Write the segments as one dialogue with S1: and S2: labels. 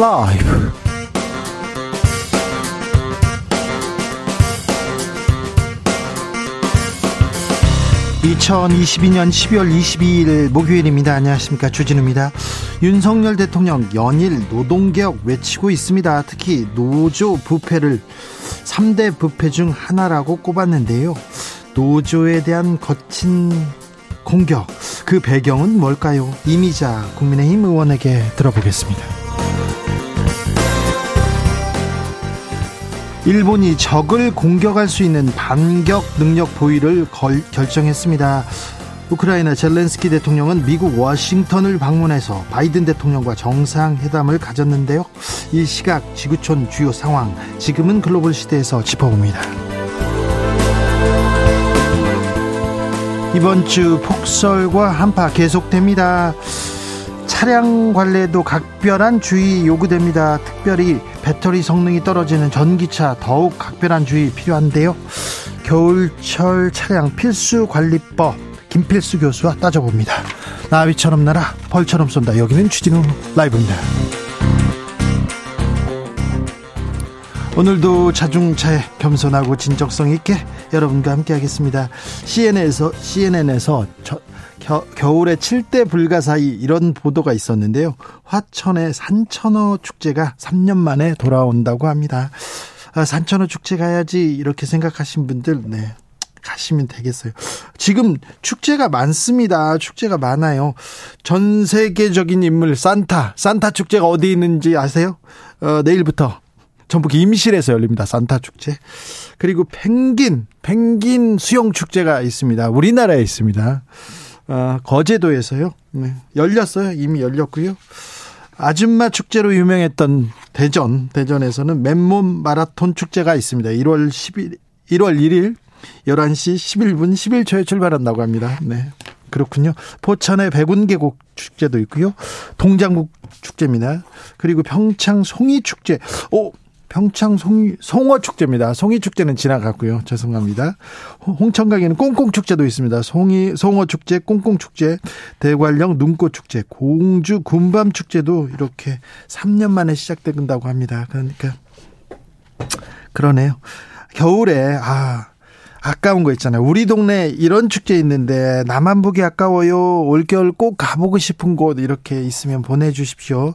S1: 라이브. 2022년 12월 22일 목요일입니다. 안녕하십니까. 주진우입니다. 윤석열 대통령 연일 노동개혁 외치고 있습니다. 특히 노조 부패를 3대 부패 중 하나라고 꼽았는데요. 노조에 대한 거친 공격, 그 배경은 뭘까요? 이미자 국민의힘 의원에게 들어보겠습니다. 일본이 적을 공격할 수 있는 반격 능력 보유를 걸, 결정했습니다. 우크라이나 젤렌스키 대통령은 미국 워싱턴을 방문해서 바이든 대통령과 정상회담을 가졌는데요. 이 시각 지구촌 주요 상황, 지금은 글로벌 시대에서 짚어봅니다. 이번 주 폭설과 한파 계속됩니다. 차량 관리에도 각별한 주의 요구됩니다. 특별히 배터리 성능이 떨어지는 전기차 더욱 각별한 주의 필요한데요. 겨울철 차량 필수 관리법 김필수 교수와 따져봅니다. 나비처럼 날아 벌처럼 쏜다. 여기는 추진우 라이브입니다. 오늘도 자중차에 겸손하고 진정성 있게 여러분과 함께하겠습니다. CNN에서 CNN에서 저, 겨, 겨울에 7대 불가사의 이런 보도가 있었는데요. 화천의 산천어 축제가 3년 만에 돌아온다고 합니다. 아, 산천어 축제 가야지 이렇게 생각하신 분들 네. 가시면 되겠어요. 지금 축제가 많습니다. 축제가 많아요. 전 세계적인 인물 산타, 산타 축제가 어디 있는지 아세요? 어, 내일부터 전북 임실에서 열립니다. 산타 축제. 그리고 펭귄, 펭귄 수영 축제가 있습니다. 우리나라에 있습니다. 아, 거제도에서요. 네, 열렸어요. 이미 열렸고요. 아줌마 축제로 유명했던 대전, 대전에서는 맨몸 마라톤 축제가 있습니다. 1월 10일, 1월 1일 11시 11분 11초에 출발한다고 합니다. 네. 그렇군요. 포천의 백운계곡 축제도 있고요. 동장국 축제입니다. 그리고 평창 송이 축제. 오, 평창 송, 송어 축제입니다. 송이 축제는 지나갔고요. 죄송합니다. 홍천강에는 꽁꽁 축제도 있습니다. 송이 송어 축제, 꽁꽁 축제, 대관령 눈꽃 축제, 공주 군밤 축제도 이렇게 3년 만에 시작된다고 합니다. 그러니까 그러네요. 겨울에 아 아까운 거 있잖아요. 우리 동네 이런 축제 있는데 보기 아까워요. 올겨울 꼭 가보고 싶은 곳 이렇게 있으면 보내주십시오.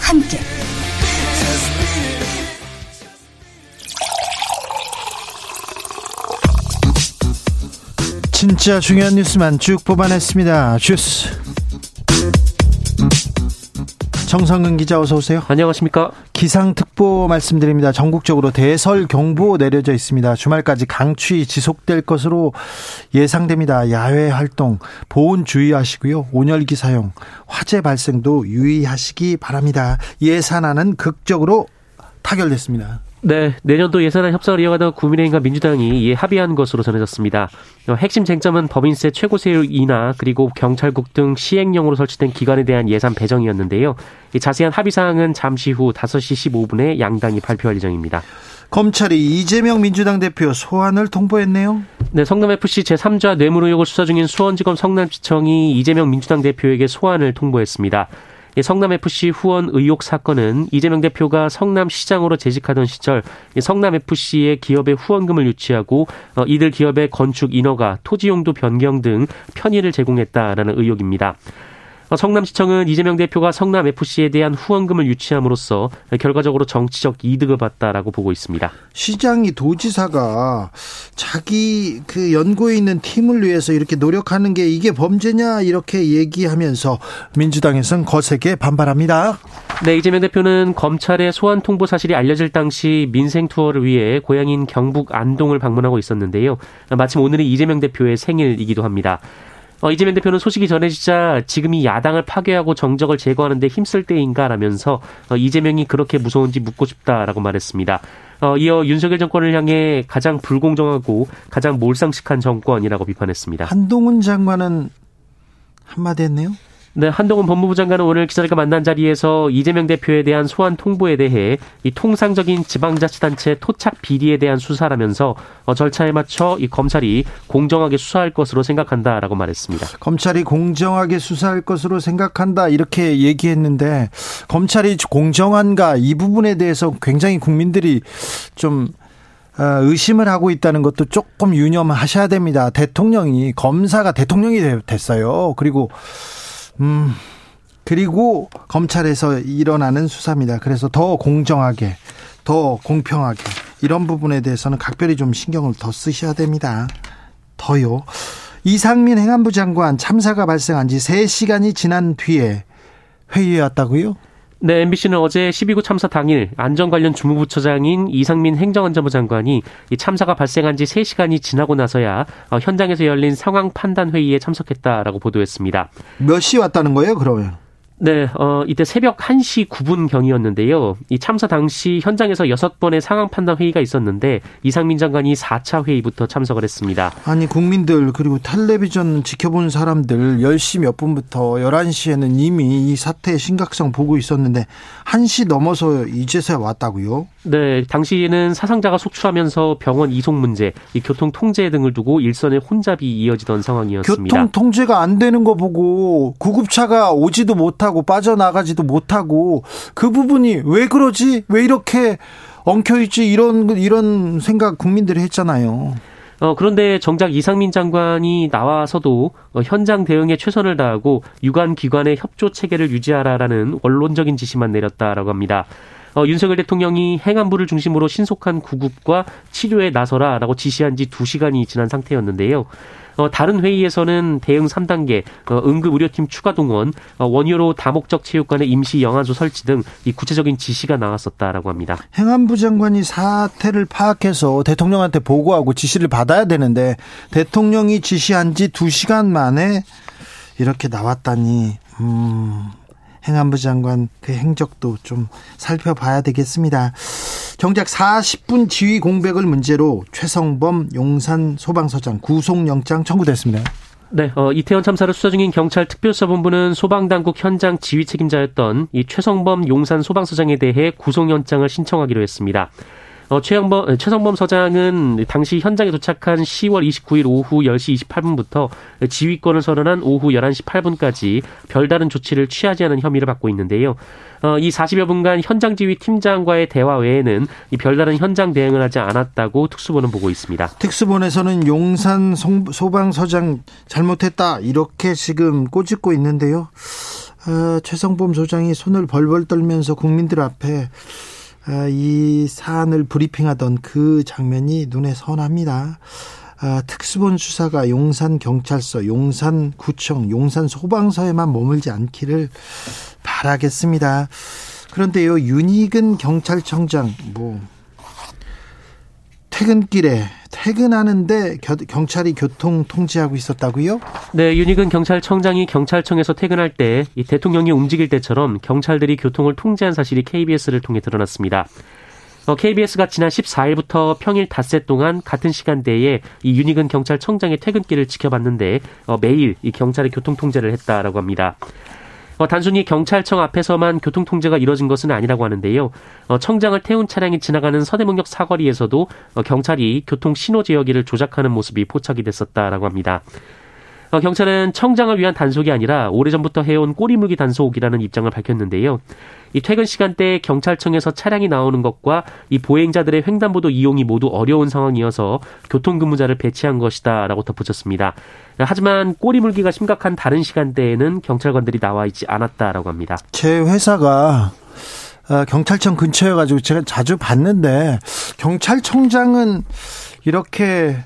S2: 함께
S1: 진짜 중요한 뉴스만 쭉 뽑아냈습니다. 주스 정성근 기자 어서 오세요.
S3: 안녕하십니까?
S1: 기상특보 말씀드립니다. 전국적으로 대설 경보 내려져 있습니다. 주말까지 강추위 지속될 것으로 예상됩니다. 야외 활동 보온 주의하시고요. 온열기 사용, 화재 발생도 유의하시기 바랍니다. 예산안은 극적으로 타결됐습니다.
S3: 네, 내년도 예산안 협상을 이어가던 국민의힘과 민주당이 이에 합의한 것으로 전해졌습니다. 핵심 쟁점은 법인세 최고세율 인하 그리고 경찰국 등 시행령으로 설치된 기관에 대한 예산 배정이었는데요. 자세한 합의 사항은 잠시 후 5시 15분에 양당이 발표할 예정입니다.
S1: 검찰이 이재명 민주당 대표 소환을 통보했네요.
S3: 네, 성남FC 제3자 뇌물 의혹을 수사 중인 수원지검 성남지청이 이재명 민주당 대표에게 소환을 통보했습니다. 성남FC 후원 의혹 사건은 이재명 대표가 성남시장으로 재직하던 시절 성남FC의 기업에 후원금을 유치하고 어, 이들 기업의 건축 인허가, 토지 용도 변경 등 편의를 제공했다라는 의혹입니다. 어, 성남시청은 이재명 대표가 성남 FC에 대한 후원금을 유치함으로써 결과적으로 정치적 이득을 봤다라고 보고 있습니다.
S1: 시장이 도지사가 자기 그 연구에 있는 팀을 위해서 이렇게 노력하는 게 이게 범죄냐 이렇게 얘기하면서 민주당에서는 거세게 반발합니다.
S3: 네, 이재명 대표는 검찰의 소환 통보 사실이 알려질 당시 민생 투어를 위해 고향인 경북 안동을 방문하고 있었는데요. 마침 오늘이 이재명 대표의 생일이기도 합니다. 어, 이재명 대표는 소식이 전해지자 지금이 야당을 파괴하고 정적을 제거하는데 힘쓸 때인가라면서 어, 이재명이 그렇게 무서운지 묻고 싶다라고 말했습니다. 어, 이어 윤석열 정권을 향해 가장 불공정하고 가장 몰상식한 정권이라고 비판했습니다.
S1: 한동훈 장관은 한마디 했네요.
S3: 네, 한동훈 법무부 장관은 오늘 기자들과 만난 자리에서 이재명 대표에 대한 소환 통보에 대해 이 통상적인 지방자치단체 토착 비리에 대한 수사라면서 어, 절차에 맞춰 이 검찰이 공정하게 수사할 것으로 생각한다라고 말했습니다.
S1: 검찰이 공정하게 수사할 것으로 생각한다 이렇게 얘기했는데 검찰이 공정한가 이 부분에 대해서 굉장히 국민들이 좀 어, 의심을 하고 있다는 것도 조금 유념하셔야 됩니다. 대통령이 검사가 대통령이 됐어요. 그리고 음, 그리고 검찰에서 일어나는 수사입니다. 그래서 더 공정하게, 더 공평하게 이런 부분에 대해서는 각별히 좀 신경을 더 쓰셔야 됩니다. 더요. 이상민 행안부 장관 참사가 발생한 지 3시간이 지난 뒤에 회의에 왔다고요?
S3: 네, MBC는 어제 12구 참사 당일 안전 관련 주무부처장인 이상민 행정안전부 장관이 이 참사가 발생한 지 3시간이 지나고 나서야 어, 현장에서 열린 상황 판단 회의에 참석했다라고 보도했습니다.
S1: 몇 시 왔다는 거예요, 그러면?
S3: 네, 어, 이때 새벽 1시 9분 경이었는데요. 이 참사 당시 현장에서 6번의 상황 판단 회의가 있었는데 이상민 장관이 4차 회의부터 참석을 했습니다.
S1: 아니, 국민들 그리고 텔레비전 지켜본 사람들 10시 몇 분부터 11시에는 이미 이 사태의 심각성 보고 있었는데 1시 넘어서 이제서야 왔다고요?
S3: 네, 당시에는 사상자가 속출하면서 병원 이송 문제, 이 교통 통제 등을 두고 일선의 혼잡이 이어지던 상황이었습니다.
S1: 교통 통제가 안 되는 거 보고 구급차가 오지도 못하 고 빠져나가지도 못하고 그 부분이 왜 그러지? 왜 이렇게 엉켜있지? 이런 이런 생각 국민들이 했잖아요.
S3: 어, 그런데 정작 이상민 장관이 나와서도 어, 현장 대응에 최선을 다하고 유관 기관의 협조 체계를 유지하라라는 원론적인 지시만 내렸다라고 합니다. 어, 윤석열 대통령이 행안부를 중심으로 신속한 구급과 치료에 나서라라고 지시한 지 2시간이 지난 상태였는데요. 어, 다른 회의에서는 대응 3단계, 어, 응급 의료팀 추가 동원, 어, 원효로 다목적 체육관의 임시 영화조 설치 등 이 구체적인 지시가 나왔었다라고 합니다.
S1: 행안부 장관이 사태를 파악해서 대통령한테 보고하고 지시를 받아야 되는데 대통령이 지시한 지 2시간 만에 이렇게 나왔다니 음 행안부 장관 그 행적도 좀 살펴봐야 되겠습니다. 정작 40분 지휘 공백을 문제로 최성범 용산 소방서장 구속영장 청구됐습니다.
S3: 네, 어, 이태원 참사를 수사 중인 경찰 특별수사본부는 소방당국 현장 지휘 책임자였던 이 최성범 용산 소방서장에 대해 구속영장을 신청하기로 했습니다. 어, 최영범, 최성범 서장은 당시 현장에 도착한 10월 29일 오후 10시 28분부터 지휘권을 선언한 오후 11시 8분까지 별다른 조치를 취하지 않은 혐의를 받고 있는데요. 어, 이 40여 분간 현장 지휘 팀장과의 대화 외에는 이 별다른 현장 대응을 하지 않았다고 특수본은 보고 있습니다.
S1: 특수본에서는 용산 소방서장 잘못했다 이렇게 지금 꼬집고 있는데요. 어, 최성범 소장이 손을 벌벌 떨면서 국민들 앞에 아, 이 사안을 브리핑하던 그 장면이 눈에 선합니다. 아, 특수본 수사가 용산 경찰서, 용산 구청, 용산 소방서에만 머물지 않기를 바라겠습니다. 그런데요, 윤희근 경찰청장, 뭐, 퇴근길에 퇴근하는데 경찰이 교통 통제하고 있었다고요?
S3: 네, 윤희근 경찰청장이 경찰청에서 퇴근할 때이 대통령이 움직일 때처럼 경찰들이 교통을 통제한 사실이 KBS를 통해 드러났습니다. 어, KBS가 지난 14일부터 평일 닷새 동안 같은 시간대에 이 윤희근 경찰청장의 퇴근길을 지켜봤는데 어, 매일 이 경찰이 교통 통제를 했다라고 합니다. 어, 단순히 경찰청 앞에서만 교통 통제가 이뤄진 것은 아니라고 하는데요. 어, 청장을 태운 차량이 지나가는 서대문역 사거리에서도 어, 경찰이 교통 신호 제어기를 조작하는 모습이 포착이 됐었다라고 합니다. 어, 경찰은 청장을 위한 단속이 아니라 오래전부터 해온 꼬리물기 단속이라는 입장을 밝혔는데요. 이 퇴근 시간대에 경찰청에서 차량이 나오는 것과 이 보행자들의 횡단보도 이용이 모두 어려운 상황이어서 교통근무자를 배치한 것이다라고 덧붙였습니다. 하지만 꼬리물기가 심각한 다른 시간대에는 경찰관들이 나와 있지 않았다라고 합니다.
S1: 제 회사가 어, 경찰청 근처여가지고 제가 자주 봤는데 경찰청장은 이렇게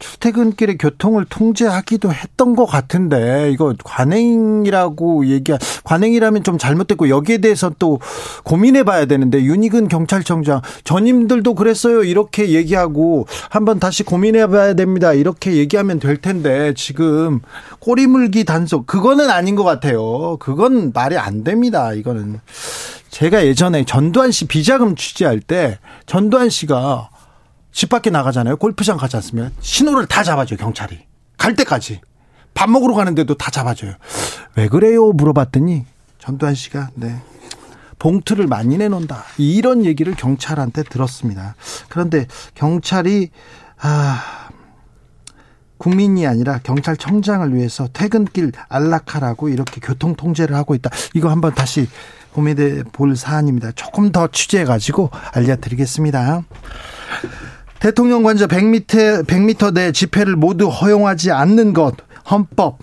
S1: 출퇴근길에 교통을 통제하기도 했던 것 같은데 이거 관행이라고 얘기 관행이라면 좀 잘못됐고 여기에 대해서 또 고민해봐야 되는데 윤희근 경찰청장 전임들도 그랬어요. 이렇게 얘기하고 한번 다시 고민해봐야 됩니다. 이렇게 얘기하면 될 텐데 지금 꼬리물기 단속 그거는 아닌 것 같아요. 그건 말이 안 됩니다. 이거는 제가 예전에 전두환 씨 비자금 취재할 때 전두환 씨가 집 밖에 나가잖아요. 골프장 가지 않습니까? 신호를 다 잡아줘요, 경찰이. 갈 때까지. 밥 먹으러 가는데도 다 잡아줘요. 왜 그래요? 물어봤더니 전두환 씨가, 네. 봉투를 많이 내놓는다. 이런 얘기를 경찰한테 들었습니다. 그런데 경찰이, 아, 국민이 아니라 경찰청장을 위해서 퇴근길 안락하라고 이렇게 교통 통제를 하고 있다. 이거 한번 다시 고민해 볼 사안입니다. 조금 더 취재해 가지고 알려드리겠습니다. 대통령 관저 100m, 100m 내 집회를 모두 허용하지 않는 것 헌법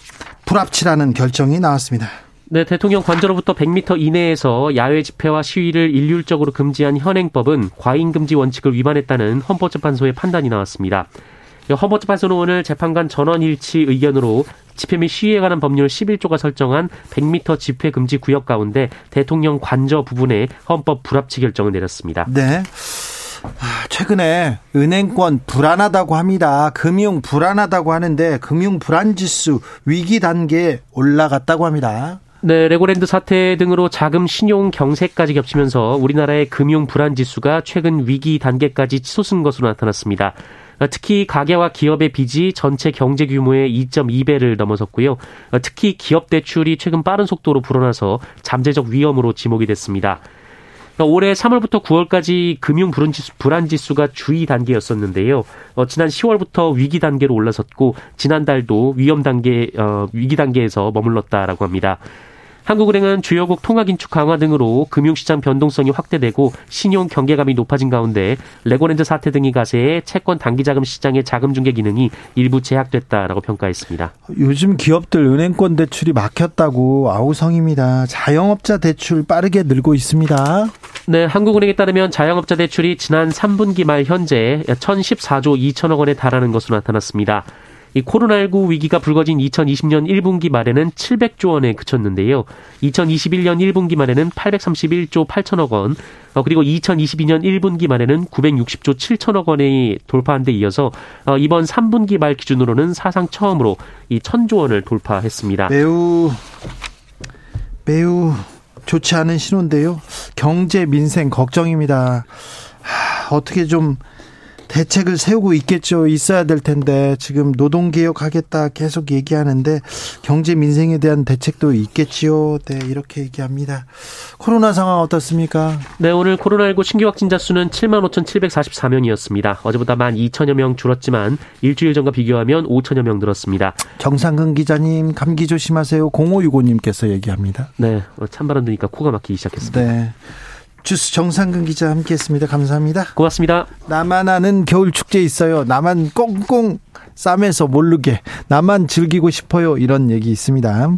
S1: 불합치라는 결정이 나왔습니다.
S3: 네, 대통령 관저로부터 100m 이내에서 야외 집회와 시위를 일률적으로 금지한 현행법은 과잉 금지 원칙을 위반했다는 헌법재판소의 판단이 나왔습니다. 헌법재판소는 오늘 재판관 전원 일치 의견으로 집회 및 시위에 관한 법률 11조가 설정한 100m 집회 금지 구역 가운데 대통령 관저 부분에 헌법 불합치 결정을 내렸습니다.
S1: 네. 아, 최근에 은행권 불안하다고 합니다. 금융 불안하다고 하는데 금융 불안 지수 위기 단계에 올라갔다고 합니다.
S3: 네, 레고랜드 사태 등으로 자금 신용 경색까지 겹치면서 우리나라의 금융 불안 지수가 최근 위기 단계까지 치솟은 것으로 나타났습니다. 특히 가계와 기업의 빚이 전체 경제 규모의 2.2배를 넘어섰고요. 특히 기업 대출이 최근 빠른 속도로 불어나서 잠재적 위험으로 지목이 됐습니다. 그러니까 올해 3월부터 9월까지 금융 불안 지수가 주의 단계였었는데요. 어, 지난 10월부터 위기 단계로 올라섰고 지난달도 위험 단계 어, 위기 단계에서 머물렀다라고 합니다. 한국은행은 주요국 통화 긴축 강화 등으로 금융시장 변동성이 확대되고 신용 경계감이 높아진 가운데 레고랜드 사태 등이 가세해 채권 단기자금 시장의 자금 중개 기능이 일부 제약됐다라고 평가했습니다.
S1: 요즘 기업들 은행권 대출이 막혔다고 아우성입니다. 자영업자 대출 빠르게 늘고 있습니다.
S3: 네, 한국은행에 따르면 자영업자 대출이 지난 3분기 말 현재 1,014조 2천억 원에 달하는 것으로 나타났습니다. 이 코로나19 위기가 불거진 2020년 1분기 말에는 700조 원에 그쳤는데요. 2021년 1분기 말에는 831조 8천억 원, 어, 그리고 2022년 1분기 말에는 960조 7천억 원이 돌파한 데 이어서 어, 이번 3분기 말 기준으로는 사상 처음으로 이 1000조 원을 돌파했습니다.
S1: 매우 매우 좋지 않은 신호인데요. 경제 민생 걱정입니다. 하, 어떻게 좀 대책을 세우고 있겠죠. 있어야 될 텐데 지금 노동 개혁 하겠다 계속 얘기하는데 경제 민생에 대한 대책도 있겠지요. 네, 이렇게 얘기합니다. 코로나 상황 어떻습니까?
S3: 네, 오늘 코로나19 신규 확진자 수는 7만 5,744명이었습니다. 어제보다 1만 2천여 명 줄었지만 일주일 전과 비교하면 5천여 명 늘었습니다.
S1: 정상근 기자님 감기 조심하세요. 0565님께서 얘기합니다.
S3: 네, 어, 찬바람 드니까 코가 막히기 시작했습니다. 네.
S1: 주스 정상근 기자 함께했습니다. 감사합니다.
S3: 고맙습니다.
S1: 나만 아는 겨울 축제 있어요. 나만 꽁꽁 쌈에서 모르게 나만 즐기고 싶어요. 이런 얘기 있습니다.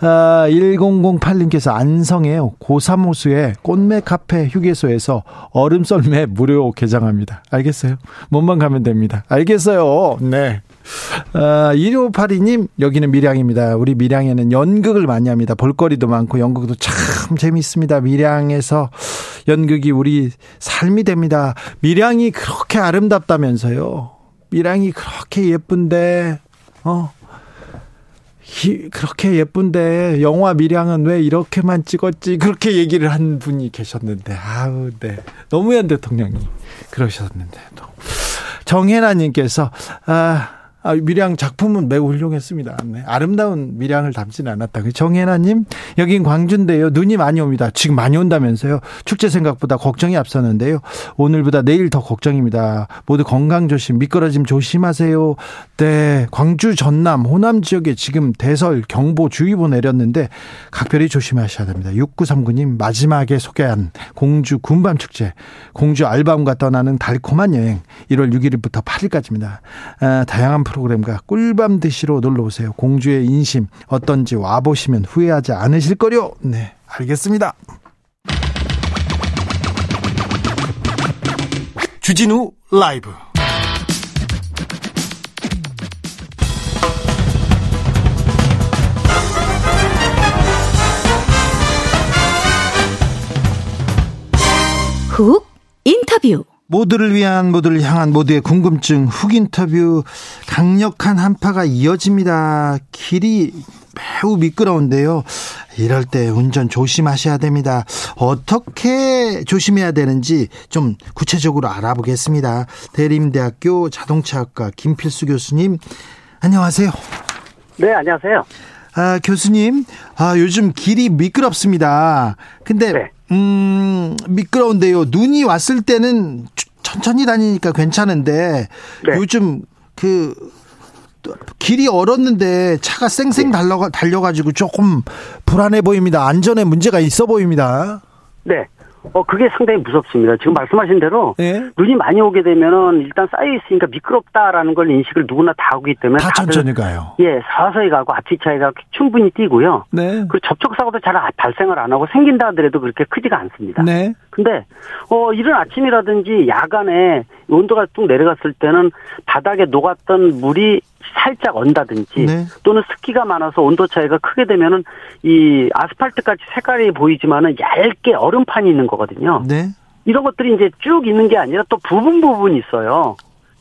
S1: 아, 1008님께서 안성의 고사모수의 꽃매 카페 휴게소에서 얼음 썰매 무료 개장합니다. 알겠어요? 몸만 가면 됩니다. 알겠어요. 네. 아, 1582님, 여기는 밀양입니다. 우리 밀양에는 연극을 많이 합니다. 볼거리도 많고 연극도 참 재밌습니다. 밀양에서 연극이 우리 삶이 됩니다. 밀양이 그렇게 아름답다면서요. 밀양이 그렇게 예쁜데, 어, 그렇게 예쁜데 영화 밀양은 왜 이렇게만 찍었지 그렇게 얘기를 한 분이 계셨는데 아우 네 노무현 대통령이 그러셨는데 또 정혜나님께서 아 아, 밀양 작품은 매우 훌륭했습니다. 네. 아름다운 밀양을 담지는 않았다. 그 정혜나님, 여긴 광주인데요. 눈이 많이 옵니다. 지금 많이 온다면서요. 축제 생각보다 걱정이 앞서는데요. 오늘보다 내일 더 걱정입니다. 모두 건강 조심, 미끄러짐 조심하세요. 네. 광주 전남, 호남 지역에 지금 대설 경보 주의보 내렸는데 각별히 조심하셔야 됩니다. 6939님, 마지막에 소개한 공주 군밤 축제, 공주 알밤과 떠나는 달콤한 여행, 1월 6일부터 8일까지입니다. 아, 다양한 프로그램과 꿀밤 드시러 놀러 오세요. 공주의 인심 어떤지 와 보시면 후회하지 않으실 거요. 네, 알겠습니다. 주진우 라이브.
S2: 후 인터뷰
S1: 모두를 위한 모두를 향한 모두의 궁금증 훅 인터뷰 강력한 한파가 이어집니다. 길이 매우 미끄러운데요. 이럴 때 운전 조심하셔야 됩니다. 어떻게 조심해야 되는지 좀 구체적으로 알아보겠습니다. 대림대학교 자동차학과 김필수 교수님, 안녕하세요.
S4: 네, 안녕하세요.
S1: 아, 교수님, 아, 요즘 길이 미끄럽습니다. 근데,
S4: 네.
S1: 음, 미끄러운데요. 눈이 왔을 때는 천천히 다니니까 괜찮은데,
S4: 네.
S1: 요즘 그, 길이 얼었는데 차가 쌩쌩
S4: 네.
S1: 달려, 달려가지고 조금 불안해 보입니다. 안전에 문제가 있어 보입니다.
S4: 네. 어, 그게 상당히 무섭습니다. 지금 말씀하신 대로
S1: 예?
S4: 눈이 많이 오게 되면은 일단 쌓여 있으니까 미끄럽다라는 걸 인식을 누구나 다 하기 때문에
S1: 다 천천히 가요.
S4: 예, 서서히 가고 앞뒤 차이가 충분히 뛰고요.
S1: 네.
S4: 그리고 접촉 사고도 잘 아- 발생을 안 하고 생긴다 하더라도 그렇게 크지가 않습니다.
S1: 네.
S4: 근데 어 이른 아침이라든지 야간에 온도가 뚝 내려갔을 때는 바닥에 녹았던 물이 살짝 언다든지
S1: 네.
S4: 또는 습기가 많아서 온도 차이가 크게 되면은 이 아스팔트같이 색깔이 보이지만은 얇게 얼음판이 있는 거거든요.
S1: 네.
S4: 이런 것들이 이제 쭉 있는 게 아니라 또 부분 부분 있어요.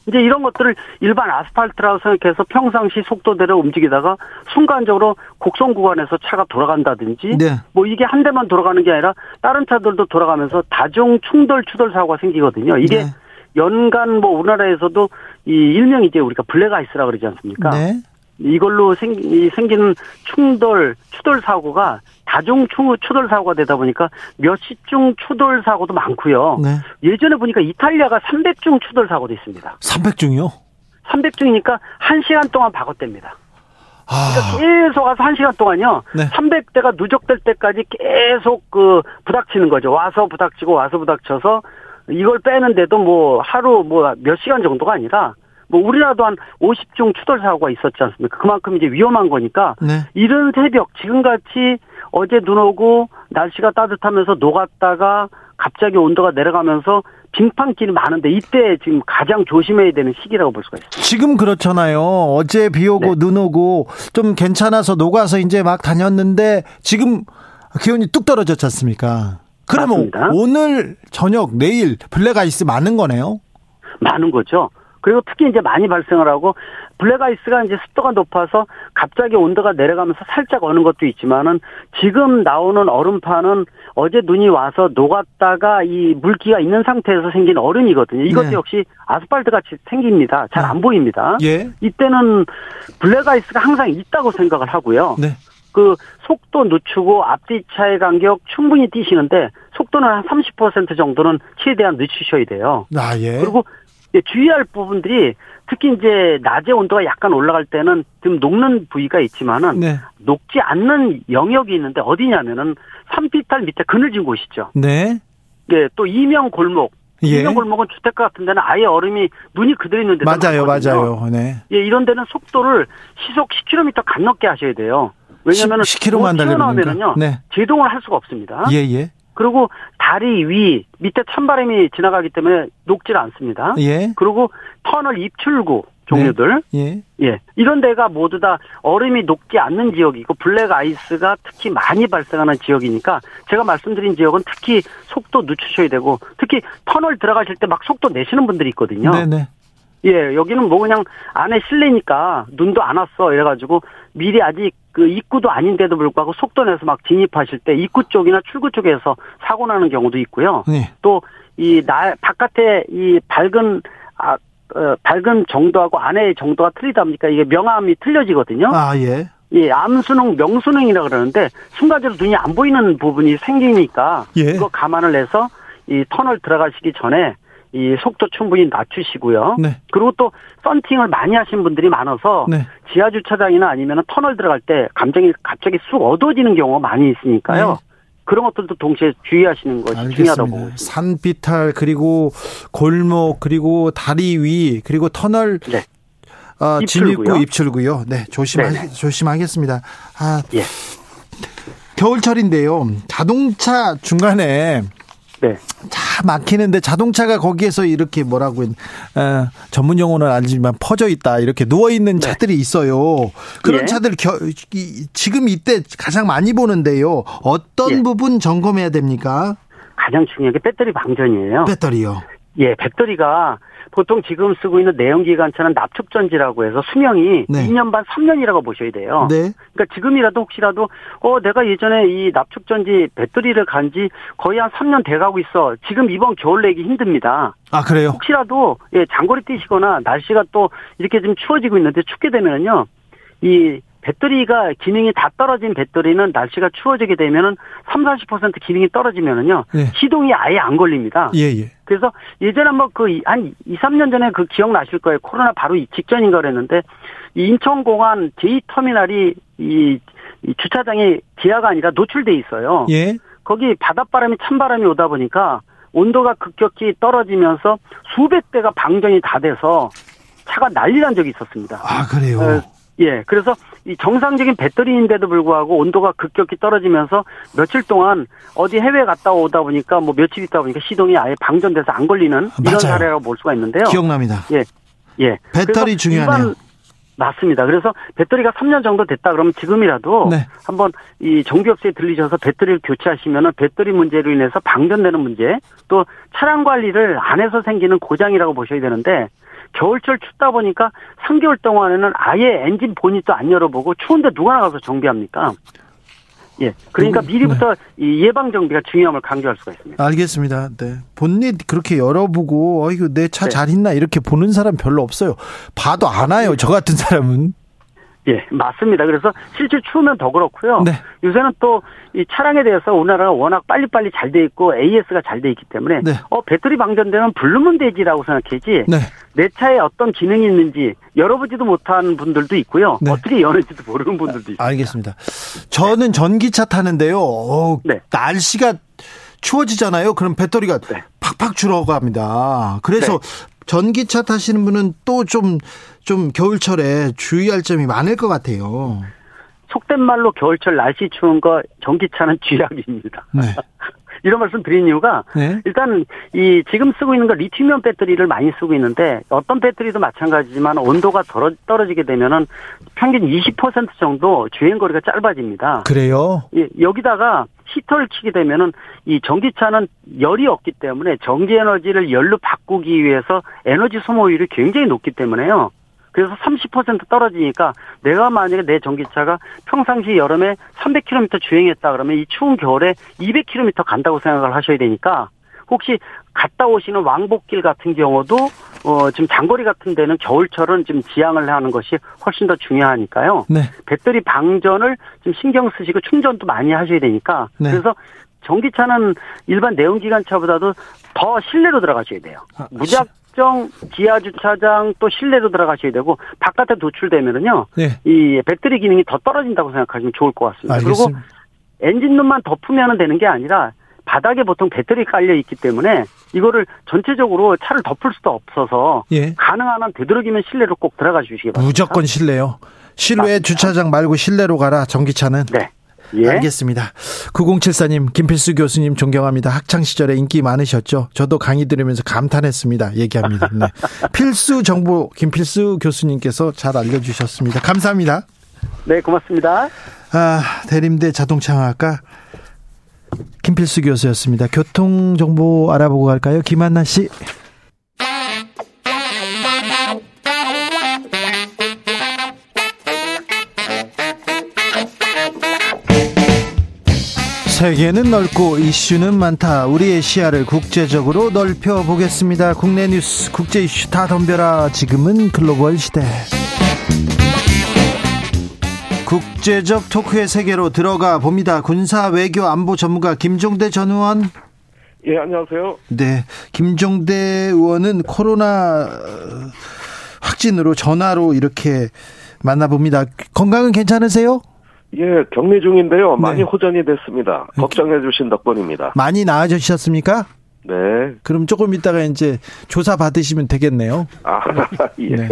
S4: 이제 이런 것들을 일반 아스팔트라고 생각해서 평상시 속도대로 움직이다가 순간적으로 곡선 구간에서 차가 돌아간다든지
S1: 네.
S4: 뭐 이게 한 대만 돌아가는 게 아니라 다른 차들도 돌아가면서 다중 충돌 추돌 사고가 생기거든요. 이게
S1: 네.
S4: 연간 뭐 우리나라에서도 이 일명 이제 우리가 블랙 아이스라 그러지 않습니까?
S1: 네.
S4: 이걸로 생, 이 생기는 충돌, 추돌 사고가 다중 추- 추돌 사고가 되다 보니까 몇십 중 추돌 사고도 많고요.
S1: 네.
S4: 예전에 보니까 이탈리아가 300중 추돌 사고도 있습니다.
S1: 300중이요?
S4: 300중이니까 1시간 동안 바꿨답니다.
S1: 아,
S4: 계속 와서 1시간 동안요.
S1: 네.
S4: 300대가 누적될 때까지 계속 그 부닥치는 거죠. 와서 부닥치고 와서 부닥쳐서 이걸 빼는데도 뭐 하루 뭐 몇 시간 정도가 아니라 뭐 우리나라도 한 50중 추돌 사고가 있었지 않습니까? 그만큼 이제 위험한 거니까
S1: 네.
S4: 이른 새벽 지금같이 어제 눈 오고 날씨가 따뜻하면서 녹았다가 갑자기 온도가 내려가면서 빙판길이 많은데 이때 지금 가장 조심해야 되는 시기라고 볼 수가 있습니다.
S1: 지금 그렇잖아요. 어제 비 오고
S4: 네.
S1: 눈 오고 좀 괜찮아서 녹아서 이제 막 다녔는데 지금 기온이 뚝 떨어졌지 않습니까? 그러면
S4: 맞습니다.
S1: 오늘 저녁 내일 블랙아이스 많은 거네요.
S4: 많은 거죠. 그리고 특히 이제 많이 발생을 하고 블랙아이스가 이제 습도가 높아서 갑자기 온도가 내려가면서 살짝 어는 것도 있지만은 지금 나오는 얼음판은 어제 눈이 와서 녹았다가 이 물기가 있는 상태에서 생긴 얼음이거든요. 이것도
S1: 네.
S4: 역시 아스팔트 같이 생깁니다. 잘안 보입니다.
S1: 예.
S4: 이때는 블랙아이스가 항상 있다고 생각을 하고요.
S1: 네.
S4: 그 속도 늦추고 앞뒤 차의 간격 충분히 띄우시는데 속도는 한 30% 정도는 최대한 늦추셔야 돼요.
S1: 아, 예.
S4: 그리고 주의할 부분들이 특히 이제 낮에 온도가 약간 올라갈 때는 좀 녹는 부위가 있지만은
S1: 네.
S4: 녹지 않는 영역이 있는데 어디냐면은 산비탈 밑에 그늘진 곳이죠.
S1: 네.
S4: 예, 또 이면 골목.
S1: 예.
S4: 이면 골목은 주택가 같은 데는 아예 얼음이 눈이 그대로 있는 데도
S1: 맞아요,
S4: 많거든요.
S1: 맞아요. 네.
S4: 예, 이런 데는 속도를 시속 10km 안 넘게 하셔야 돼요. 왜냐면은
S1: 10 km 만 달려야
S4: 튀어나오면은요.
S1: 됩니까? 네.
S4: 제동을 할 수가 없습니다.
S1: 예, 예.
S4: 그리고 다리 위 밑에 찬바람이 지나가기 때문에 녹질 않습니다.
S1: 예.
S4: 그리고 터널 입출구 종류들
S1: 예.
S4: 예 이런 데가 모두 다 얼음이 녹지 않는 지역이고 블랙 아이스가 특히 많이 발생하는 지역이니까 제가 말씀드린 지역은 특히 속도 늦추셔야 되고 특히 터널 들어가실 때 막 속도 내시는 분들이 있거든요.
S1: 네, 네.
S4: 예 여기는 뭐 그냥 안에 실내니까 눈도 안 왔어 이래가지고 미리 아직 그 입구도 아닌데도 불구하고 속도 내서 막 진입하실 때 입구 쪽이나 출구 쪽에서 사고 나는 경우도 있고요.
S1: 네.
S4: 또이 날 바깥에 이 밝은 아 어, 밝은 정도하고 안의 정도가 틀리다 보니까 이게 명암이 틀려지거든요.
S1: 아, 예.
S4: 예, 암수능, 명수능이라 그러는데 순간적으로 눈이 안 보이는 부분이 생기니까
S1: 예.
S4: 이거 감안을 해서 이 터널 들어가시기 전에 이 속도 충분히 낮추시고요.
S1: 네.
S4: 그리고 또 썬팅을 많이 하신 분들이 많아서
S1: 네.
S4: 지하 주차장이나 아니면 터널 들어갈 때 감정이 갑자기 쑥 어두워지는 경우가 많이 있으니까요.
S1: 네.
S4: 그런 것들도 동시에 주의하시는 것이 중요하다고
S1: 알겠습니다.
S4: 있습니다.
S1: 산비탈 그리고 골목 그리고 다리 위 그리고 터널
S4: 네.
S1: 아, 진입구
S4: 입출구요.
S1: 네, 조심하
S4: 네네.
S1: 조심하겠습니다. 아,
S4: 예.
S1: 겨울철인데요. 자동차 중간에
S4: 네.
S1: 차 막히는데 자동차가 거기에서 이렇게 뭐라고 어, 전문 용어는 아니지만 퍼져 있다 이렇게 누워 있는 차들이 있어요. 그런
S4: 예.
S1: 차들 겨, 이, 지금 이때 가장 많이 보는데요. 어떤
S4: 예.
S1: 부분 점검해야 됩니까?
S4: 가장 중요한 게 배터리 방전이에요.
S1: 배터리요.
S4: 예, 배터리가 보통 지금 쓰고 있는 내연기관차는 납축전지라고 해서 수명이
S1: 네.
S4: 2년 반 3년이라고 보셔야 돼요.
S1: 네.
S4: 그러니까 지금이라도 혹시라도 어 내가 예전에 이 납축전지 배터리를 간 지 거의 한 3년 돼가고 있어. 지금 이번 겨울 내기 힘듭니다.
S1: 아, 그래요?
S4: 혹시라도 예 장거리 뛰시거나 날씨가 또 이렇게 좀 추워지고 있는데 춥게 되면은요 이 배터리가 기능이 다 떨어진 배터리는 날씨가 추워지게 되면은 3, 40% 기능이 떨어지면은요
S1: 네.
S4: 시동이 아예 안 걸립니다.
S1: 예, 예.
S4: 그래서 예전에 한번 그한 2, 3년 전에 그 기억나실 거예요. 코로나 바로 이 직전인가 그랬는데 이 인천 공항 제2터미널이 이, 이 주차장이 지하가 아니라 노출돼 있어요.
S1: 예.
S4: 거기 바닷바람이 찬바람이 오다 보니까 온도가 급격히 떨어지면서 수백 대가 방전이 다 돼서 차가 난리 난 적이 있었습니다.
S1: 아, 그래요.
S4: 어, 예, 그래서 이 정상적인 배터리인데도 불구하고 온도가 급격히 떨어지면서 며칠 동안 어디 해외 갔다 오다 보니까 뭐 며칠 있다 보니까 시동이 아예 방전돼서 안 걸리는 이런
S1: 맞아요.
S4: 사례라고 볼 수가 있는데요.
S1: 기억납니다.
S4: 예.
S1: 배터리
S4: 그래서
S1: 중요하네요.
S4: 맞습니다. 그래서 배터리가 3년 정도 됐다 그러면 지금이라도
S1: 네.
S4: 한번 이 정비업체에 들리셔서 배터리를 교체하시면은 배터리 문제로 인해서 방전되는 문제 또 차량 관리를 안 해서 생기는 고장이라고 보셔야 되는데 겨울철 춥다 보니까 3개월 동안에는 아예 엔진 보닛도 안 열어보고 추운데 누가 나가서 정비합니까? 예. 그러니까 미리부터 이 예방 정비가 중요함을 강조할 수가 있습니다.
S1: 알겠습니다. 네. 본닛 그렇게 열어보고, 어이구, 내차
S4: 네.
S1: 잘 있나? 이렇게 보는 사람 별로 없어요. 봐도 안 와요. 저 같은 사람은.
S4: 예, 맞습니다. 그래서 실제 추우면 더 그렇고요.
S1: 네.
S4: 요새는 또 이 차량에 대해서 우리나라가 워낙 빨리빨리 잘 돼 있고 AS가 잘 돼 있기 때문에
S1: 네.
S4: 어 배터리 방전되면 부르면 되지라고 생각하지
S1: 네.
S4: 내 차에 어떤 기능이 있는지 열어보지도 못한 분들도 있고요.
S1: 네.
S4: 어떻게 여는지도 모르는 분들도 있어요.
S1: 알겠습니다. 저는 전기차 타는데요. 어,
S4: 네.
S1: 날씨가 추워지잖아요. 그럼 배터리가
S4: 네.
S1: 팍팍 줄어갑니다. 그래서 전기차 타시는 분은 또 좀, 좀 겨울철에 주의할 점이 많을 것 같아요.
S4: 속된 말로 겨울철 날씨 추운 거 전기차는 쥐약입니다.
S1: 네.
S4: 이런 말씀 드린 이유가
S1: 네.
S4: 일단 이 지금 쓰고 있는 거 리튬이온 배터리를 많이 쓰고 있는데 어떤 배터리도 마찬가지지만 온도가 떨어, 떨어지게 되면은 평균 20% 정도 주행 거리가 짧아집니다.
S1: 그래요?
S4: 예, 여기다가 히터를 키게 되면은 이 전기차는 열이 없기 때문에 전기 에너지를 열로 바꾸기 위해서 에너지 소모율이 굉장히 높기 때문에요. 그래서 30% 떨어지니까 내가 만약에 내 전기차가 평상시 여름에 300km 주행했다 그러면 이 추운 겨울에 200km 간다고 생각을 하셔야 되니까 혹시 갔다 오시는 왕복길 같은 경우도 어 지금 장거리 같은 데는 겨울철은 좀 지양을 하는 것이 훨씬 더 중요하니까요.
S1: 네.
S4: 배터리 방전을 좀 신경 쓰시고 충전도 많이 하셔야 되니까
S1: 네.
S4: 그래서 전기차는 일반 내연기관차보다도 더 실내로 들어가셔야 돼요.
S1: 아,
S4: 무작 정 지하 주차장 또 실내로 들어가셔야 되고 바깥에 노출되면은요
S1: 네.
S4: 이 배터리 기능이 더 떨어진다고 생각하시면 좋을 것 같습니다. 그리고
S1: 알겠습니다.
S4: 엔진룸만 덮으면 되는 게 아니라 바닥에 보통 배터리 깔려 있기 때문에 이거를 전체적으로 차를 덮을 수도 없어서
S1: 예.
S4: 가능한 한 되도록이면 실내로 꼭 들어가 주시기 바랍니다.
S1: 무조건 실내요. 실외
S4: 맞습니다.
S1: 주차장 말고 실내로 가라. 전기차는.
S4: 네. 예.
S1: 알겠습니다. 9074님, 김필수 교수님 존경합니다. 학창 시절에 인기 많으셨죠? 저도 강의 들으면서 감탄했습니다. 얘기합니다. 네. 필수 정보 김필수 교수님께서 잘 알려주셨습니다. 감사합니다.
S4: 네, 고맙습니다.
S1: 아, 대림대 자동차학과 김필수 교수였습니다. 교통 정보 알아보고 갈까요? 김한나 씨. 세계는 넓고 이슈는 많다. 우리의 시야를 국제적으로 넓혀 보겠습니다. 국내 뉴스, 국제 이슈 다 덤벼라. 지금은 글로벌 시대. 국제적 토크의 세계로 들어가 봅니다. 군사 외교 안보 전문가 김종대 전 의원.
S5: 예, 안녕하세요.
S1: 네. 김종대 의원은 코로나 어, 확진으로 전화로 이렇게 만나봅니다. 건강은 괜찮으세요?
S5: 예, 격리 중인데요.
S1: 네.
S5: 많이 호전이 됐습니다. 걱정해 주신 덕분입니다.
S1: 많이 나아지셨습니까?
S5: 네.
S1: 그럼 조금 있다가 이제 조사 받으시면 되겠네요.
S5: 아, 예.
S1: 네.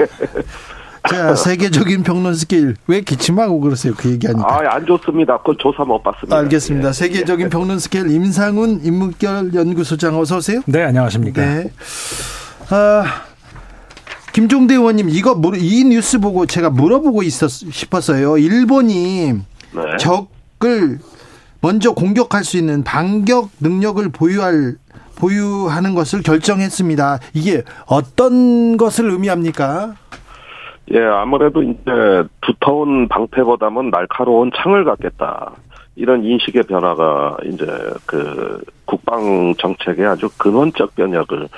S1: 자, 세계적인 평론 스케일. 왜 기침하고 그러세요? 그 얘기하니까.
S5: 아, 안 좋습니다. 그건 조사 못 받습니다.
S1: 알겠습니다.
S5: 예.
S1: 세계적인 평론 스케일 임상훈 인문결 연구소장 어서 오세요.
S6: 네, 안녕하십니까.
S1: 네. 아, 김종대 의원님 이거 물- 이 뉴스 보고 제가 물어보고 있었 싶었어요. 일본이
S5: 네.
S1: 적을 먼저 공격할 수 있는 반격 능력을 보유할 보유하는 것을 결정했습니다. 이게 어떤 것을 의미합니까?
S5: 예, 아무래도 이제 두터운 방패보다는 날카로운 창을 갖겠다. 이런 인식의 변화가 이제 그 국방 정책의 아주 근원적 변혁을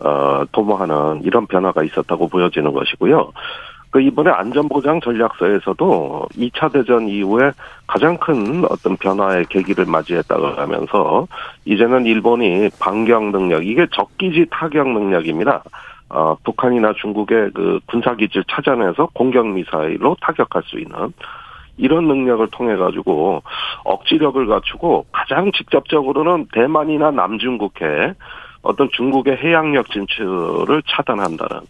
S5: 어 도모하는 이런 변화가 있었다고 보여지는 것이고요. 그 이번에 안전보장 전략서에서도 2차 대전 이후에 가장 큰 어떤 변화의 계기를 맞이했다고 하면서 이제는 일본이 반격 능력 이게 적기지 타격 능력입니다. 어, 북한이나 중국의 그 군사기지를 찾아내서 공격 미사일로 타격할 수 있는 이런 능력을 통해 가지고 억지력을 갖추고 가장 직접적으로는 대만이나 남중국해 어떤 중국의 해양력 진출을 차단한다는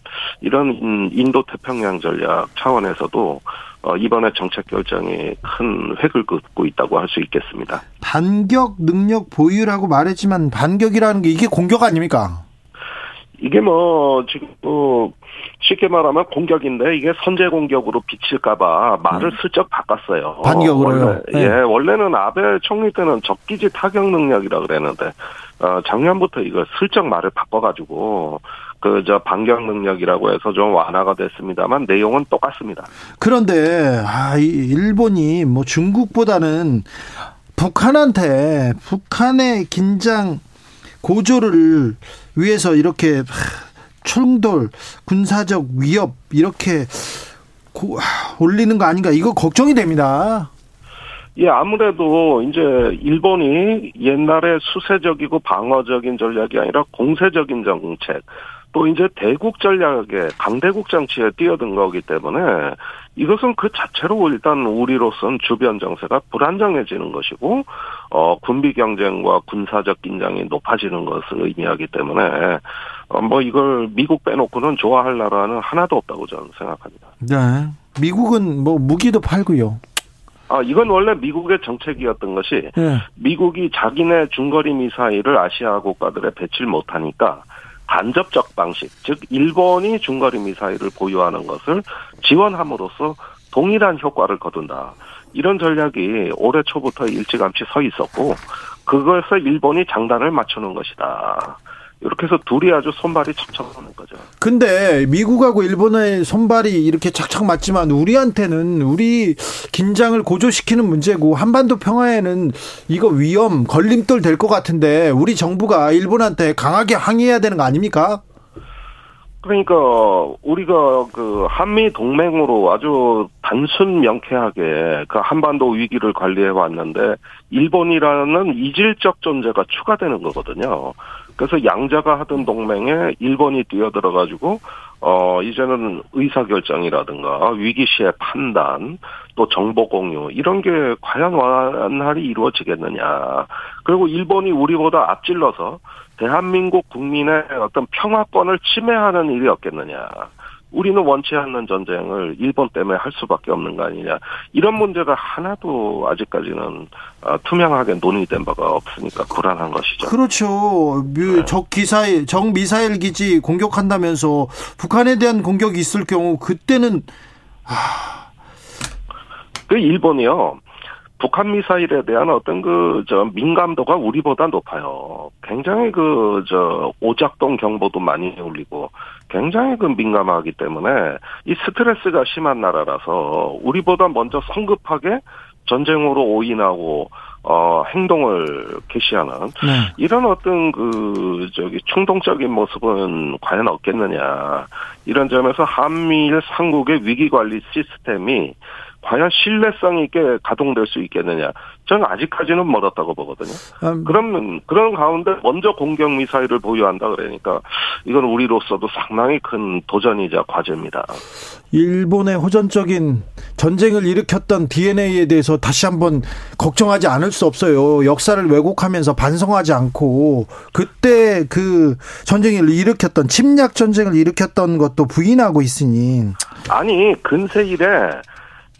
S5: 이런 인도 태평양 전략 차원에서도 어, 이번에 정책 결정이 큰 획을 긋고 있다고 할 수 있겠습니다.
S1: 반격 능력 보유라고 말했지만 반격이라는 게 이게 공격 아닙니까?
S5: 이게 뭐 지금 뭐 쉽게 말하면 공격인데 이게 선제 공격으로 비칠까봐 말을 음. 슬쩍 바꿨어요.
S1: 반격으로요.
S5: 원래, 네. 예, 원래는 아베 총리 때는 적기지 타격 능력이라 그랬는데 어, 작년부터 이걸 슬쩍 말을 바꿔가지고 그 저 반격 능력이라고 해서 좀 완화가 됐습니다만 내용은 똑같습니다.
S1: 그런데 아, 일본이 뭐 중국보다는 북한한테 북한의 긴장 고조를 위해서 이렇게 충돌, 군사적 위협 이렇게 고, 올리는 거 아닌가 이거 걱정이 됩니다.
S5: 예, 아무래도 이제 일본이 옛날에 수세적이고 방어적인 전략이 아니라 공세적인 정책, 또 이제 대국 전략에 강대국 정치에 뛰어든 거기 때문에 이것은 그 자체로 일단 우리로선 주변 정세가 불안정해지는 것이고 어 군비 경쟁과 군사적 긴장이 높아지는 것을 의미하기 때문에 어 뭐 이걸 미국 빼놓고는 좋아할 나라는 하나도 없다고 저는 생각합니다.
S1: 네. 미국은 뭐 무기도 팔고요.
S5: 아, 이건 원래 미국의 정책이었던 것이 네. 미국이 자기네 중거리 미사일을 아시아 국가들에 배치를 못하니까 간접적 방식, 즉 일본이 중거리 미사일을 보유하는 것을 지원함으로써 동일한 효과를 거둔다. 이런 전략이 올해 초부터 일찌감치 서 있었고 그것을 일본이 장단을 맞추는 것이다. 이렇게 해서 둘이 아주 손발이 척척하는 거죠.
S1: 근데 미국하고 일본의 손발이 이렇게 착착 맞지만 우리한테는 우리 긴장을 고조시키는 문제고 한반도 평화에는 이거 위험 걸림돌 될 것 같은데 우리 정부가 일본한테 강하게 항의해야 되는 거 아닙니까?
S5: 그러니까 우리가 그 한미 동맹으로 아주 단순 명쾌하게 그 한반도 위기를 관리해 왔는데 일본이라는 이질적 존재가 추가되는 거거든요. 그래서 양자가 하던 동맹에 일본이 뛰어들어 가지고 어 이제는 의사 결정이라든가 위기 시의 판단 또 정보 공유 이런 게 과연 완활히 이루어지겠느냐. 그리고 일본이 우리보다 앞질러서 대한민국 국민의 어떤 평화권을 침해하는 일이 없겠느냐. 우리는 원치 않는 전쟁을 일본 때문에 할 수밖에 없는 거 아니냐. 이런 문제가 하나도 아직까지는 어, 투명하게 논의된 바가 없으니까 불안한 것이죠.
S1: 그렇죠. 네. 적 기사일, 적 미사일 기지 공격한다면서 북한에 대한 공격이 있을 경우 그때는 아...
S5: 그 일본이요. 북한 미사일에 대한 어떤 그, 저, 민감도가 우리보다 높아요. 굉장히 그, 저, 오작동 경보도 많이 울리고, 굉장히 그 민감하기 때문에, 이 스트레스가 심한 나라라서, 우리보다 먼저 성급하게 전쟁으로 오인하고, 어, 행동을 개시하는, 네. 이런 어떤 그, 저기, 충동적인 모습은 과연 없겠느냐. 이런 점에서 한미일 삼국의 위기 관리 시스템이 과연 신뢰성 있게 가동될 수 있겠느냐. 저는 아직까지는 멀었다고 보거든요. 음. 그러면 그런 가운데 먼저 공격 미사일을 보유한다 그러니까 이건 우리로서도 상당히 큰 도전이자 과제입니다.
S1: 일본의 호전적인 전쟁을 일으켰던 DNA에 대해서 다시 한번 걱정하지 않을 수 없어요. 역사를 왜곡하면서 반성하지 않고 그때 그 전쟁을 일으켰던 침략 전쟁을 일으켰던 것도 부인하고 있으니
S5: 아니 근세 일에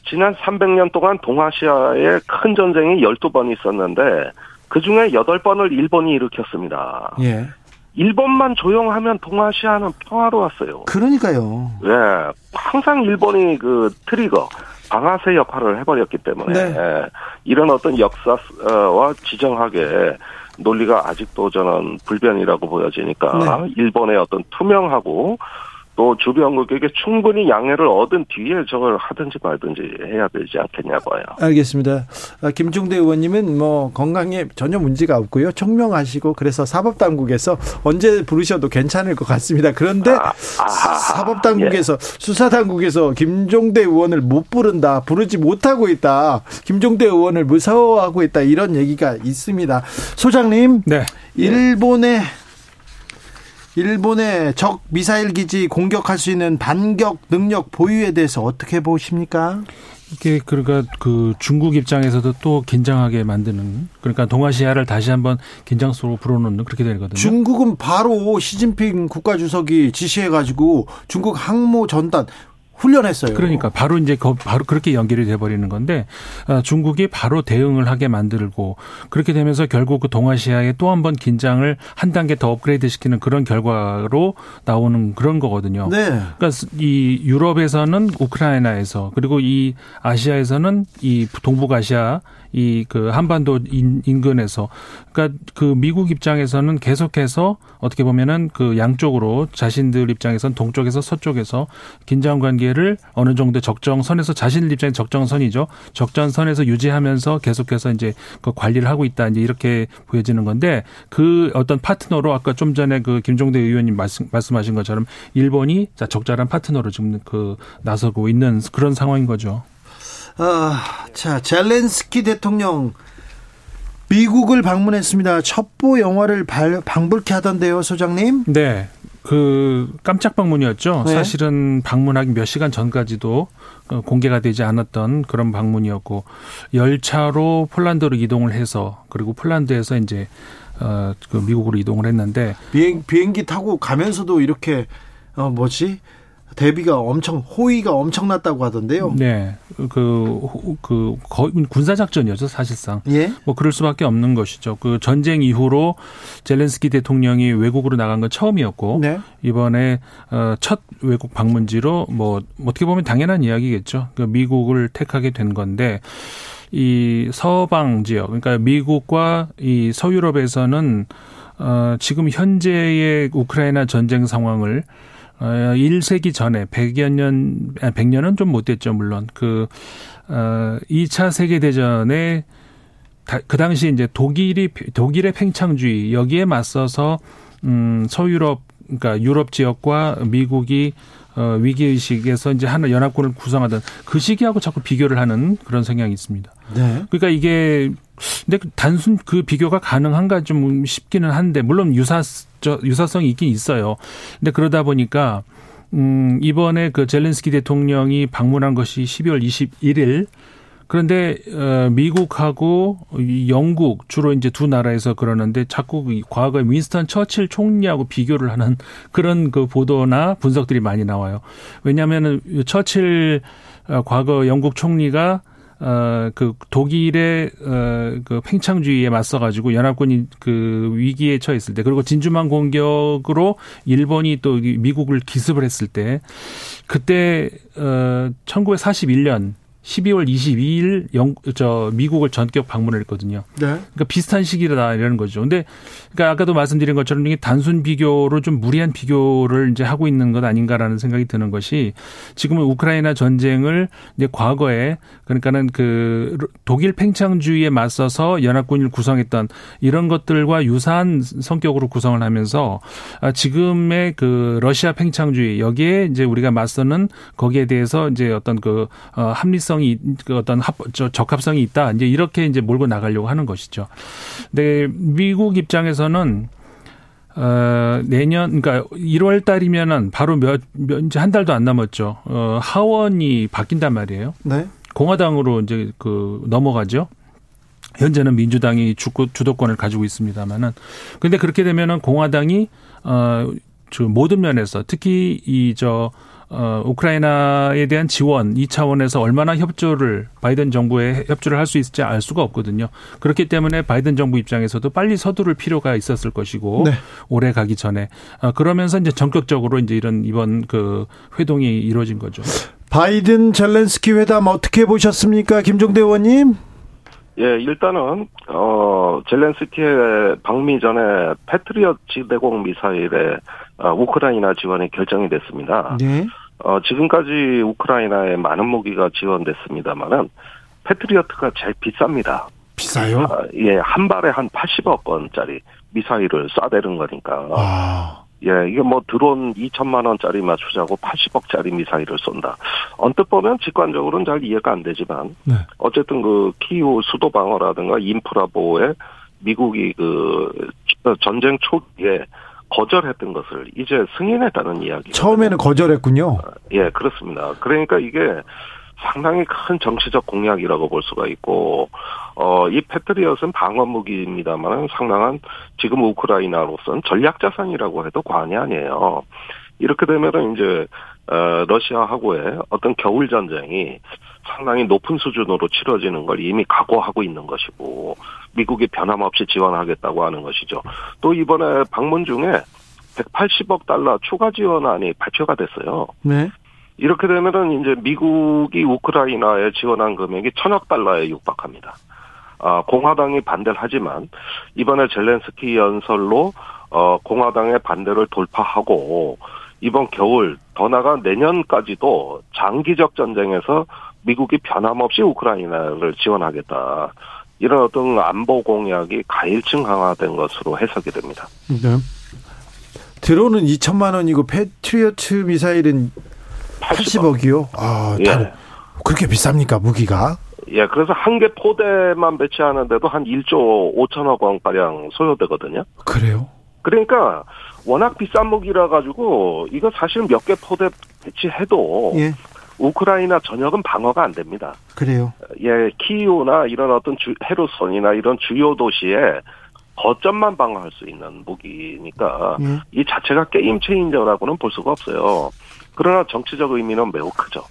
S5: 지난 300년 동안 동아시아에 큰 전쟁이 12번 있었는데 그 중에 8번을 일본이 일으켰습니다. 예. 일본만 조용하면 동아시아는 평화로웠어요.
S1: 그러니까요.
S5: 예. 항상 일본이 그 트리거, 방아쇠 역할을 해버렸기 때문에
S1: 네.
S5: 이런 어떤 역사와 지정학의 논리가 아직도 저는 불변이라고 보여지니까
S1: 네.
S5: 일본의 어떤 투명하고 또 주변국에게 충분히 양해를 얻은 뒤에 저걸 하든지 말든지 해야 되지 않겠냐 봐요.
S1: 알겠습니다. 아, 김종대 의원님은 뭐 건강에 전혀 문제가 없고요. 청명하시고 그래서 사법당국에서 언제 부르셔도 괜찮을 것 같습니다. 그런데
S5: 아, 아하,
S1: 사법당국에서 수사당국에서 김종대 의원을 못 부른다, 부르지 못하고 있다, 김종대 의원을 무서워하고 있다 이런 얘기가 있습니다. 소장님,
S6: 네.
S1: 일본의 일본의 적 미사일 기지 공격할 수 있는 반격 능력 보유에 대해서 어떻게 보십니까?
S6: 이게 그러니까 그 중국 입장에서도 또 긴장하게 만드는 그러니까 동아시아를 다시 한번 긴장 속으로 불어넣는 그렇게 되거든요.
S1: 중국은 바로 시진핑 국가주석이 지시해가지고 중국 항모 전단 훈련했어요.
S6: 그러니까 바로 이제 거- 바로 그렇게 연결이 돼 버리는 건데 아, 중국이 바로 대응을 하게 만들고 그렇게 되면서 결국 그 동아시아에 또 한 번 긴장을 한 단계 더 업그레이드 시키는 그런 결과로 나오는 그런 거거든요.
S1: 네.
S6: 그러니까 이 유럽에서는 우크라이나에서 그리고 이 아시아에서는 이 동북아시아 이 그 한반도 인, 인근에서 그러니까 그 미국 입장에서는 계속해서 어떻게 보면은 그 양쪽으로 자신들 입장에선 동쪽에서 서쪽에서 긴장 관계를 어느 정도 적정선에서 자신들 입장에 적정선이죠. 적정선에서 유지하면서 계속해서 이제 그 관리를 하고 있다 이제 이렇게 보여지는 건데 그 어떤 파트너로 아까 좀 전에 그 김종대 의원님 말씀, 말씀하신 것처럼 일본이 자 적절한 파트너로 지금 그 나서고 있는 그런 상황인 거죠.
S1: 아, 자, 젤렌스키 대통령 미국을 방문했습니다. 첩보 영화를 발, 방불케 하던데요, 소장님?
S6: 네. 그 깜짝 방문이었죠.
S1: 네.
S6: 사실은 방문하기 몇 시간 전까지도 어, 공개가 되지 않았던 그런 방문이었고 열차로 폴란드로 이동을 해서 그리고 폴란드에서 이제 어 그 미국으로 이동을 했는데
S1: 비행, 비행기 타고 가면서도 이렇게, 어, 뭐지? 대비가 엄청, 호의가 엄청났다고 하던데요.
S6: 네. 그, 호- 그, 거의 군사 작전이었죠, 사실상.
S1: 예?
S6: 뭐 그럴 수밖에 없는 것이죠. 그 전쟁 이후로 젤렌스키 대통령이 외국으로 나간 건 처음이었고
S1: 네.
S6: 이번에 어, 첫 외국 방문지로 뭐 어떻게 보면 당연한 이야기겠죠. 그 미국을 택하게 된 건데 이 서방 지역 그러니까 미국과 이 서유럽에서는 어, 지금 현재의 우크라이나 전쟁 상황을 어, 1세기 전에 100여 년, 아, 100년은 좀 못 됐죠, 물론. 그, 어, 2차 세계대전에 다- 그 당시 이제 독일이, 독일의 팽창주의, 여기에 맞서서, 음, 서유럽, 그러니까 유럽 지역과 미국이 어, 위기의식에서 이제 하나 연합군을 구성하던 그 시기하고 자꾸 비교를 하는 그런 성향이 있습니다.
S1: 네.
S6: 그러니까 이게 근데 그 단순 그 비교가 가능한가 좀 싶기는 한데 물론 유사 저 유사성이 있긴 있어요. 근데 그러다 보니까 음 이번에 그 젤렌스키 대통령이 방문한 것이 12월 21일 그런데 어 미국하고 이 영국 주로 이제 두 나라에서 그러는데 자꾸 이 과거에 윈스턴 처칠 총리하고 비교를 하는 그런 그 보도나 분석들이 많이 나와요. 왜냐하면은 처칠 어, 과거 영국 총리가 어, 그 독일의 어, 그 팽창주의에 맞서 가지고 연합군이 그 위기에 처했을 때 그리고 진주만 공격으로 일본이 또 미국을 기습을 했을 때 그때 어 1941년 12월 22일 영, 저 미국을 전격 방문을 했거든요.
S1: 네.
S6: 그러니까 비슷한 시기다 이러는 거죠. 근데 그러니까 아까도 말씀드린 것처럼 이게 단순 비교로 좀 무리한 비교를 이제 하고 있는 것 아닌가라는 생각이 드는 것이 지금은 우크라이나 전쟁을 이제 과거에 그러니까는 그 독일 팽창주의에 맞서서 연합군을 구성했던 이런 것들과 유사한 성격으로 구성을 하면서 아, 지금의 그 러시아 팽창주의 여기에 이제 우리가 맞서는 거기에 대해서 이제 어떤 그 어, 합리성이 그 어떤 합, 저, 적합성이 있다 이제 이렇게 이제 몰고 나가려고 하는 것이죠. 근데 미국 입장에서는 어, 내년, 그러니까 1월 달이면은 바로 몇, 몇, 이제 한 달도 안 남았죠. 어, 하원이 바뀐단 말이에요.
S1: 네.
S6: 공화당으로 이제 그 넘어가죠. 현재는 민주당이 주권, 주도권을 가지고 있습니다만은. 근데 그렇게 되면은 공화당이, 어, 저 모든 면에서 특히 이, 저, 어, 우크라이나에 대한 지원 이 차원에서 얼마나 협조를 바이든 정부에 협조를 할 수 있을지 알 수가 없거든요. 그렇기 때문에 바이든 정부 입장에서도 빨리 서두를 필요가 있었을 것이고
S1: 네.
S6: 올해 가기 전에 어, 그러면서 이제 전격적으로 이제 이런 이번 그 회동이 이루어진 거죠.
S1: 바이든 젤렌스키 회담 어떻게 보셨습니까? 김종대 의원님?
S5: 예, 일단은 어 젤렌스키의 방미 전에 패트리엇 지대공 미사일의 어, 우크라이나 지원이 결정이 됐습니다.
S1: 네.
S5: 어 지금까지 우크라이나에 많은 무기가 지원됐습니다만은 패트리어트가 제일 비쌉니다.
S1: 비싸요?
S5: 아, 예, 한 발에 한 80억 원짜리 미사일을 쏴대는 거니까.
S1: 아,
S5: 예, 이게 뭐 드론 2천만 원짜리 맞추자고 80억짜리 미사일을 쏜다. 언뜻 보면 직관적으로는 잘 이해가 안 되지만
S1: 네.
S5: 어쨌든 그 키우 수도 방어라든가 인프라 보호에 미국이 그 전쟁 초기에 거절했던 것을 이제 승인했다는 이야기.
S1: 처음에는 거절했군요.
S5: 예, 그렇습니다. 그러니까 이게 상당히 큰 정치적 공약이라고 볼 수가 있고, 어, 이 패트리엇은 방어 무기입니다만 상당한 지금 우크라이나로서는 전략 자산이라고 해도 과언이 아니에요. 이렇게 되면은 이제, 어, 러시아하고의 어떤 겨울 전쟁이 상당히 높은 수준으로 치러지는 걸 이미 각오하고 있는 것이고, 미국이 변함없이 지원하겠다고 하는 것이죠. 또 이번에 방문 중에 180억 달러 추가 지원안이 발표가 됐어요.
S1: 네.
S5: 이렇게 되면은 이제 미국이 우크라이나에 지원한 금액이 천억 달러에 육박합니다. 아, 공화당이 반대를 하지만 이번에 젤렌스키 연설로 어, 공화당의 반대를 돌파하고 이번 겨울 더 나아가 내년까지도 장기적 전쟁에서 미국이 변함없이 우크라이나를 지원하겠다. 이런 어떤 안보 공약이 가일층 강화된 것으로 해석이 됩니다.
S1: 네. 드론은 2천만 원이고 패트리어트 미사일은 80억 이요? 아,
S5: 예.
S1: 다 그렇게 비쌉니까, 무기가?
S5: 예, 그래서 한 개 포대만 배치하는데도 한 1조 5천억 원가량 소요되거든요.
S1: 그래요?
S5: 그러니까 워낙 비싼 무기라 가지고 이거 사실 몇 개 포대 배치해도
S1: 예,
S5: 우크라이나 전역은 방어가 안 됩니다.
S1: 그래요.
S5: 예, 키이우나 이런 어떤 주, 헤르손이나 이런 주요 도시에 거점만 방어할 수 있는 무기니까
S1: 예.
S5: 이 자체가 game changer라고는 볼 수가 없어요. 그러나 정치적 의미는 매우 크죠.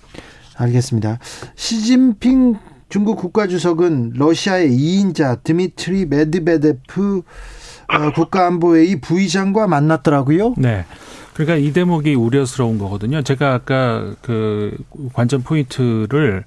S1: 알겠습니다. 시진핑 중국 국가주석은 러시아의 2인자 드미트리 메드베데프 어, 국가안보회의 부의장과 만났더라고요.
S6: 네. 그러니까 이 대목이 우려스러운 거거든요. 제가 아까 그 관전 포인트를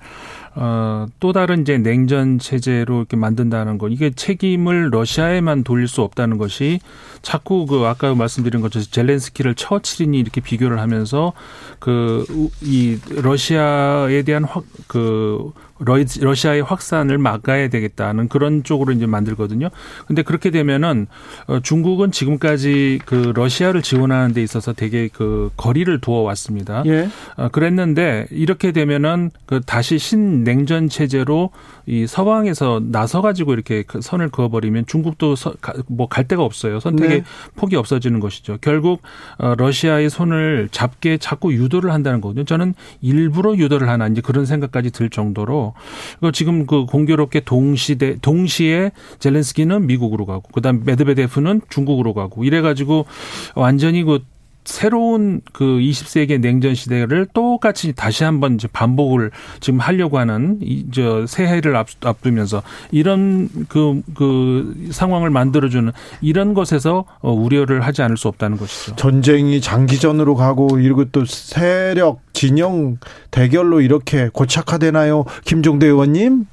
S6: 어, 또 다른 이제 냉전 체제로 이렇게 만든다는 거 이게 책임을 러시아에만 돌릴 수 없다는 것이 자꾸 그 아까 말씀드린 것처럼 젤렌스키를 처칠이니 이렇게 비교를 하면서 그 이 러시아에 대한 확 그 러시아의 확산을 막아야 되겠다는 그런 쪽으로 이제 만들거든요. 근데 그렇게 되면은 어, 중국은 지금까지 그 러시아를 지원하는 데 있어서 되게 그 거리를 두어 왔습니다.
S1: 예.
S6: 어, 그랬는데 이렇게 되면은 그 다시 신냉전 체제로 이 서방에서 나서 가지고 이렇게 그 선을 그어버리면 중국도 뭐 갈 데가 없어요. 선택의
S1: 네.
S6: 폭이 없어지는 것이죠. 결국 어, 러시아의 손을 잡게 자꾸 유도를 한다는 거거든요. 저는 일부러 유도를 하나 이제 그런 생각까지 들 정도로 그 지금 그 공교롭게 동시대 동시에 젤렌스키는 미국으로 가고 그다음 메드베데프는 중국으로 가고 이래 가지고 완전히 그 새로운 그 20세기 냉전 시대를 똑같이 다시 한번 이제 반복을 지금 하려고 하는 이저 새해를 앞, 앞두면서 이런 그, 그 상황을 만들어주는 이런 것에서 어, 우려를 하지 않을 수 없다는 것이죠.
S1: 전쟁이 장기전으로 가고 이리고 또 세력 진영 대결로 이렇게 고착화되나요, 김종대 의원님?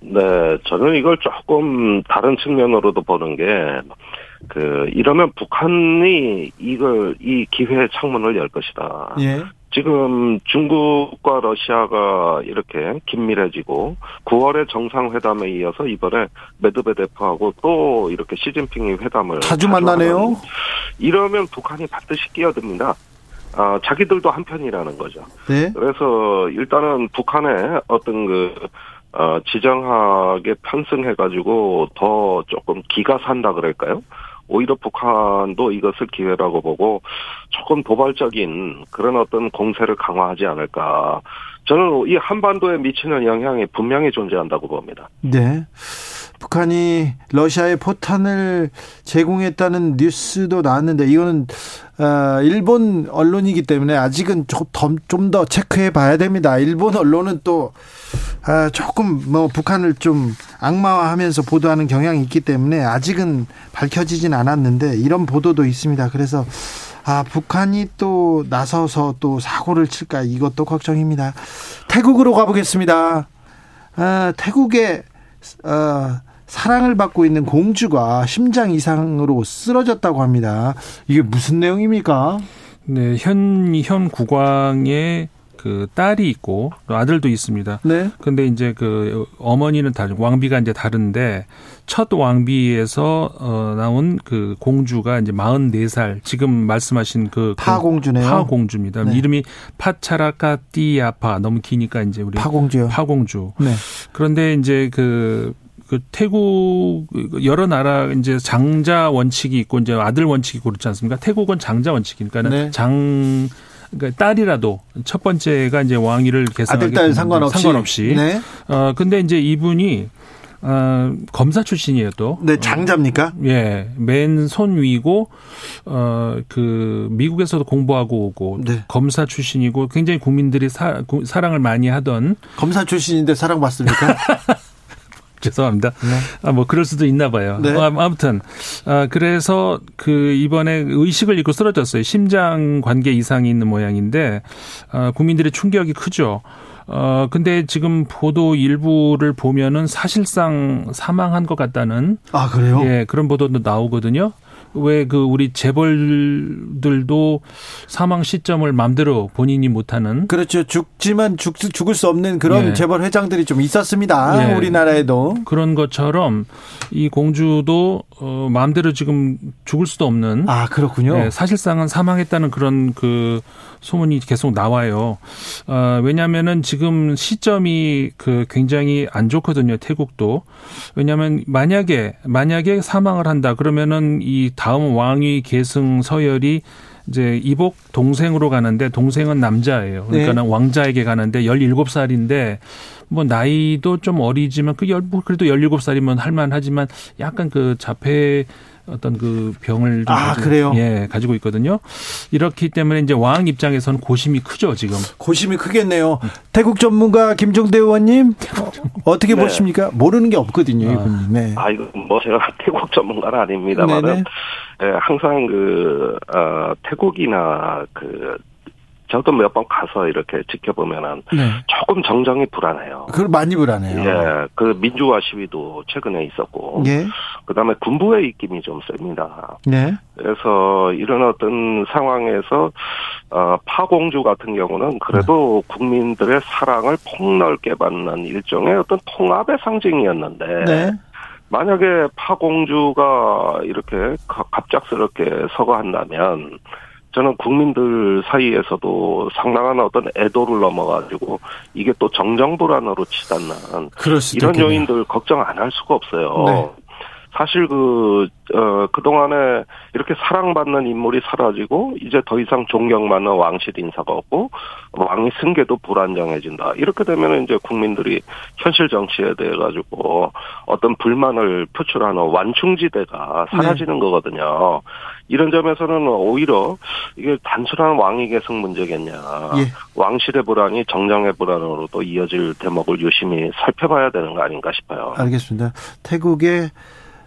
S5: 네, 저는 이걸 조금 다른 측면으로도 보는 게, 그, 이러면 북한이 이걸, 이 기회의 창문을 열 것이다.
S1: 예.
S5: 지금 중국과 러시아가 이렇게 긴밀해지고 9월에 정상회담에 이어서 이번에 메드베데프하고 또 이렇게 시진핑이 회담을
S1: 자주 만나네요.
S5: 이러면 북한이 반드시 끼어듭니다. 아, 자기들도 한편이라는 거죠.
S1: 네.
S5: 그래서 일단은 북한의 어떤 그 어, 지정학에 편승해가지고 더 조금 기가 산다 그럴까요? 오히려 북한도 이것을 기회라고 보고 조금 도발적인 그런 어떤 공세를 강화하지 않을까. 저는 이 한반도에 미치는 영향이 분명히 존재한다고 봅니다.
S1: 네. 북한이 러시아에 포탄을 제공했다는 뉴스도 나왔는데 이거는 어, 일본 언론이기 때문에 아직은 좀더 체크해 봐야 됩니다. 일본 언론은 또 아, 조금 뭐 북한을 좀 악마화하면서 보도하는 경향이 있기 때문에 아직은 밝혀지진 않았는데 이런 보도도 있습니다. 그래서 아, 북한이 또 나서서 또 사고를 칠까 이것도 걱정입니다. 태국으로 가보겠습니다. 아, 태국의 어, 사랑을 받고 있는 공주가 심장 이상으로 쓰러졌다고 합니다. 이게 무슨 내용입니까?
S6: 네, 현, 현 국왕의 그 딸이 있고 아들도 있습니다.
S1: 네.
S6: 근데 이제 그 어머니는 다른 왕비가 이제 다른데 첫 왕비에서 어 나온 그 공주가 이제 44살 지금 말씀하신 그
S1: 파공주네요.
S6: 파공주입니다.
S1: 네.
S6: 이름이 파차라카띠아파 너무 기니까 이제 우리
S1: 파공주요.
S6: 파공주.
S1: 네.
S6: 그런데 이제 그, 그 태국 여러 나라 이제 장자 원칙이 있고 이제 아들 원칙이 있고 그렇지 않습니까? 태국은 장자 원칙이니까는
S1: 네.
S6: 장 그러니까 딸이라도 첫 번째가 이제 왕위를 계승하기
S1: 아들 딸 상관없이.
S6: 상관없이.
S1: 네.
S6: 어 근데 이제 이분이 어 검사 출신이에요 또.
S1: 네, 장자입니까?
S6: 예, 맨손 위고 어그 미국에서도 공부하고 오고
S1: 네.
S6: 검사 출신이고 굉장히 국민들이 사, 구- 사랑을 많이 하던
S1: 검사 출신인데 사랑받습니까?
S6: 죄송합니다. 아, 뭐 그럴 수도 있나 봐요.
S1: 네.
S6: 어, 아무튼 아, 그래서 그 이번에 의식을 잃고 쓰러졌어요. 심장 관계 이상이 있는 모양인데 아, 국민들의 충격이 크죠. 어 근데 지금 보도 일부를 보면은 사실상 사망한 것 같다는
S1: 아, 그래요?
S6: 예 그런 보도도 나오거든요. 왜 그 우리 재벌들도 사망 시점을 마음대로 본인이 못하는
S1: 그렇죠. 죽지만 죽, 죽을 수 없는 그런
S6: 예.
S1: 재벌 회장들이 좀 있었습니다.
S6: 예.
S1: 우리나라에도.
S6: 그런 것처럼 이 공주도 어 마음대로 지금 죽을 수도 없는
S1: 아, 그렇군요.
S6: 네, 사실상은 사망했다는 그런 그 소문이 계속 나와요. 어, 왜냐하면은 지금 시점이 그 굉장히 안 좋거든요. 태국도. 왜냐하면 만약에 만약에 사망을 한다 그러면은 이 다음 왕위 계승 서열이 이제 이복 동생으로 가는데 동생은 남자예요. 그러니까는 왕자에게 가는데 17살인데 뭐 나이도 좀 어리지만 그 열, 뭐 그래도 17살이면 할만하지만 약간 그 자폐 어떤 그 병을 좀
S1: 아,
S6: 가지고-
S1: 그래요?
S6: 예, 가지고 있거든요. 이렇기 때문에 이제 왕 입장에서는 고심이 크죠, 지금.
S1: 고심이 크겠네요. 태국 전문가 김종대 의원님 어, 떻게
S5: 네.
S1: 보십니까? 모르는 게 없거든요,
S6: 아.
S1: 이분이. 네.
S5: 아, 이거 뭐 제가 태국 전문가는 아닙니다만,
S1: 네네.
S5: 은 항상 그, 어, 태국이나 그, 저도 몇 번 가서 이렇게 지켜보면은
S1: 네.
S5: 조금 정정이 불안해요.
S1: 그걸 많이 불안해요.
S5: 예, 그 민주화 시위도 최근에 있었고,
S1: 예.
S5: 그 다음에 군부의 입김이 좀 셉니다.
S1: 네.
S5: 그래서 이런 어떤 상황에서 어, 파공주 같은 경우는 그래도 국민들의 사랑을 폭넓게 받는 일종의 어떤 통합의 상징이었는데
S1: 네.
S5: 만약에 파공주가 이렇게 가- 갑작스럽게 서거한다면 저는 국민들 사이에서도 상당한 어떤 애도를 넘어가지고 이게 또 정정불안으로 치닫는 이런
S1: 있겠네요.
S5: 요인들 걱정 안 할 수가 없어요.
S1: 네.
S5: 사실 그, 어, 그동안에 이렇게 사랑받는 인물이 사라지고, 이제 더 이상 존경받는 왕실 인사가 없고, 왕위 승계도 불안정해진다. 이렇게 되면 이제 국민들이 현실 정치에 대해 가지고 어떤 불만을 표출하는 완충지대가 사라지는 거거든요. 이런 점에서는 오히려 이게 단순한 왕위 계승 문제겠냐.
S1: 예.
S5: 왕실의 불안이 정정의 불안으로도 이어질 대목을 유심히 살펴봐야 되는 거 아닌가 싶어요.
S1: 알겠습니다. 태국의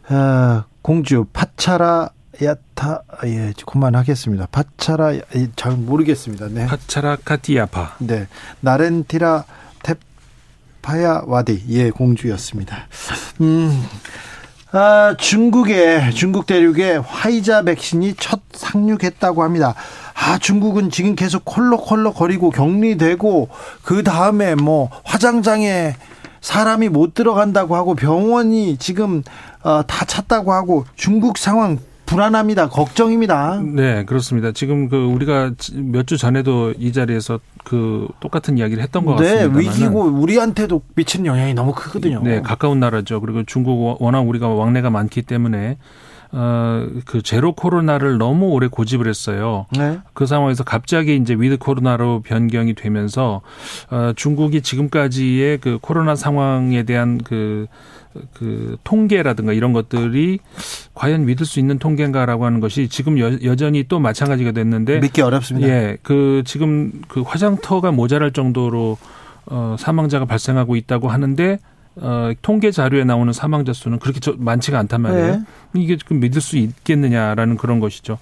S1: 어, 공주 파차라 야타 예 그만하겠습니다. 파차라 야- 예, 잘 모르겠습니다. 네.
S6: 파차라 카티아파.
S1: 네. 나렌티라 테파야 와디 예 공주였습니다. 음. 아, 중국에 중국 대륙에 화이자 백신이 첫 상륙했다고 합니다. 아, 중국은 지금 계속 콜록콜록 거리고 격리되고 그 다음에 뭐 화장장에 사람이 못 들어간다고 하고 병원이 지금 어, 다 찼다고 하고 중국 상황 불안합니다. 걱정입니다.
S6: 네, 그렇습니다. 지금 그 우리가 몇 주 전에도 이 자리에서 그 똑같은 이야기를 했던 것
S1: 네,
S6: 같습니다.
S1: 위기고 우리한테도 미치는 영향이 너무 크거든요.
S6: 네, 가까운 나라죠. 그리고 중국 워낙 우리가 왕래가 많기 때문에 어, 그 제로 코로나를 너무 오래 고집을 했어요.
S1: 네.
S6: 그 상황에서 갑자기 이제 with 코로나로 변경이 되면서 어, 중국이 지금까지의 그 코로나 상황에 대한 그, 그 통계라든가 이런 것들이 과연 믿을 수 있는 통계인가라고 하는 것이 지금 여, 여전히 또 마찬가지가 됐는데
S1: 믿기 어렵습니다.
S6: 예, 그 지금 그 화장터가 모자랄 정도로 어, 사망자가 발생하고 있다고 하는데 어, 통계 자료에 나오는 사망자 수는 그렇게 저, 많지가 않단 말이에요. 네. 이게 그 믿을 수 있겠느냐라는 그런 것이죠.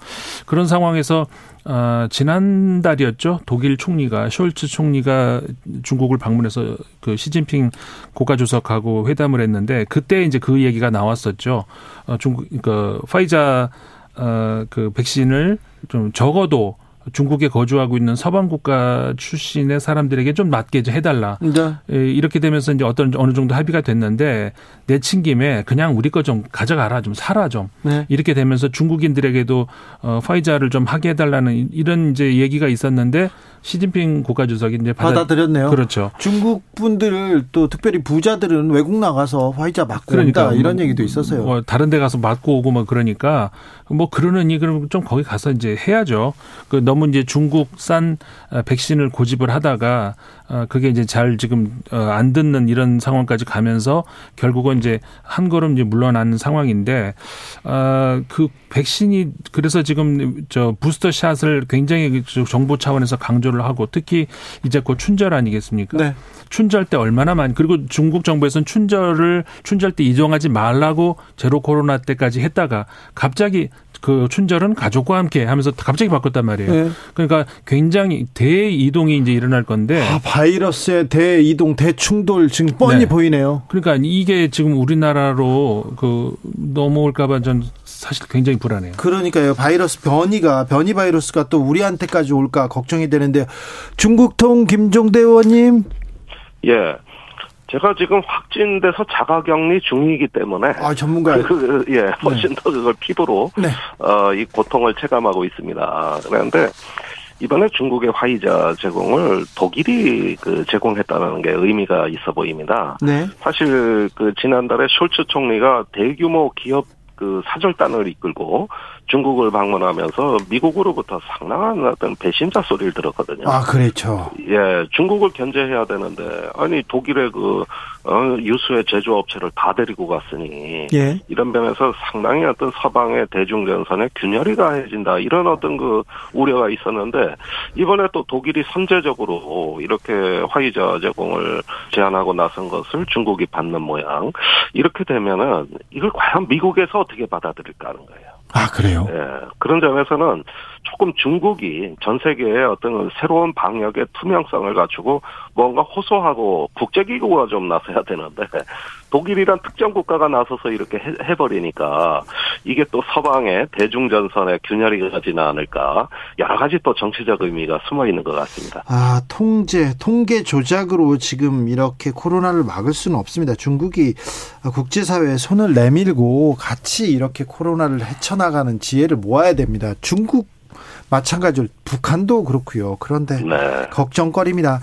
S6: 그런 상황에서 어, 지난달이었죠. 독일 총리가 숄츠 총리가 중국을 방문해서 그 시진핑 국가주석하고 회담을 했는데 그때 이제 그 얘기가 나왔었죠. 어, 중국 그 파이자 어, 그 백신을 좀 적어도 중국에 거주하고 있는 서방 국가 출신의 사람들에게 좀 맞게 해달라. 네. 예, 이렇게 되면서 이제 어떤 어느 정도 합의가 됐는데 내친 김에 그냥 우리 거 좀 가져가라, 좀 사라 좀 네. 이렇게 되면서 중국인들에게도 어, 파이자를 좀 하게 해달라는 이런 이제 얘기가 있었는데 시진핑 국가주석이 이제
S1: 받아, 들였네요
S6: 그렇죠.
S1: 중국 분들 또 특별히 부자들은 외국 나가서 화이자 맞고 그러니까 온다 이런 뭐, 얘기도 있었어요.
S6: 뭐 다른 데 가서 맞고 오고 뭐 그러니까 뭐 그러느니 그럼 좀 거기 가서 이제 해야죠. 그 너무 이제 중국산 어, 백신을 고집을 하다가 어, 그게 이제 잘 지금 어, 안 듣는 이런 상황까지 가면서 결국은 이제 한 걸음 이제 물러나는 상황인데 그 백신이 그래서 지금 저 부스터 샷을 굉장히 그 정부 차원에서 강조를 하고 특히 이제 곧 춘절 아니겠습니까? 네. 춘절 때 얼마나 많이 그리고 중국 정부에서는 춘절을 춘절 때 이동하지 말라고 제로 코로나 때까지 했다가 갑자기 그 춘절은 가족과 함께 하면서 갑자기 바꿨단 말이에요. 네. 그러니까 굉장히 대이동이 이제 일어날 건데
S1: 아, 바이러스의 대이동 대충돌 지금 뻔히 네. 보이네요.
S6: 그러니까 이게 지금 우리나라로 그 넘어올까 봐 전 사실 굉장히 불안해요.
S1: 그러니까요. 바이러스 변이가 변이 바이러스가 또 우리한테까지 올까 걱정이 되는데 중국통 김종대 의원님.
S5: 예. 제가 지금 확진돼서 자가격리 중이기 때문에
S1: 아 전문가
S5: 그, 그, 예 훨씬 네. 더 그걸 피부로 네. 어이 고통을 체감하고 있습니다. 그런데 이번에 중국의 화이자 제공을 독일이 그 제공했다는 게 의미가 있어 보입니다. 네. 사실 그 지난달에 숄츠 총리가 대규모 기업 그 사절단을 이끌고 중국을 방문하면서 미국으로부터 상당한 어떤 배신자 소리를 들었거든요.
S1: 아, 그렇죠.
S5: 예, 중국을 견제해야 되는데 아니 독일의 그 어, 유수의 제조업체를 다 데리고 갔으니 예. 이런 면에서 상당히 어떤 서방의 대중전선에 균열이 가해진다 이런 어떤 그 우려가 있었는데 이번에 또 독일이 선제적으로 이렇게 화이자 제공을 제안하고 나선 것을 중국이 받는 모양 이렇게 되면은 이걸 과연 미국에서 어떻게 받아들일까 하는 거예요.
S1: 아, 그래요?
S5: 예. 그런 점에서는 조금 중국이 전 세계의 어떤 새로운 방역의 투명성을 갖추고 뭔가 호소하고 국제기구가 좀 나서야 되는데 독일이란 특정 국가가 나서서 이렇게 해, 버리니까 이게 또 서방의 대중전선의 균열이 가지는 않을까 여러 가지 또 정치적 의미가 숨어 있는 것 같습니다.
S1: 아 통제 통계 조작으로 지금 이렇게 코로나를 막을 수는 없습니다. 중국이 국제사회에 손을 내밀고 같이 이렇게 코로나를 헤쳐나가는 지혜를 모아야 됩니다. 중국 마찬가지로 북한도 그렇고요. 그런데 네. 걱정거리입니다.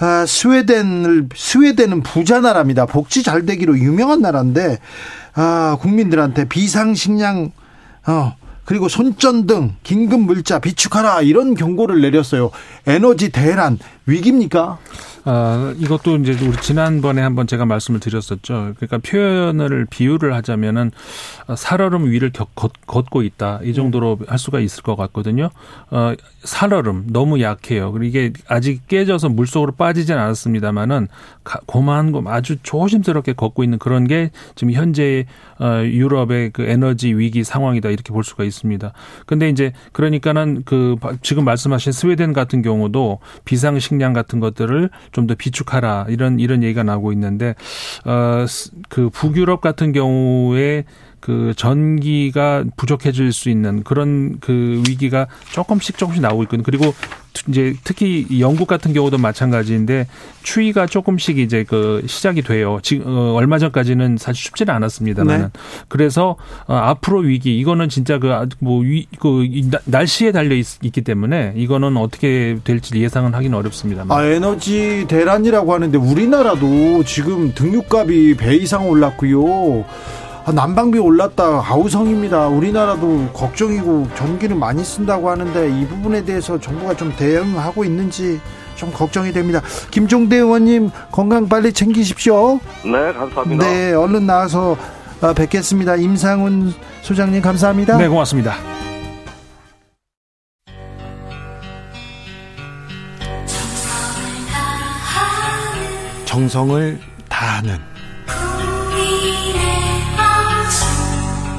S1: 아, 스웨덴을 스웨덴은 부자 나라입니다. 복지 잘 되기로 유명한 나라인데 아, 국민들한테 비상식량 어 그리고 손전등, 긴급 물자 비축하라 이런 경고를 내렸어요. 에너지 대란 위기입니까?
S6: 아, 이것도 이제 우리 지난번에 한번 제가 말씀을 드렸었죠. 그러니까 표현을 비유를 하자면은 살얼음 위를 걷, 걷고 있다. 이 정도로 할 수가 있을 것 같거든요. 어, 살얼음 너무 약해요. 그리고 이게 아직 깨져서 물속으로 빠지진 않았습니다만은 고만 고 아주 조심스럽게 걷고 있는 그런 게 지금 현재 어, 유럽의 그 에너지 위기 상황이다 이렇게 볼 수가 있습니다. 근데 이제 그러니까는 그 지금 말씀하신 스웨덴 같은 경우도 비상식량 같은 것들을 좀 더 비축하라. 이런 이런 얘기가 나오고 있는데 어그 북유럽 같은 경우에 그 전기가 부족해질 수 있는 그런 그 위기가 조금씩 조금씩 나오고 있거든요. 그리고 이제 특히 영국 같은 경우도 마찬가지인데 추위가 조금씩 이제 그 시작이 돼요. 지금 어, 얼마 전까지는 사실 춥지는 않았습니다만 네. 그래서 어, 앞으로 위기 이거는 진짜 그뭐그 그 날씨에 달려 있, 기 때문에 이거는 어떻게 될지 예상은 하기는 어렵습니다만.
S1: 아 에너지 대란이라고 하는데 우리나라도 지금 등유값이 배 이상 올랐고요. 아, 난방비 올랐다 아우성입니다. 우리나라도 걱정이고 전기를 많이 쓴다고 하는데 이 부분에 대해서 정부가 좀 대응하고 있는지 좀 걱정이 됩니다. 김종대 의원님 건강 빨리 챙기십시오.
S5: 네, 감사합니다.
S1: 네, 얼른 나와서 어, 뵙겠습니다. 임상훈 소장님 감사합니다.
S6: 네, 고맙습니다.
S1: 정성을 다하는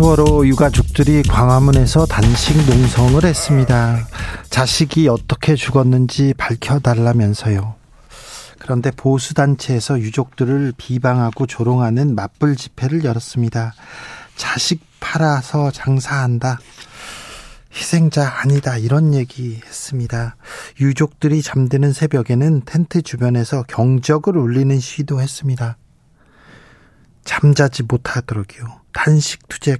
S1: 세월호 유가족들이 광화문에서 단식 농성을 했습니다. 자식이 어떻게 죽었는지 밝혀달라면서요. 그런데 보수단체에서 유족들을 비방하고 조롱하는 맞불 집회를 열었습니다. 자식 팔아서 장사한다. 희생자 아니다. 이런 얘기 했습니다. 유족들이 잠드는 새벽에는 텐트 주변에서 경적을 울리는 시도 했습니다. 잠자지 못하도록요. 단식 투쟁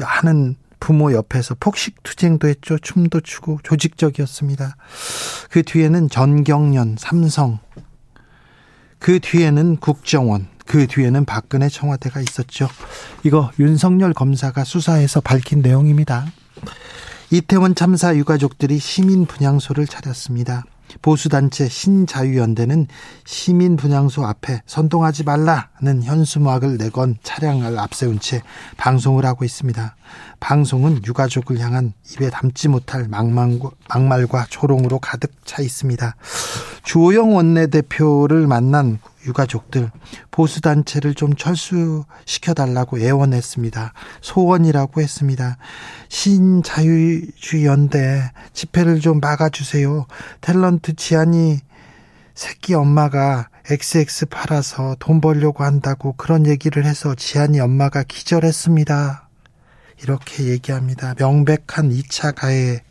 S1: 하는 부모 옆에서 폭식 투쟁도 했죠. 춤도 추고 조직적이었습니다. 그 뒤에는 전경련, 삼성, 그 뒤에는 국정원, 그 뒤에는 박근혜 청와대가 있었죠. 이거 윤석열 검사가 수사해서 밝힌 내용입니다. 이태원 참사 유가족들이 시민 분향소를 차렸습니다. 보수단체 신자유연대는 시민 분향소 앞에 선동하지 말라는 현수막을 내건 차량을 앞세운 채 방송을 하고 있습니다. 방송은 유가족을 향한 입에 담지 못할 막말과, 막말과 조롱으로 가득 차 있습니다. 주호영 원내대표를 만난 유가족들 보수 단체를 좀 철수시켜 달라고 애원했습니다. 소원이라고 했습니다. 신자유주의 연대 집회를 좀 막아 주세요. 탤런트 지안이 새끼 엄마가 XX 팔아서 돈 벌려고 한다고 그런 얘기를 해서 지안이 엄마가 기절했습니다. 이렇게 얘기합니다. 명백한 2차 가해.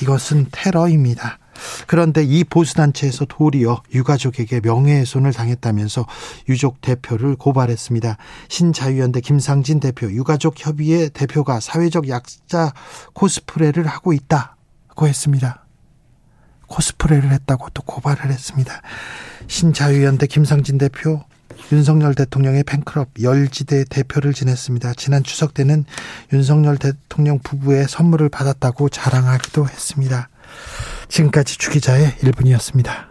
S1: 이것은 테러입니다. 그런데 이 보수단체에서 도리어 유가족에게 명예훼손을 당했다면서 유족 대표를 고발했습니다. 신자유연대 김상진 대표, 유가족 협의회 대표가 사회적 약자 코스프레를 하고 있다고 했습니다. 코스프레를 했다고 또 고발을 했습니다. 신자유연대 김상진 대표, 윤석열 대통령의 팬클럽 열지대 대표를 지냈습니다. 지난 추석 때는 윤석열 대통령 부부의 선물을 받았다고 자랑하기도 했습니다. 지금까지 주기자의 1분이었습니다.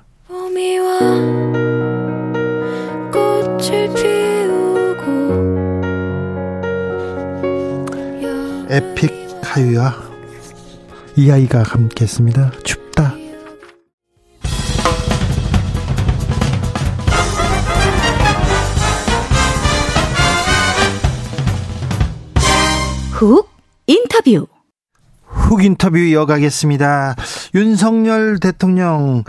S1: 에픽 하유와 이 아이가 함께했습니다. 춥
S2: 훅 인터뷰
S1: 훅 인터뷰 이어가겠습니다. 윤석열 대통령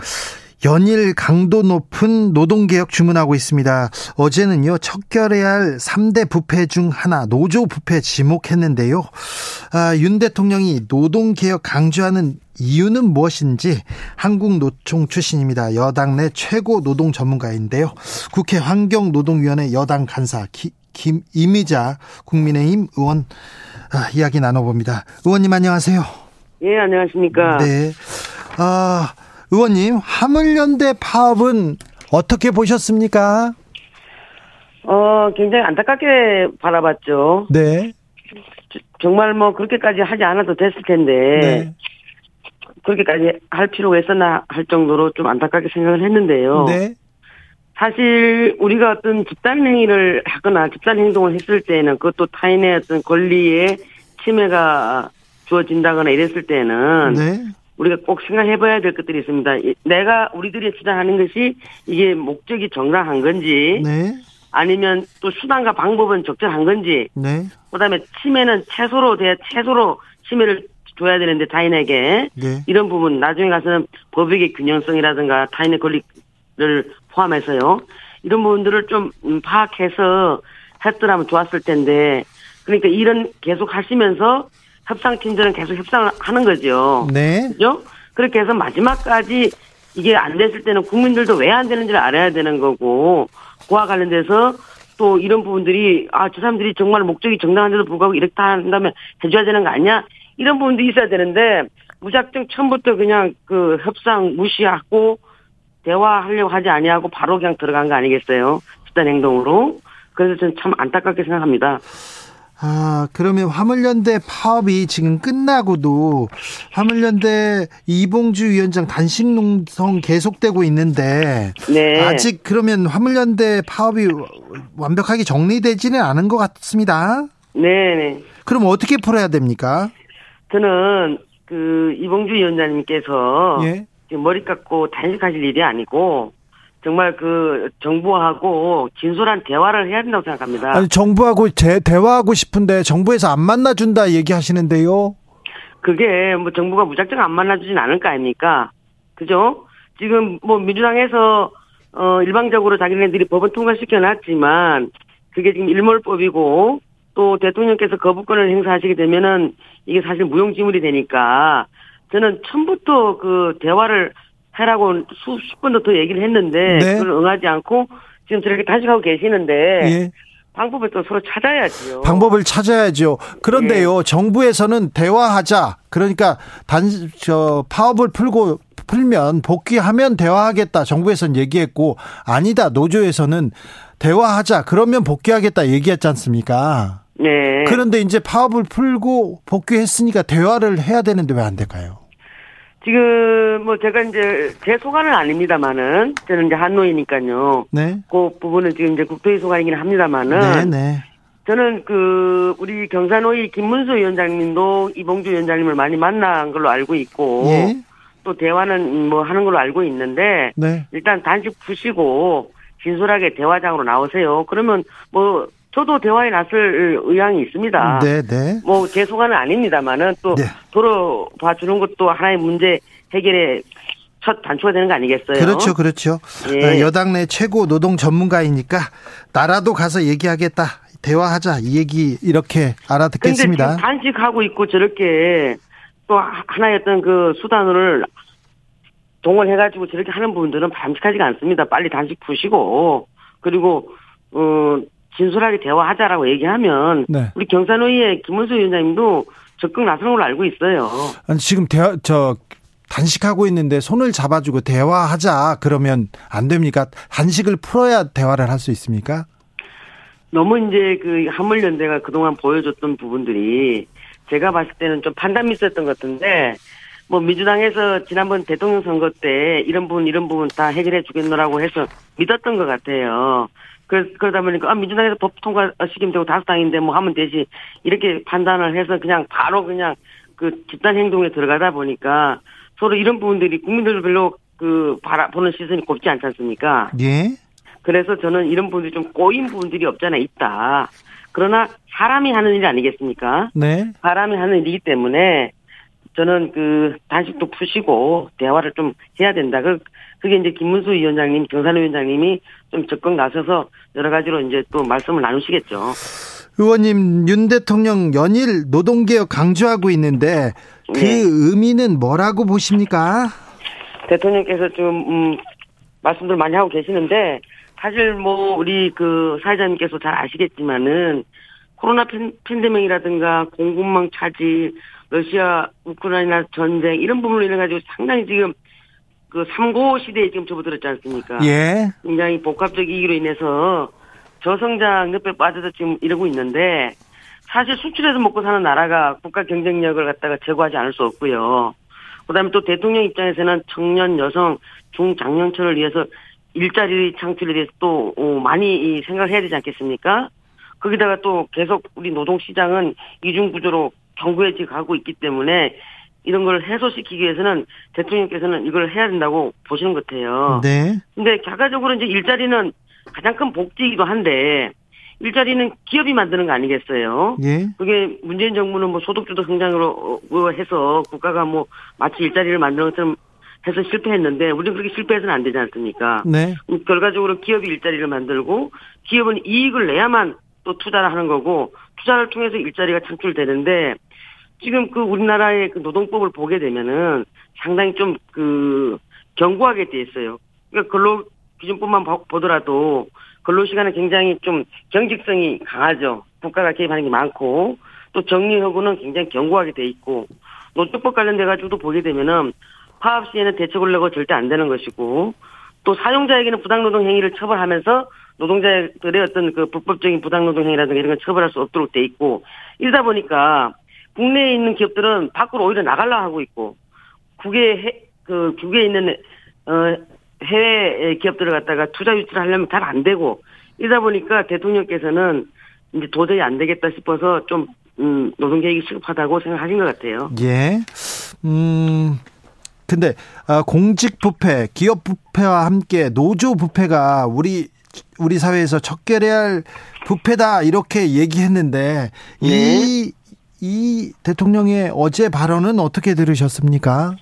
S1: 연일 강도 높은 노동개혁 주문하고 있습니다. 어제는요, 척결해야 할 3대 부패 중 하나, 노조 부패 지목했는데요. 아, 윤 대통령이 노동개혁 강조하는 이유는 무엇인지 한국노총 출신입니다. 여당 내 최고 노동 전문가인데요. 국회 환경노동위원회 여당 간사 기, 김 이미자 국민의힘 의원 아, 이야기 나눠봅니다. 의원님 안녕하세요.
S7: 예, 안녕하십니까.
S1: 네. 아, 의원님, 화물연대 파업은 어떻게 보셨습니까?
S7: 어, 굉장히 안타깝게 바라봤죠.
S1: 네.
S7: 정말 뭐 그렇게까지 하지 않아도 됐을 텐데.
S1: 네.
S7: 그렇게까지 할 필요가 있었나 할 정도로 좀 안타깝게 생각을 했는데요.
S1: 네.
S7: 사실 우리가 어떤 집단 행위를 하거나 집단 행동을 했을 때는 그것도 타인의 어떤 권리에 침해가 주어진다거나 이랬을 때는
S1: 네.
S7: 우리가 꼭 생각해봐야 될 것들이 있습니다. 내가 우리들이 주장하는 것이 이게 목적이 정당한 건지
S1: 네.
S7: 아니면 또 수단과 방법은 적절한 건지
S1: 네.
S7: 그다음에 침해는 최소로 돼 최소로 침해를 줘야 되는데 타인에게
S1: 네.
S7: 이런 부분 나중에 가서는 법익의 균형성이라든가 타인의 권리 를 포함해서요 이런 부분들을 좀 음, 파악해서 했더라면 좋았을 텐데 그러니까 이런 계속 하시면서 협상팀들은 계속 협상을 하는 거죠.
S1: 네.
S7: 그죠? 그렇게 해서 마지막까지 이게 안 됐을 때는 국민들도 왜 안 되는지를 알아야 되는 거고 그와 관련돼서 또 이런 부분들이 아 저 사람들이 정말 목적이 정당한데도 불구하고 이렇게 한다면 해줘야 되는 거 아니야? 이런 부분도 있어야 되는데 무작정 처음부터 그냥 그 협상 무시하고 대화하려고 하지 아니하고 바로 그냥 들어간 거 아니겠어요? 집단 행동으로. 그래서 저는 참 안타깝게 생각합니다.
S1: 아, 그러면 화물연대 파업이 지금 끝나고도 화물연대 이봉주 위원장 단식 농성 계속되고 있는데
S7: 네.
S1: 아직 그러면 화물연대 파업이 완벽하게 정리되지는 않은 것 같습니다.
S7: 네, 네.
S1: 그럼 어떻게 풀어야 됩니까?
S7: 저는 그 이봉주 위원장님께서
S1: 예.
S7: 머리 깎고 단식하실 일이 아니고 정말 그 정부하고 진솔한 대화를 해야 된다고 생각합니다.
S1: 아니, 정부하고 제, 대화하고 싶은데 정부에서 안 만나준다 얘기하시는데요.
S7: 그게 뭐 정부가 무작정 안 만나주진 않을 거 아닙니까? 그죠? 지금 뭐 민주당에서 어 일방적으로 자기네들이 법을 통과시켜 놨지만 그게 지금 일몰법이고 또 대통령께서 거부권을 행사하시게 되면은 이게 사실 무용지물이 되니까 저는 처음부터 그 대화를 하라고 수십 번도 더 얘기를 했는데
S1: 네.
S7: 그걸 응하지 않고 지금 저렇게 단식하고 계시는데
S1: 예.
S7: 방법을 또 서로 찾아야지요.
S1: 방법을 찾아야죠. 그런데요, 정부에서는 대화하자. 그러니까 단, 저, 파업을 풀고, 풀면 복귀하면 대화하겠다. 정부에서는 얘기했고, 아니다. 노조에서는 대화하자. 그러면 복귀하겠다. 얘기했지 않습니까?
S7: 네.
S1: 그런데 이제 파업을 풀고 복귀했으니까 대화를 해야 되는데 왜 안 될까요?
S7: 지금 뭐 제가 이제 제 소관은 아닙니다만은 저는 이제 한노이니까요.
S1: 네.
S7: 그 부분은 지금 이제 국토위 소관이긴 합니다만은
S1: 네, 네.
S7: 저는 그 우리 경산호위 김문수 위원장님도 이봉주 위원장님을 많이 만난 걸로 알고 있고
S1: 예.
S7: 또 대화는 뭐 하는 걸로 알고 있는데
S1: 네.
S7: 일단 단식 푸시고 진솔하게 대화장으로 나오세요. 그러면 뭐 저도 대화에 나설 의향이 있습니다.
S1: 네, 네.
S7: 뭐 제 소관은 아닙니다만은 또
S1: 네.
S7: 도로 봐주는 것도 하나의 문제 해결의 첫 단초가 되는 거 아니겠어요?
S1: 그렇죠, 그렇죠.
S7: 예.
S1: 어, 여당 내 최고 노동 전문가이니까 나라도 가서 얘기하겠다. 대화하자. 이 얘기 이렇게
S7: 근데
S1: 알아듣겠습니다.
S7: 지금 단식하고 있고 저렇게 또 하- 하나의 어떤 그 수단을 동원해가지고 저렇게 하는 부분들은 바람직하지가 않습니다. 빨리 단식 푸시고 그리고 어 진솔하게 대화하자라고 얘기하면
S1: 네.
S7: 우리 경산호위의 김문수 위원장님도 적극 나서는 걸로 알고 있어요.
S1: 아니, 지금 대화, 저, 단식하고 있는데 손을 잡아주고 대화하자. 그러면 안 됩니까? 단식을 풀어야 대화를 할 수 있습니까?
S7: 너무 이제 그 한물연대가 그동안 보여줬던 부분들이 제가 봤을 때는 좀 판단 미스였던 것 같은데 뭐 민주당에서 지난번 대통령 선거 때 이런 부분 이런 부분 다 해결해 주겠노라고 해서 믿었던 것 같아요. 그, 그러다 보니까 아, 민주당에서 법 통과 시키면 되고 다섯 당인데 뭐 하면 되지 이렇게 판단을 해서 그냥 바로 그냥 그 집단 행동에 들어가다 보니까 서로 이런 부분들이 국민들도 별로 그 바라보는 시선이 곱지 않지 않습니까?
S1: 예.
S7: 그래서 저는 이런 부분들이 좀 꼬인 부분들이 없잖아 있다. 그러나 사람이 하는 일 아니겠습니까?
S1: 네.
S7: 사람이 하는 일이기 때문에 저는 그 단식도 푸시고 대화를 좀 해야 된다. 그 그게 이제 김문수 위원장님, 경산 위원장님이 좀 적극 나서서 여러 가지로 이제 또 말씀을 나누시겠죠.
S1: 의원님, 윤 대통령 연일 노동개혁 강조하고 있는데 그
S7: 네.
S1: 의미는 뭐라고 보십니까?
S7: 대통령께서 좀 음, 말씀들 많이 하고 계시는데 사실 뭐 우리 그 사회자님께서 잘 아시겠지만은 코로나 팬, 팬데믹이라든가 공급망 차지, 러시아 우크라이나 전쟁 이런 부분으로 인해 가지고 상당히 지금 그 삼고 시대에 지금 접어들었지 않습니까?
S1: 예.
S7: 굉장히 복합적이기로 인해서 저성장 늪에 빠져서 지금 이러고 있는데 사실 수출해서 먹고 사는 나라가 국가 경쟁력을 갖다가 제고하지 않을 수 없고요. 그다음에 또 대통령 입장에서는 청년, 여성, 중장년층을 위해서 일자리 창출에 대해서 또 어, 많이 이 생각을 해야 되지 않겠습니까? 거기다가 또 계속 우리 노동 시장은 이중 구조로 경구해지 가고 있기 때문에 이런 걸 해소시키기 위해서는 대통령께서는 이걸 해야 된다고 보시는 것 같아요.
S1: 네.
S7: 근데 결과적으로 이제 일자리는 가장 큰 복지이기도 한데 일자리는 기업이 만드는 거 아니겠어요?
S1: 예.
S7: 그게 문재인 정부는 뭐 소득주도 성장으로 어, 해서 국가가 뭐 마치 일자리를 만드는 것처럼 해서 실패했는데 우리는 그렇게 실패해서는 안 되지 않습니까?
S1: 네.
S7: 음, 결과적으로 기업이 일자리를 만들고 기업은 이익을 내야만 또 투자를 하는 거고 투자를 통해서 일자리가 창출되는데 지금 그 우리나라의 그 노동법을 보게 되면은 상당히 좀 그 견고하게 돼 있어요. 그러니까 근로 기준법만 보- 보더라도 근로 시간은 굉장히 좀 경직성이 강하죠. 국가가 개입하는 게 많고 또 정리하고는 굉장히 견고하게 돼 있고 노조법 관련돼 가지고도 보게 되면은 파업 시에는 대책을 내고 절대 안 되는 것이고 또 사용자에게는 부당노동 행위를 처벌하면서 노동자들의 어떤 그 불법적인 부당노동 행위라든가 이런 걸 처벌할 수 없도록 돼 있고 이러다 보니까 국내에 있는 기업들은 밖으로 오히려 나가려 하고 있고 국외 해, 그 국외에 있는 어 해외 기업들을 갖다가 투자 유치를 하려면 잘 안 되고 이러다 보니까 대통령께서는 이제 도저히 안 되겠다 싶어서 좀 음, 노동 계획이 시급하다고 생각하신 것 같아요.
S1: 예. 음. 근데 아, 공직 부패, 기업 부패와 함께 노조 부패가 우리 우리 사회에서 척결해야 할 부패다 이렇게 얘기했는데 이 이 대통령의 어제 발언은 어떻게 들으셨습니까?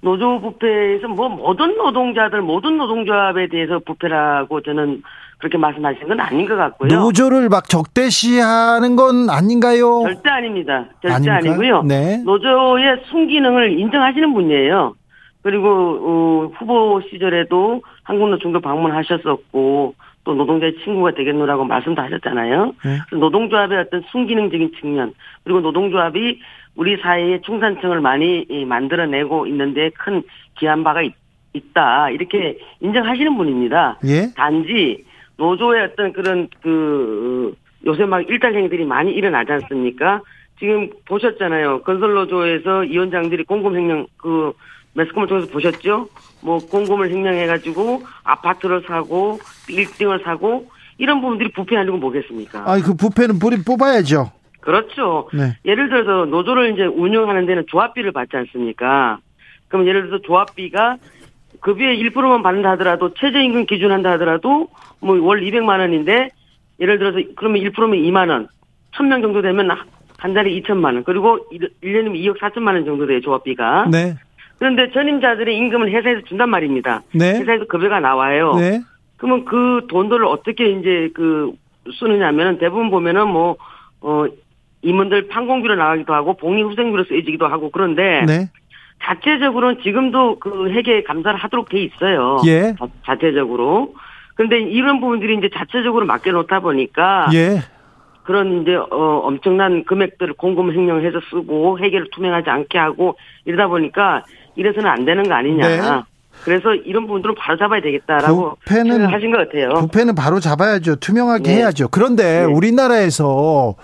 S7: 노조 부패에서 뭐 모든 노동자들 모든 노동조합에 대해서 부패라고 저는 그렇게 말씀하신 건 아닌 것 같고요.
S1: 노조를 막 적대시하는 건 아닌가요?
S7: 절대 아닙니다. 절대
S1: 아닙니까?
S7: 아니고요.
S1: 네.
S7: 노조의 순기능을 인정하시는 분이에요. 그리고 어, 후보 시절에도 한국노총도 방문하셨었고 또 노동자의 친구가 되겠노라고 말씀도 하셨잖아요.
S1: 네.
S7: 그래서 노동조합의 어떤 순기능적인 측면 그리고 노동조합이 우리 사회의 중산층을 많이 이, 만들어내고 있는데 큰 기한 바가 있, 다 이렇게 인정하시는 분입니다.
S1: 예.
S7: 단지 노조의 어떤 그런 그 요새 막 일탈행위들이 많이 일어나지 않습니까? 지금 보셨잖아요. 건설 노조에서 위원장들이 공금횡령 그 매스컴을 통해서 보셨죠? 뭐 공금을 횡령해가지고 아파트를 사고 빌딩을 사고 이런 부분들이 부패 아니고 뭐겠습니까?
S1: 아, 그 부패는 뿌리 뽑아야죠.
S7: 그렇죠.
S1: 네.
S7: 예를 들어서 노조를 이제 운영하는 데는 조합비를 받지 않습니까? 그럼 예를 들어서 조합비가 급여의 1%만 받는다 하더라도 최저임금 기준 한다 하더라도 뭐 월 200만 원인데 예를 들어서 그러면 1%면 2만 원. 1000명 정도 되면 한 달에 2천만 원. 그리고 1년이면 2억 4천만 원 정도 돼요, 조합비가.
S1: 네.
S7: 그런데 전임자들의 임금을 회사에서 준단 말입니다.
S1: 네.
S7: 회사에서 급여가 나와요.
S1: 네.
S7: 그러면 그 돈들을 어떻게 이제 그 쓰느냐면은 대부분 보면은 뭐, 어, 임원들 판공비로 나가기도 하고 복리후생비로 쓰여지기도 하고 그런데
S1: 네.
S7: 자체적으로는 지금도 그 회계 감사를 하도록 돼 있어요.
S1: 예.
S7: 자, 자체적으로. 근데 이런 부분들이 이제 자체적으로 맡겨놓다 보니까
S1: 예.
S7: 그런 이제 어 엄청난 금액들을 공금 횡령해서 쓰고 회계를 투명하지 않게 하고 이러다 보니까 이래서는 안 되는 거 아니냐.
S1: 네.
S7: 그래서 이런 부분들은 바로 잡아야 되겠다라고
S1: 부패는-
S7: 생각하신 것 같아요.
S1: 부패는 바로 잡아야죠. 투명하게
S7: 네.
S1: 해야죠. 그런데
S7: 네.
S1: 우리나라에서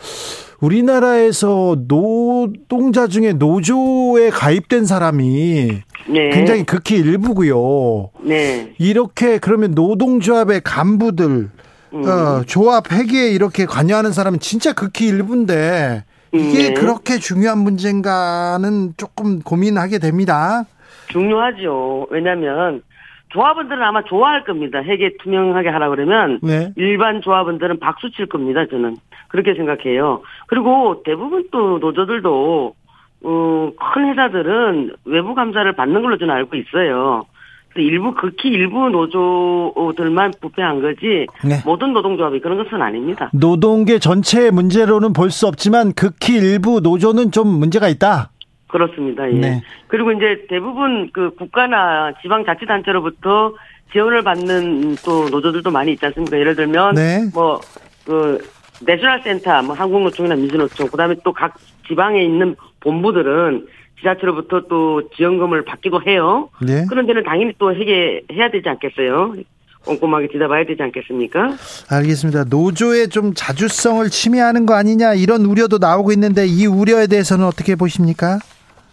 S1: 우리나라에서 노동자 중에 노조에 가입된 사람이
S7: 네.
S1: 굉장히 극히 일부고요.
S7: 네.
S1: 이렇게 그러면 노동조합의 간부들
S7: 음.
S1: 어, 조합 회계에 이렇게 관여하는 사람은 진짜 극히 일부인데 이게
S7: 네.
S1: 그렇게 중요한 문제인가는 조금 고민하게 됩니다.
S7: 중요하죠. 왜냐하면 조합원들은 아마 좋아할 겁니다. 회계 투명하게 하라 그러면
S1: 네.
S7: 일반 조합원들은 박수 칠 겁니다. 저는 그렇게 생각해요. 그리고 대부분 또 노조들도 어, 큰 회사들은 외부 감사를 받는 걸로 저는 알고 있어요. 일부 극히 일부 노조들만 부패한 거지
S1: 네.
S7: 모든 노동조합이 그런 것은 아닙니다.
S1: 노동계 전체의 문제로는 볼 수 없지만 극히 일부 노조는 좀 문제가 있다.
S7: 그렇습니다. 예.
S1: 네.
S7: 그리고 이제 대부분 그 국가나 지방자치단체로부터 지원을 받는 또 노조들도 많이 있지 않습니까? 예를 들면
S1: 네.
S7: 뭐그 내셔널 센터, 뭐 한국노총이나 민주노총, 그다음에 또 각 지방에 있는 본부들은 지자체로부터 또 지원금을 받기도 해요.
S1: 네.
S7: 그런 데는 당연히 또 해결해야 되지 않겠어요? 꼼꼼하게 들여다봐야 되지 않겠습니까?
S1: 알겠습니다. 노조의 좀 자주성을 침해하는 거 아니냐 이런 우려도 나오고 있는데 이 우려에 대해서는 어떻게 보십니까?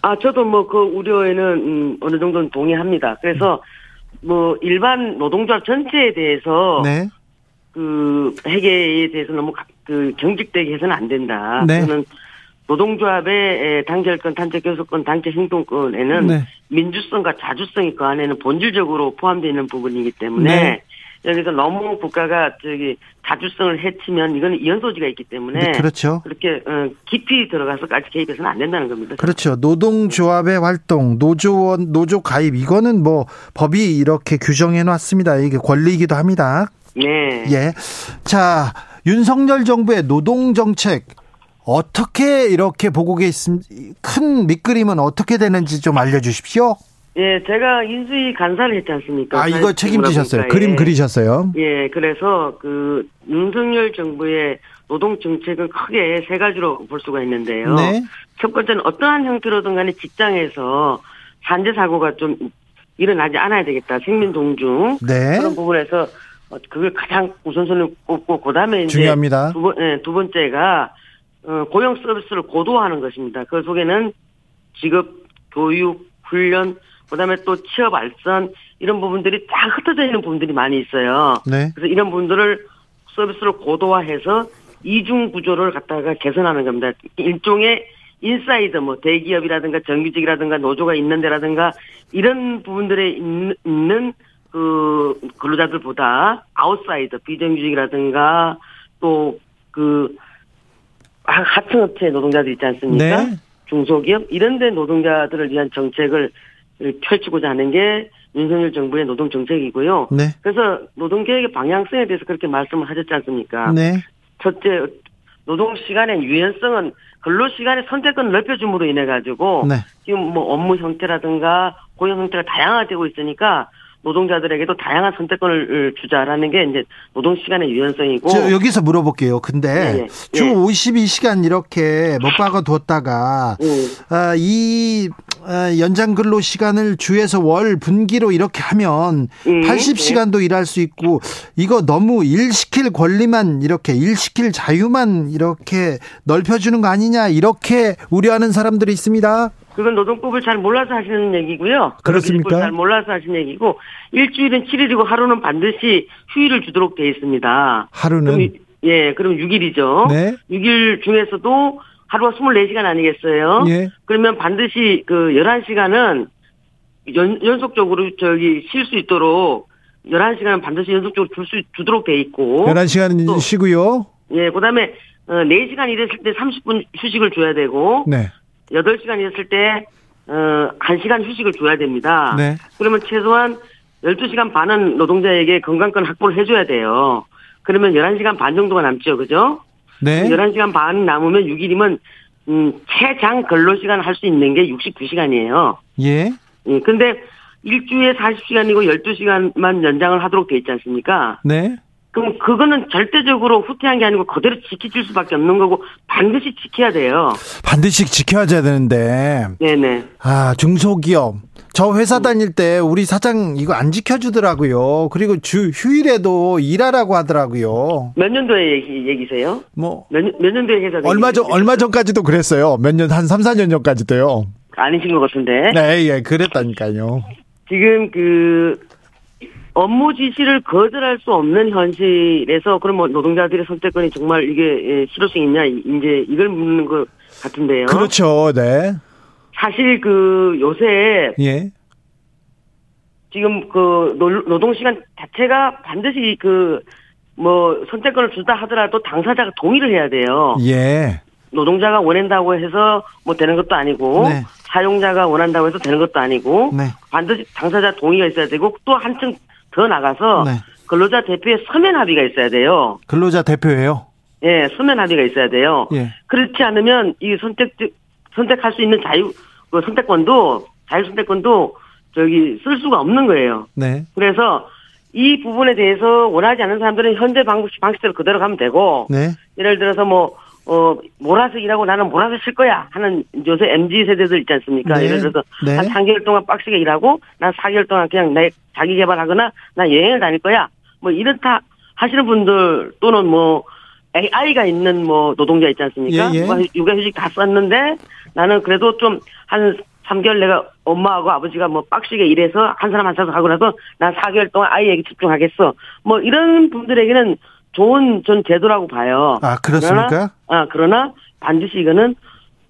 S7: 아, 저도 뭐 그 우려에는 음, 어느 정도는 동의합니다. 그래서 뭐 일반 노동조합 전체에 대해서
S1: 네.
S7: 그 회계에 대해서 너무 가- 그 경직되게 해서는 안 된다.
S1: 네.
S7: 저는 노동조합의 에, 단결권, 단체 교섭권, 단체 행동권에는
S1: 네.
S7: 민주성과 자주성이 그 안에는 본질적으로 포함되어 있는 부분이기 때문에
S1: 네.
S7: 여기서 너무 국가가 저기 자주성을 해치면 이거는 이연 소지가 있기 때문에
S1: 네, 그렇죠.
S7: 그렇게 어, 깊이 들어가서까지 개입해서는 안 된다는 겁니다.
S1: 그렇죠. 노동조합의 활동, 노조원, 노조 가입 이거는 뭐 법이 이렇게 규정해 놨습니다. 이게 권리이기도 합니다.
S7: 네.
S1: 예. 자, 윤석열 정부의 노동 정책 어떻게 이렇게 보고 계십니까? 큰 밑그림은 어떻게 되는지 좀 알려 주십시오.
S7: 예, 제가 인수위 간사를 했지 않습니까?
S1: 아, 이거 책임지셨어요.
S7: 사회복지문화분과에.
S1: 그림 그리셨어요.
S7: 예, 그래서 그 윤석열 정부의 노동 정책은 크게 세 가지로 볼 수가 있는데요.
S1: 네.
S7: 첫 번째는 어떠한 형태로든 간에 직장에서 산재 사고가 좀 일어나지 않아야 되겠다. 생민 동중
S1: 네.
S7: 그런 부분에서 어, 그걸 가장 우선순위를 꼽고 그다음에 이제
S1: 중요합니다.
S7: 두, 번, 예, 두 번째가 어, 고용 서비스를 고도화하는 것입니다. 그 속에는 직업, 교육, 훈련, 그다음에 또 취업 알선 이런 부분들이 다 흩어져 있는 부분들이 많이 있어요.
S1: 네.
S7: 그래서 이런 부분들을 서비스를 고도화해서 이중 구조를 갖다가 개선하는 겁니다. 일종의 inside 뭐 대기업이라든가 정규직이라든가 노조가 있는 데라든가 이런 부분들에 있는, 있는 그 근로자들보다 outside 비정규직이라든가 또 그 하청업체 노동자들 있지 않습니까?
S1: 네.
S7: 중소기업 이런 데 노동자들을 위한 정책을 펼치고자 하는 게 윤석열 정부의 노동 정책이고요.
S1: 네.
S7: 그래서 노동 개혁의 방향성에 대해서 그렇게 말씀을 하셨지 않습니까?
S1: 네.
S7: 첫째, 노동 시간의 유연성은 근로 시간의 선택권을 넓혀줌으로 인해 가지고
S1: 네.
S7: 지금 뭐 업무 형태라든가 고용 형태가 다양화되고 있으니까 노동자들에게도 다양한 선택권을 주자라는 게 이제 노동 시간의 유연성이고
S1: 저 여기서 물어볼게요. 근데
S7: 예, 예.
S1: 주
S7: 예.
S1: 52시간 이렇게 못 박아 두었다가
S7: 음,
S1: 아, 이 아, 연장 근로 시간을 주에서 월 분기로 이렇게 하면
S7: 음,
S1: 80시간도 일할 수 있고 이거 너무 일 시킬 권리만 이렇게 일 시킬 자유만 이렇게 넓혀주는 거 아니냐 이렇게 우려하는 사람들이 있습니다.
S7: 그건 노동법을 잘 몰라서 하시는 얘기고요.
S1: 그렇습니까?
S7: 잘 몰라서 하시는 얘기고 일주일은 7일이고 하루는 반드시 휴일을 주도록 돼 있습니다.
S1: 하루는
S7: 그럼, 유- 예, 그럼 6일이죠.
S1: 네.
S7: 6일 중에서도 하루가 24시간 아니겠어요?
S1: 예.
S7: 그러면 반드시 그 11시간은 연, 연속적으로 저기 쉴 수 있도록 11시간은 반드시 연속적으로 줄 수, 주도록 돼 있고.
S1: 11시간
S7: 또-
S1: 쉬고요.
S7: 예, 그 다음에, 어, 4시간 일했을 때 30분 휴식을 줘야 되고.
S1: 네.
S7: 8시간 일했을 때, 어, 1시간 휴식을 줘야 됩니다.
S1: 네.
S7: 그러면 최소한 12시간 반은 노동자에게 건강권 확보를 해줘야 돼요. 그러면 11시간 반 정도가 남죠, 그죠?
S1: 네.
S7: 11시간 반 남으면 6일이면, 음, 최장 근로시간 할 수 있는 게 69시간이에요.
S1: 예.
S7: 예, 근데 일주일에 40시간이고 12시간만 연장을 하도록 돼 있지 않습니까?
S1: 네.
S7: 그럼 그거는 절대적으로 후퇴한 게 아니고 그대로 지켜질 수밖에 없는 거고 반드시 지켜야 돼요.
S1: 반드시 지켜야 되는데
S7: 네네.
S1: 아, 중소기업. 저 회사 다닐 때 우리 사장 이거 안 지켜주더라고요. 그리고 주 휴일에도 일하라고 하더라고요.
S7: 몇 년도의 얘기, 얘기세요?
S1: 뭐,
S7: 몇, 년- 몇 년도의 회사
S1: 얼마 전, 얼마 전까지도 그랬어요. 몇 년, 한 3, 4년 전까지도요.
S7: 아니신 것 같은데.
S1: 네, 예, 그랬다니까요.
S7: 지금 그 업무 지시를 거절할 수 없는 현실에서 그럼 뭐 노동자들의 선택권이 정말 이게 예, 실효 성 있냐 이제 이걸 묻는 것 같은데요.
S1: 그렇죠, 네.
S7: 사실 그 요새
S1: 예.
S7: 지금 그 노- 노동 시간 자체가 반드시 그 뭐 선택권을 주다 하더라도 당사자가 동의를 해야 돼요.
S1: 예.
S7: 노동자가 원한다고 해서 뭐 되는 것도 아니고
S1: 네.
S7: 사용자가 원한다고 해서 되는 것도 아니고
S1: 네.
S7: 반드시 당사자 동의가 있어야 되고 또 한층 더 나가서
S1: 네.
S7: 근로자 대표의 서면 합의가 있어야 돼요.
S1: 근로자 대표예요.
S7: 예, 서면 합의가 있어야 돼요.
S1: 예.
S7: 그렇지 않으면 이 선택 선택할 수 있는 자유 그 선택권도 자유 선택권도 저기 쓸 수가 없는 거예요.
S1: 네.
S7: 그래서 이 부분에 대해서 원하지 않는 사람들은 현재 방식 방식대로 그대로 가면 되고
S1: 네.
S7: 예를 들어서 뭐, 어, 몰아서 일하고 나는 몰아서 쉴 거야 하는 요새 MZ 세대들 있지 않습니까?
S1: 네.
S7: 예를 들어서
S1: 네.
S7: 한 3개월 동안 빡시게 일하고 난 4개월 동안 그냥 내 자기 개발하거나 나 여행을 다닐 거야. 뭐 이렇다 하시는 분들 또는 뭐 아이가 있는 뭐 노동자 있지 않습니까?
S1: 예, 예.
S7: 뭐 육아휴직 다 썼는데 나는 그래도 좀 한 3개월 내가 엄마하고 아버지가 뭐 빡시게 일해서 한 사람 한 사람 하고 나서 난 4개월 동안 아이에게 집중하겠어. 뭐 이런 분들에게는 좋은 전 제도라고 봐요.
S1: 아, 그렇습니까?
S7: 그러나, 아, 그러나 반드시 이거는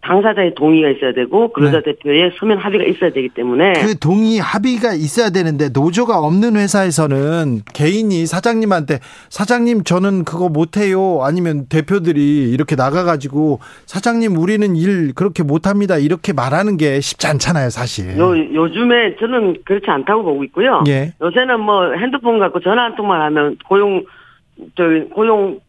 S7: 당사자의 동의가 있어야 되고 근로자 대표의 서면 합의가 있어야 되기 때문에
S1: 네. 그 동의 합의가 있어야 되는데 노조가 없는 회사에서는 개인이 사장님한테 사장님 저는 그거 못해요 아니면 대표들이 이렇게 나가가지고 사장님 우리는 일 그렇게 못합니다 이렇게 말하는 게 쉽지 않잖아요 사실.
S7: 요, 요즘에 저는 그렇지 않다고 보고 있고요.
S1: 예.
S7: 요새는 뭐 핸드폰 갖고 전화 한 통만 하면 고용, 저, 고용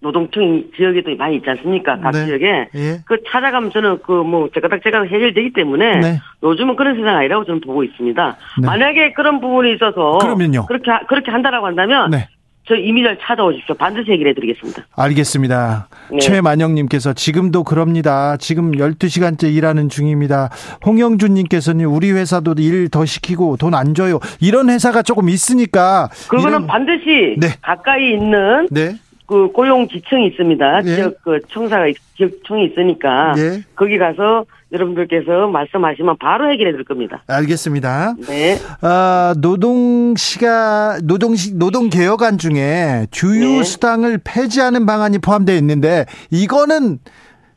S7: 노동청 지역에도 많이 있지 않습니까? 각
S1: 네.
S7: 지역에.
S1: 예.
S7: 그 찾아가면 저는 그 뭐 제가닥 제가 해결되기 때문에
S1: 네.
S7: 요즘은 그런 세상 아니라고 저는 보고 있습니다.
S1: 네.
S7: 만약에 그런 부분이 있어서
S1: 그러면요?
S7: 그렇게 하- 그렇게 한다라고 한다면
S1: 네.
S7: 저 이민을 찾아오십시오. 반드시 해결해 드리겠습니다.
S1: 알겠습니다.
S7: 네.
S1: 최만영님께서 지금도 그럽니다. 지금 12시간째 일하는 중입니다. 홍영준님께서는 우리 회사도 일 더 시키고 돈 안 줘요. 이런 회사가 조금 있으니까.
S7: 그거는 반드시
S1: 네.
S7: 가까이 있는
S1: 네.
S7: 그 고용 지청이 있습니다.
S1: 네.
S7: 지역 그 청사가 있- 지역청이 있으니까
S1: 네.
S7: 거기 가서 여러분들께서 말씀하시면 바로 해결해 드릴 겁니다.
S1: 알겠습니다.
S7: 네.
S1: 아, 노동 시가 노동 시 노동 개혁안 중에 주유
S7: 네.
S1: 수당을 폐지하는 방안이 포함되어 있는데 이거는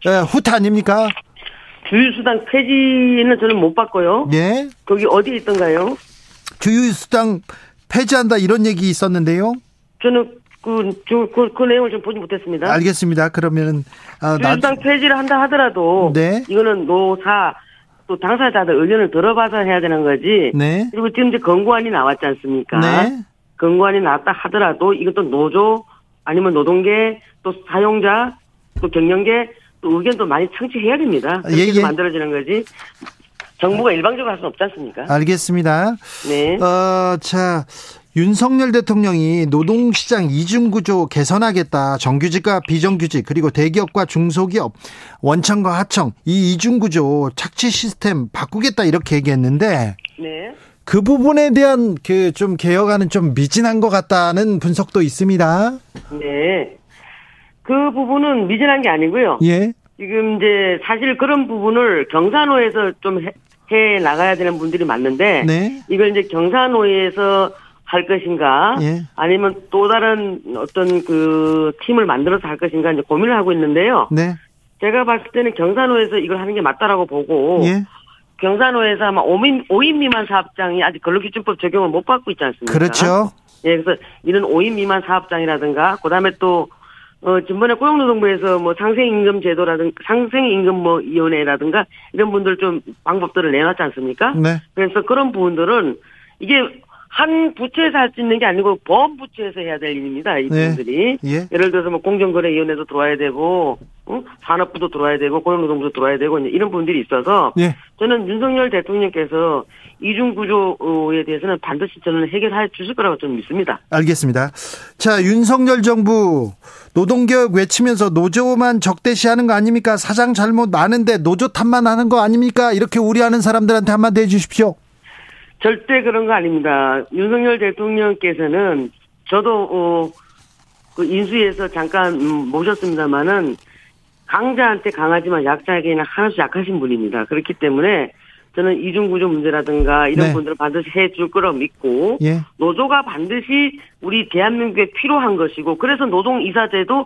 S1: 에, 후퇴 아닙니까?
S7: 주유 수당 폐지는 저는 못 봤고요.
S1: 예.
S7: 거기 어디에 있던가요?
S1: 주유 수당 폐지한다 이런 얘기 있었는데요.
S7: 저는 그, 그, 그, 그 내용을 좀 보지 못했습니다.
S1: 알겠습니다. 그러면은 아, 나-
S7: 주유수당 폐지를 한다 하더라도
S1: 네.
S7: 이거는 노사 또 당사자들 의견을 들어봐서 해야 되는 거지.
S1: 네.
S7: 그리고 지금 이제 권고안이 나왔지 않습니까?
S1: 네.
S7: 권고안이 나왔다 하더라도 이것도 노조 아니면 노동계 또 사용자 또 경영계 또 의견도 많이 청취해야 됩니다. 그렇게
S1: 예, 예.
S7: 만들어지는 거지. 정부가 일방적으로 할 수는 없지 않습니까?
S1: 알겠습니다.
S7: 네.
S1: 어, 자, 윤석열 대통령이 노동시장 이중구조 개선하겠다. 정규직과 비정규직, 그리고 대기업과 중소기업, 원청과 하청, 이 이중구조 착취 시스템 바꾸겠다. 이렇게 얘기했는데,
S7: 네.
S1: 그 부분에 대한 그 좀 개혁안은 좀 미진한 것 같다는 분석도 있습니다.
S7: 네. 그 부분은 미진한 게 아니고요.
S1: 예.
S7: 지금 이제 사실 그런 부분을 경사노에서 좀 해, 해 나가야 되는 분들이 많은데
S1: 네.
S7: 이걸 이제 경사노에서 할 것인가
S1: 예.
S7: 아니면 또 다른 어떤 그 팀을 만들어서 할 것인가 이제 고민을 하고 있는데요.
S1: 네.
S7: 제가 봤을 때는 경사노에서 이걸 하는 게 맞다라고 보고
S1: 예.
S7: 경사노에서 아마 5인, 5인 미만 사업장이 아직 근로기준법 적용을 못 받고 있지 않습니까?
S1: 그렇죠.
S7: 예, 그래서 이런 5인 미만 사업장이라든가, 그 다음에 또, 어, 지난번에 고용노동부에서 뭐 상생임금 제도라든가, 상생임금 뭐 위원회라든가, 이런 분들 좀 방법들을 내놨지 않습니까?
S1: 네.
S7: 그래서 그런 부분들은 이게 한 부처에서 할 수 있는 게 아니고 보험 부처에서 해야 될 일입니다. 이
S1: 네. 예.
S7: 예를 들어서 뭐 공정거래위원회도 들어와야 되고, 응? 산업부도 들어와야 되고, 고용노동부도 들어와야 되고, 이런 부분들이 있어서,
S1: 예.
S7: 저는 윤석열 대통령께서 이중구조에 대해서는 반드시 저는 해결해 주실 거라고 좀 믿습니다.
S1: 알겠습니다. 자, 윤석열 정부 노동개혁 외치면서 노조만 적대시하는 거 아닙니까? 사장 잘못 많은데 노조 탓만 하는 거 아닙니까? 이렇게 우려하는 사람들한테 한마디 해주십시오.
S7: 절대 그런 거 아닙니다. 윤석열 대통령께서는 저도 어, 그 인수위에서 잠깐 음, 모셨습니다마는 강자한테 강하지만 약자에게는 하나씩 약하신 분입니다. 그렇기 때문에 저는 이중구조 문제라든가 이런
S1: 네.
S7: 분들을 반드시 해줄 거라고 믿고
S1: 예.
S7: 노조가 반드시 우리 대한민국에 필요한 것이고 그래서 노동이사제도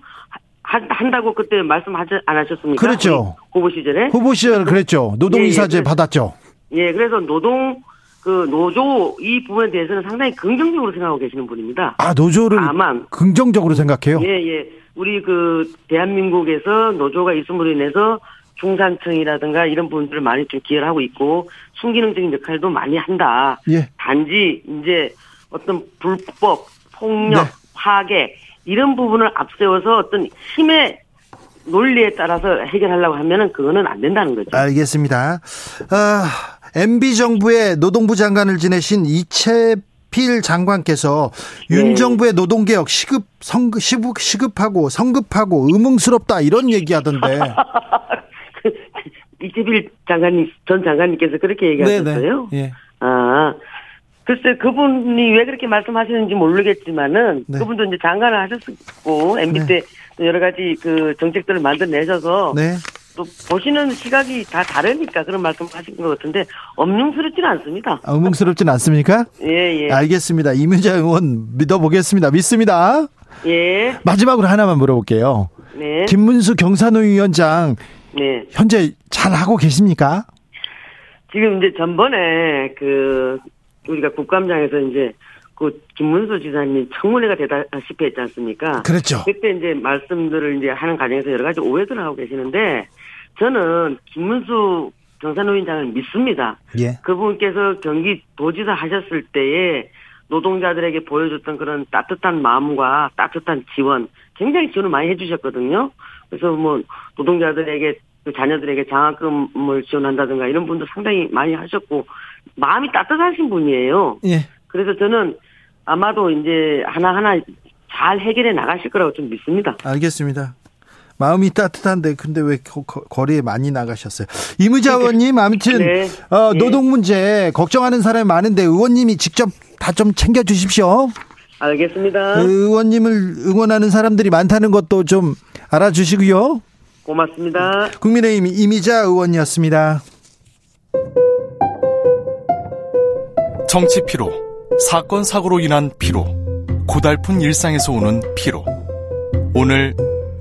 S7: 하- 한다고 그때 말씀하지 않으셨습니까?
S1: 그렇죠.
S7: 후보 시절에
S1: 후보 시절 그랬죠. 노동이사제
S7: 예, 예.
S1: 받았죠.
S7: 예, 그래서 노동 그 노조 이 부분에 대해서는 상당히 긍정적으로 생각하고 계시는 분입니다.
S1: 아, 노조를
S7: 다만
S1: 긍정적으로 생각해요.
S7: 예, 예. 우리 그 대한민국에서 노조가 있음으로 인해서 중산층이라든가 이런 부분들을 많이 좀 기여를 하고 있고 순기능적인 역할도 많이 한다.
S1: 예.
S7: 단지 이제 어떤 불법, 폭력,
S1: 네.
S7: 파괴 이런 부분을 앞세워서 어떤 힘의 논리에 따라서 해결하려고 하면은 그거는 안 된다는 거죠.
S1: 알겠습니다. 아, MB 정부의 노동부 장관을 지내신 이채필 장관께서
S7: 네.
S1: 윤 정부의 노동개혁 시급 성급 시급 시급하고 성급하고 의문스럽다 이런 얘기하던데.
S7: 이재필 장관님 전 장관님께서 그렇게 얘기하셨어요.
S1: 예.
S7: 아, 글쎄 그분이 왜 그렇게 말씀하시는지 모르겠지만은
S1: 네.
S7: 그분도 이제 장관을 하셨고 MB
S1: 네.
S7: 때 여러 가지 그 정책들을 만들어내셔서
S1: 네.
S7: 또 보시는 시각이 다 다르니까 그런 말씀 하신 것 같은데 엄중스럽지는 않습니다.
S1: 아, 의문스럽진 않습니까?
S7: 예, 예.
S1: 알겠습니다. 이문자 의원 믿어보겠습니다. 믿습니다.
S7: 예.
S1: 마지막으로 하나만 물어볼게요.
S7: 네.
S1: 김문수 경산호 위원장
S7: 네.
S1: 현재 잘 하고 계십니까?
S7: 지금 이제 전번에 그 우리가 국감장에서 이제 그 김문수 지사님 청문회가 되다시피 했지 않습니까?
S1: 그렇죠.
S7: 그때 이제 말씀들을 이제 하는 과정에서 여러 가지 오해들을 하고 계시는데 저는 김문수 경산노위원장을 믿습니다.
S1: 예.
S7: 그분께서 경기 도지사 하셨을 때에 노동자들에게 보여줬던 그런 따뜻한 마음과 따뜻한 지원, 굉장히 지원을 많이 해주셨거든요. 그래서 뭐 노동자들에게 그 자녀들에게 장학금을 지원한다든가 이런 분도 상당히 많이 하셨고 마음이 따뜻하신 분이에요.
S1: 예.
S7: 그래서 저는 아마도 이제 하나하나 잘 해결해 나가실 거라고 좀 믿습니다.
S1: 알겠습니다. 마음이 따뜻한데 근데 왜 거, 거리에 많이 나가셨어요? 이무자 의원님 아무튼
S7: 네.
S1: 어,
S7: 네.
S1: 노동 문제 걱정하는 사람이 많은데 의원님이 직접 다 좀 챙겨 주십시오.
S7: 알겠습니다.
S1: 의원님을 응원하는 사람들이 많다는 것도 좀 알아주시고요.
S7: 고맙습니다.
S1: 국민의힘 이미자 의원이었습니다.
S8: 정치 피로, 사건 사고로 인한 피로, 고달픈 일상에서 오는 피로. 오늘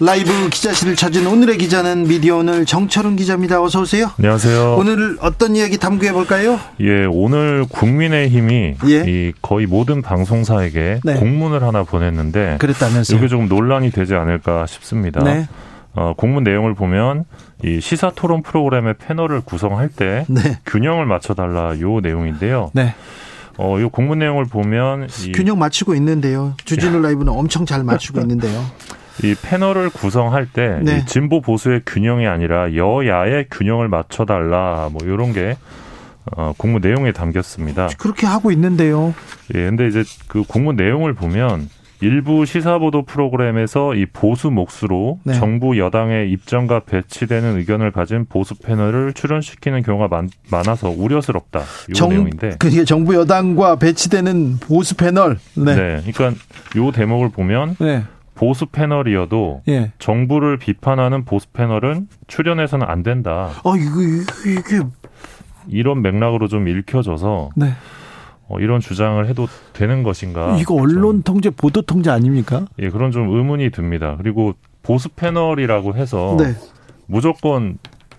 S1: 라이브 기자실을 찾은 오늘의 기자는 미디어 오늘 정철은 기자입니다. 어서 오세요.
S9: 안녕하세요.
S1: 오늘 어떤 이야기 탐구해 볼까요?
S9: 예, 오늘 국민의힘이
S1: 예.
S9: 이 거의 모든 방송사에게
S1: 네.
S9: 공문을 하나 보냈는데
S1: 그랬다면서요.
S9: 이게 조금 논란이 되지 않을까 싶습니다.
S1: 네.
S9: 어, 공문 내용을 보면 이 시사 토론 프로그램의 패널을 구성할 때
S1: 네.
S9: 균형을 맞춰 달라 요 내용인데요.
S1: 네.
S9: 어, 요 공문 내용을 보면 이,
S1: 균형 맞추고 있는데요. 주진우 라이브는 엄청 잘 맞추고 있는데요.
S9: 이 패널을 구성할 때
S1: 네.
S9: 이 진보 보수의 균형이 아니라 여야의 균형을 맞춰달라 뭐 이런 게 어, 공문 내용에 담겼습니다.
S1: 그렇게 하고 있는데요.
S9: 예, 근데 이제 그 공문 내용을 보면 일부 시사보도 프로그램에서 이 보수 몫으로
S1: 네.
S9: 정부 여당의 입장과 배치되는 의견을 가진 보수 패널을 출연시키는 경우가 많, 많아서 우려스럽다. 이 내용인데.
S1: 그게 정부 여당과 배치되는 보수 패널.
S9: 네.
S1: 네.
S9: 그러니까 요 대목을 보면
S1: 네.
S9: 보수 패널이어도
S1: 예.
S9: 정부를 비판하는 보수 패널은 출연해서는 안 된다.
S1: 어, 이거, 이거, 이게,
S9: 이런 맥락으로 좀 읽혀져서
S1: 네.
S9: 어, 이런 주장을 해도 되는 것인가?
S1: 이거 언론 통제, 보도 통제 아닙니까?
S9: 예, 그런 좀 의문이 듭니다. 그리고 보수 패널이라고 해서
S1: 네.
S9: 무조건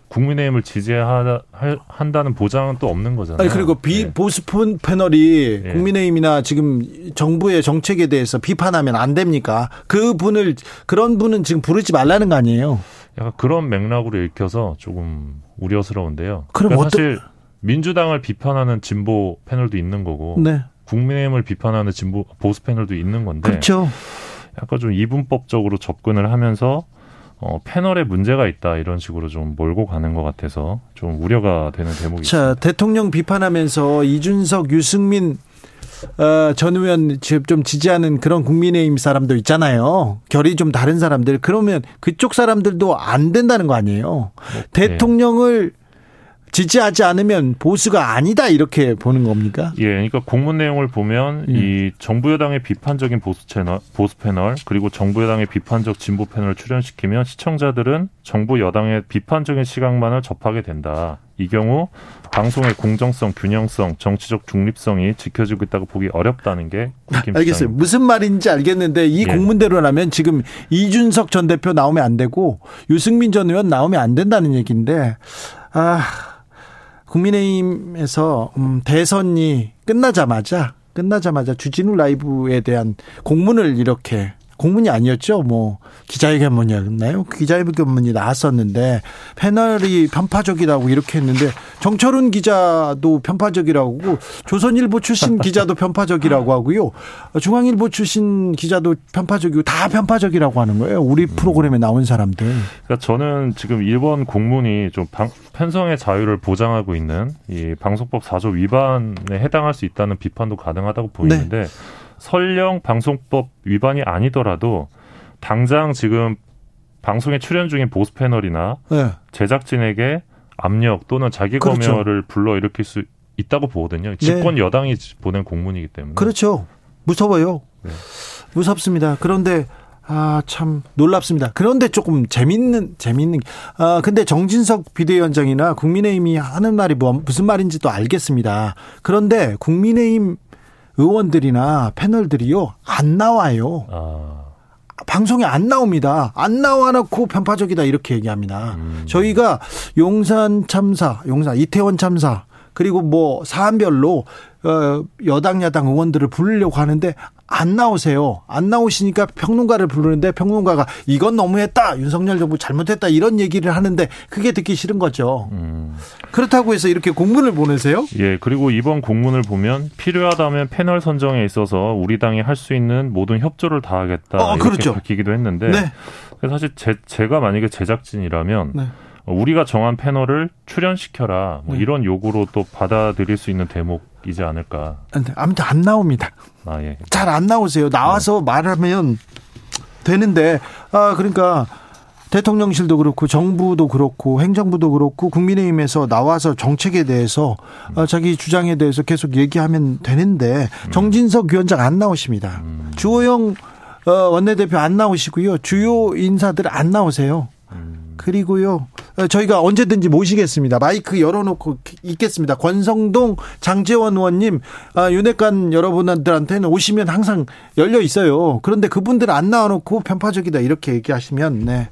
S9: 국민의힘을 지지한다는 보장은 또 없는 거잖아요.
S1: 아니, 그리고 비,
S9: 예.
S1: 보수 폰- 패널이
S9: 예.
S1: 국민의힘이나 지금 정부의 정책에 대해서 비판하면 안 됩니까? 그 분을, 그런 분은 지금 부르지 말라는 거 아니에요?
S9: 약간 그런 맥락으로 읽혀서 조금 우려스러운데요.
S1: 그럼
S9: 그러니까
S1: 어떤-
S9: 사실 민주당을 비판하는 진보 패널도 있는 거고
S1: 네.
S9: 국민의힘을 비판하는 진보 보수 패널도 있는 건데
S1: 그렇죠.
S9: 약간 좀 이분법적으로 접근을 하면서 어, 패널에 문제가 있다 이런 식으로 좀 몰고 가는 것 같아서 좀 우려가 되는 대목이
S1: 자, 대통령 비판하면서 이준석, 유승민 어, 전 의원 좀 지지하는 그런 국민의힘 사람도 있잖아요. 결이 좀 다른 사람들. 그러면 그쪽 사람들도 안 된다는 거 아니에요. 대통령을 지지하지 않으면 보수가 아니다 이렇게 보는 겁니까?
S9: 예, 그러니까 공문 내용을 보면
S1: 예.
S9: 이 정부 여당의 비판적인 보수 채널, 보수 패널 그리고 정부 여당의 비판적 진보 패널을 출연시키면 시청자들은 정부 여당의 비판적인 시각만을 접하게 된다. 이 경우 방송의 공정성, 균형성, 정치적 중립성이 지켜지고 있다고 보기 어렵다는 게 국힘
S1: 알겠어요. 무슨 말인지 알겠는데 이
S9: 예.
S1: 공문대로라면 지금 이준석 전 대표 나오면 안 되고 유승민 전 의원 나오면 안 된다는 얘기인데 아 국민의힘에서 음, 대선이 끝나자마자 끝나자마자 주진우 라이브에 대한 공문을 이렇게 공문이 아니었죠. 뭐 기자회견문이었나요? 기자회견문이 나왔었는데 패널이 편파적이라고 이렇게 했는데 정철훈 기자도 편파적이라고 하고 조선일보 출신 기자도 편파적이라고 하고요. 중앙일보 출신 기자도 편파적이고 다 편파적이라고 하는 거예요. 우리 프로그램에 나온 사람들.
S9: 그러니까 저는 지금 일본 공문이 좀 방, 편성의 자유를 보장하고 있는 이 방송법 4조 위반에 해당할 수 있다는 비판도 가능하다고 보이는데 설령 방송법 위반이 아니더라도 당장 지금 방송에 출연 중인 보수 패널이나
S1: 네.
S9: 제작진에게 압력 또는 자기
S1: 그렇죠.
S9: 검열을 불러 일으킬 수 있다고 보거든요. 집권 여당이 보낸 공문이기 때문에.
S1: 그렇죠. 무서워요.
S9: 네.
S1: 무섭습니다. 그런데 아, 참 놀랍습니다. 그런데 조금 재밌는 재밌는 아, 근데 정진석 비대위원장이나 국민의힘이 하는 말이 뭐 무슨 말인지 또 알겠습니다. 그런데 국민의힘 의원들이나 패널들이요. 안 나와요.
S9: 아,
S1: 방송에 안 나옵니다. 안 나와놓고 편파적이다 이렇게 얘기합니다.
S9: 음.
S1: 저희가 용산 참사, 용산 이태원 참사 그리고 뭐 사안별로 어, 여당 야당 의원들을 부르려고 하는데 안 나오세요. 안 나오시니까 평론가를 부르는데 평론가가 이건 너무했다. 윤석열 정부 잘못했다. 이런 얘기를 하는데 그게 듣기 싫은 거죠.
S9: 음.
S1: 그렇다고 해서 이렇게 공문을 보내세요?
S9: 예, 그리고 이번 공문을 보면 필요하다면 패널 선정에 있어서 우리 당이 할 수 있는 모든 협조를 다하겠다.
S1: 어,
S9: 이렇게
S1: 그렇죠.
S9: 밝히기도 했는데
S1: 네.
S9: 그래서 사실 제, 제가 만약에 제작진이라면
S1: 네.
S9: 어, 우리가 정한 패널을 출연시켜라 뭐
S1: 네.
S9: 이런 요구로 또 받아들일 수 있는 대목이지 않을까.
S1: 근데 아무튼 안 나옵니다.
S9: 아 예.
S1: 잘 안 나오세요. 나와서 말하면 되는데 아 그러니까 대통령실도 그렇고 정부도 그렇고 행정부도 그렇고 국민의힘에서 나와서 정책에 대해서 어, 자기 주장에 대해서 계속 얘기하면 되는데 정진석 위원장 안 나오십니다. 주호영 어, 원내대표 안 나오시고요. 주요 인사들 안 나오세요. 그리고요, 어, 저희가 언제든지 모시겠습니다. 마이크 열어놓고 있겠습니다. 권성동, 장재원 의원님, 아, 윤핵관 여러분들한테는 오시면 항상 열려 있어요. 그런데 그분들 안 나와놓고 편파적이다 이렇게 얘기하시면, 네.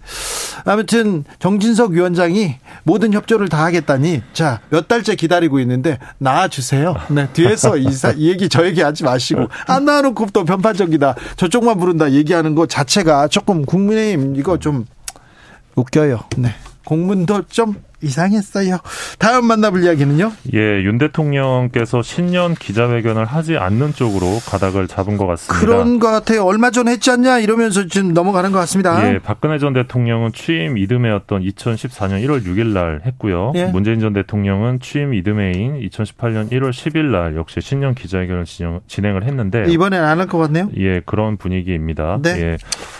S1: 아무튼 정진석 위원장이 모든 협조를 다 하겠다니, 자, 몇 달째 기다리고 있는데 나와주세요. 네, 뒤에서 이, 사- 이 얘기 저 얘기 하지 마시고, 안 나와놓고 또 편파적이다, 저쪽만 부른다 얘기하는 거 자체가 조금 국민의힘 이거 좀 웃겨요. 네. 공문도 좀 이상했어요. 다음 만나볼 이야기는요?
S9: 예, 윤 대통령께서 신년 기자회견을 하지 않는 쪽으로 가닥을 잡은 것 같습니다.
S1: 그런 것 같아요. 얼마 전 했지 않냐? 이러면서 지금 넘어가는 것 같습니다.
S9: 예, 박근혜 전 대통령은 취임 이듬해였던 2014년 1월 6일 날 했고요.
S1: 예.
S9: 문재인 전 대통령은 취임 이듬해인 2018년 1월 10일 날 역시 신년 기자회견을 진행, 진행을 했는데
S1: 이번엔 안 할 것 같네요.
S9: 예, 그런 분위기입니다.
S1: 네.
S9: 예.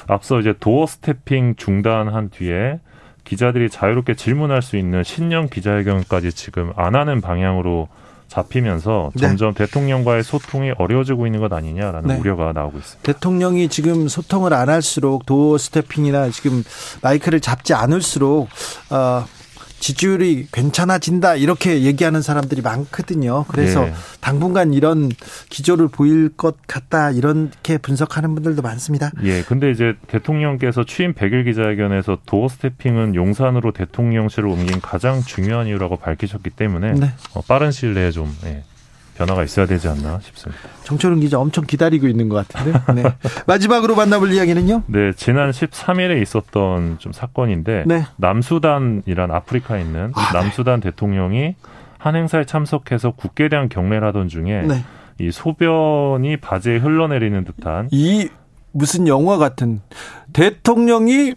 S9: 앞서 이제 도어 스태핑 중단한 뒤에 기자들이 자유롭게 질문할 수 있는 신년 기자회견까지 지금 안 하는 방향으로 잡히면서
S1: 네.
S9: 점점 대통령과의 소통이 어려워지고 있는 것 아니냐라는
S1: 네.
S9: 우려가 나오고 있습니다.
S1: 대통령이 지금 소통을 안 할수록 도어 스태핑이나 지금 마이크를 잡지 않을수록 어, 지지율이 괜찮아진다 이렇게 얘기하는 사람들이 많거든요. 그래서
S9: 예.
S1: 당분간 이런 기조를 보일 것 같다 이렇게 분석하는 분들도 많습니다.
S9: 예, 근데 이제 대통령께서 취임 100일 기자회견에서 도어 스태핑은 용산으로 대통령실을 옮긴 가장 중요한 이유라고 밝히셨기 때문에
S1: 네.
S9: 어, 빠른 시일 내에 좀 예, 변화가 있어야 되지 않나 싶습니다.
S1: 정철은 기자 엄청 기다리고 있는 것 같은데. 네. 마지막으로 만나볼 이야기는요?
S9: 네, 지난 13일에 있었던 좀 사건인데
S1: 네.
S9: 남수단이란 아프리카에 있는
S1: 아, 네.
S9: 남수단 대통령이 한 행사에 참석해서 국기에 대한 경례를 하던 중에
S1: 네.
S9: 이 소변이 바지에 흘러내리는 듯한
S1: 이 무슨 영화 같은 대통령이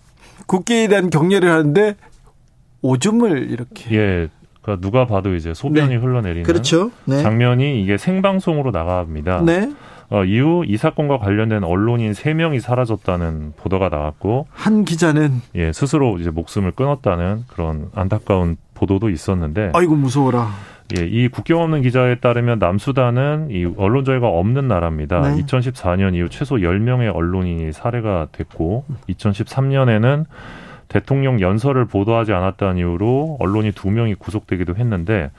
S1: 국기에 대한 경례를 하는데 오줌을 이렇게.
S9: 예, 그러니까 누가 봐도 이제 소변이
S1: 네.
S9: 흘러내리는
S1: 그렇죠. 네.
S9: 장면이 이게 생방송으로 나갑니다.
S1: 네.
S9: 어, 이후 이 사건과 관련된 언론인 3명이 사라졌다는 보도가 나왔고,
S1: 한 기자는
S9: 예, 스스로 이제 목숨을 끊었다는 그런 안타까운 보도도 있었는데,
S1: 아이고 무서워라.
S9: 예, 이 국경 없는 기자에 따르면 남수단은 이 언론 자유가 없는 나라입니다.
S1: 네.
S9: 2014년 이후 최소 10명의 언론인이 살해가 됐고 2013년에는 대통령 연설을 보도하지 않았다는 이유로 언론이 두 명이 구속되기도 했는데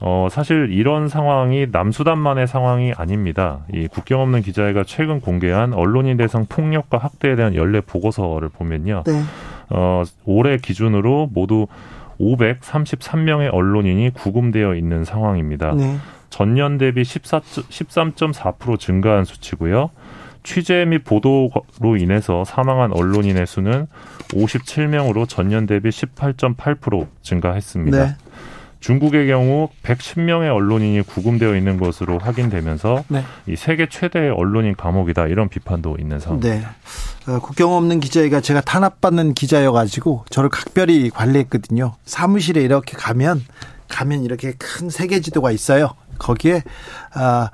S9: 어 사실 이런 상황이 남수단만의 상황이 아닙니다. 이 국경 없는 기자회가 최근 공개한 언론인 대상 폭력과 학대에 대한 연례 보고서를 보면요.
S1: 네.
S9: 어, 올해 기준으로 모두 533명의 언론인이 구금되어 있는 상황입니다.
S1: 네.
S9: 전년 대비 14, 13.4% 증가한 수치고요. 취재 및 보도로 인해서 사망한 언론인의 수는 57명으로 전년 대비 18.8% 증가했습니다.
S1: 네.
S9: 중국의 경우 110명의 언론인이 구금되어 있는 것으로 확인되면서
S1: 네.
S9: 이 세계 최대의 언론인 감옥이다 이런 비판도 있는 상황.
S1: 네. 어, 국경 없는 기자회가 제가 탄압받는 기자여가지고 저를 각별히 관리했거든요. 사무실에 이렇게 가면 가면 이렇게 큰 세계 지도가 있어요. 거기에 아,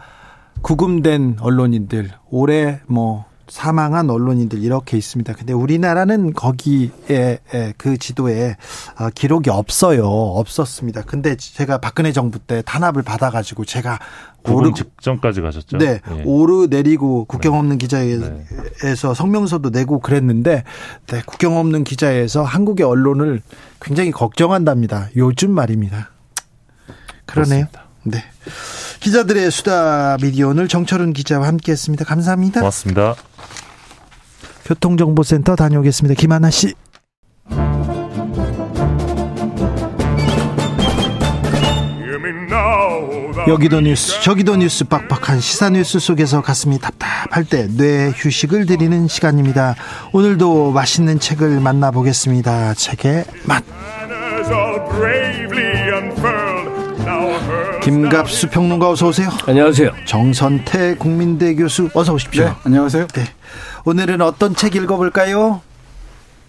S1: 구금된 언론인들 올해 뭐 사망한 언론인들 이렇게 있습니다. 근데 우리나라는 거기에 에, 그 지도에 아, 기록이 없어요. 없었습니다. 근데 제가 박근혜 정부 때 탄압을 받아가지고 제가
S9: 구금
S1: 오르-
S9: 직전까지 가셨죠?
S1: 네,
S9: 예.
S1: 오르 내리고 국경 없는
S9: 네.
S1: 기자회에서 성명서도 내고 그랬는데 네, 국경 없는 기자회에서 한국의 언론을 굉장히 걱정한답니다. 요즘 말입니다. 그러네요.
S9: 그렇습니다.
S1: 네. 기자들의 수다 미디어 오늘 정철은 기자와 함께했습니다. 감사합니다.
S9: 고맙습니다.
S1: 교통정보센터 다녀오겠습니다. 김하나 씨. 여기도 뉴스 저기도 뉴스 빡빡한 시사 뉴스 속에서 가슴이 답답할 때 뇌 휴식을 드리는 시간입니다. 오늘도 맛있는 책을 만나보겠습니다. 책의 맛. 김갑수 평론가 어서 오세요.
S10: 안녕하세요.
S1: 정선태 국민대 교수 어서 오십시오.
S11: 네, 안녕하세요.
S1: 네. 오늘은 어떤 책 읽어볼까요?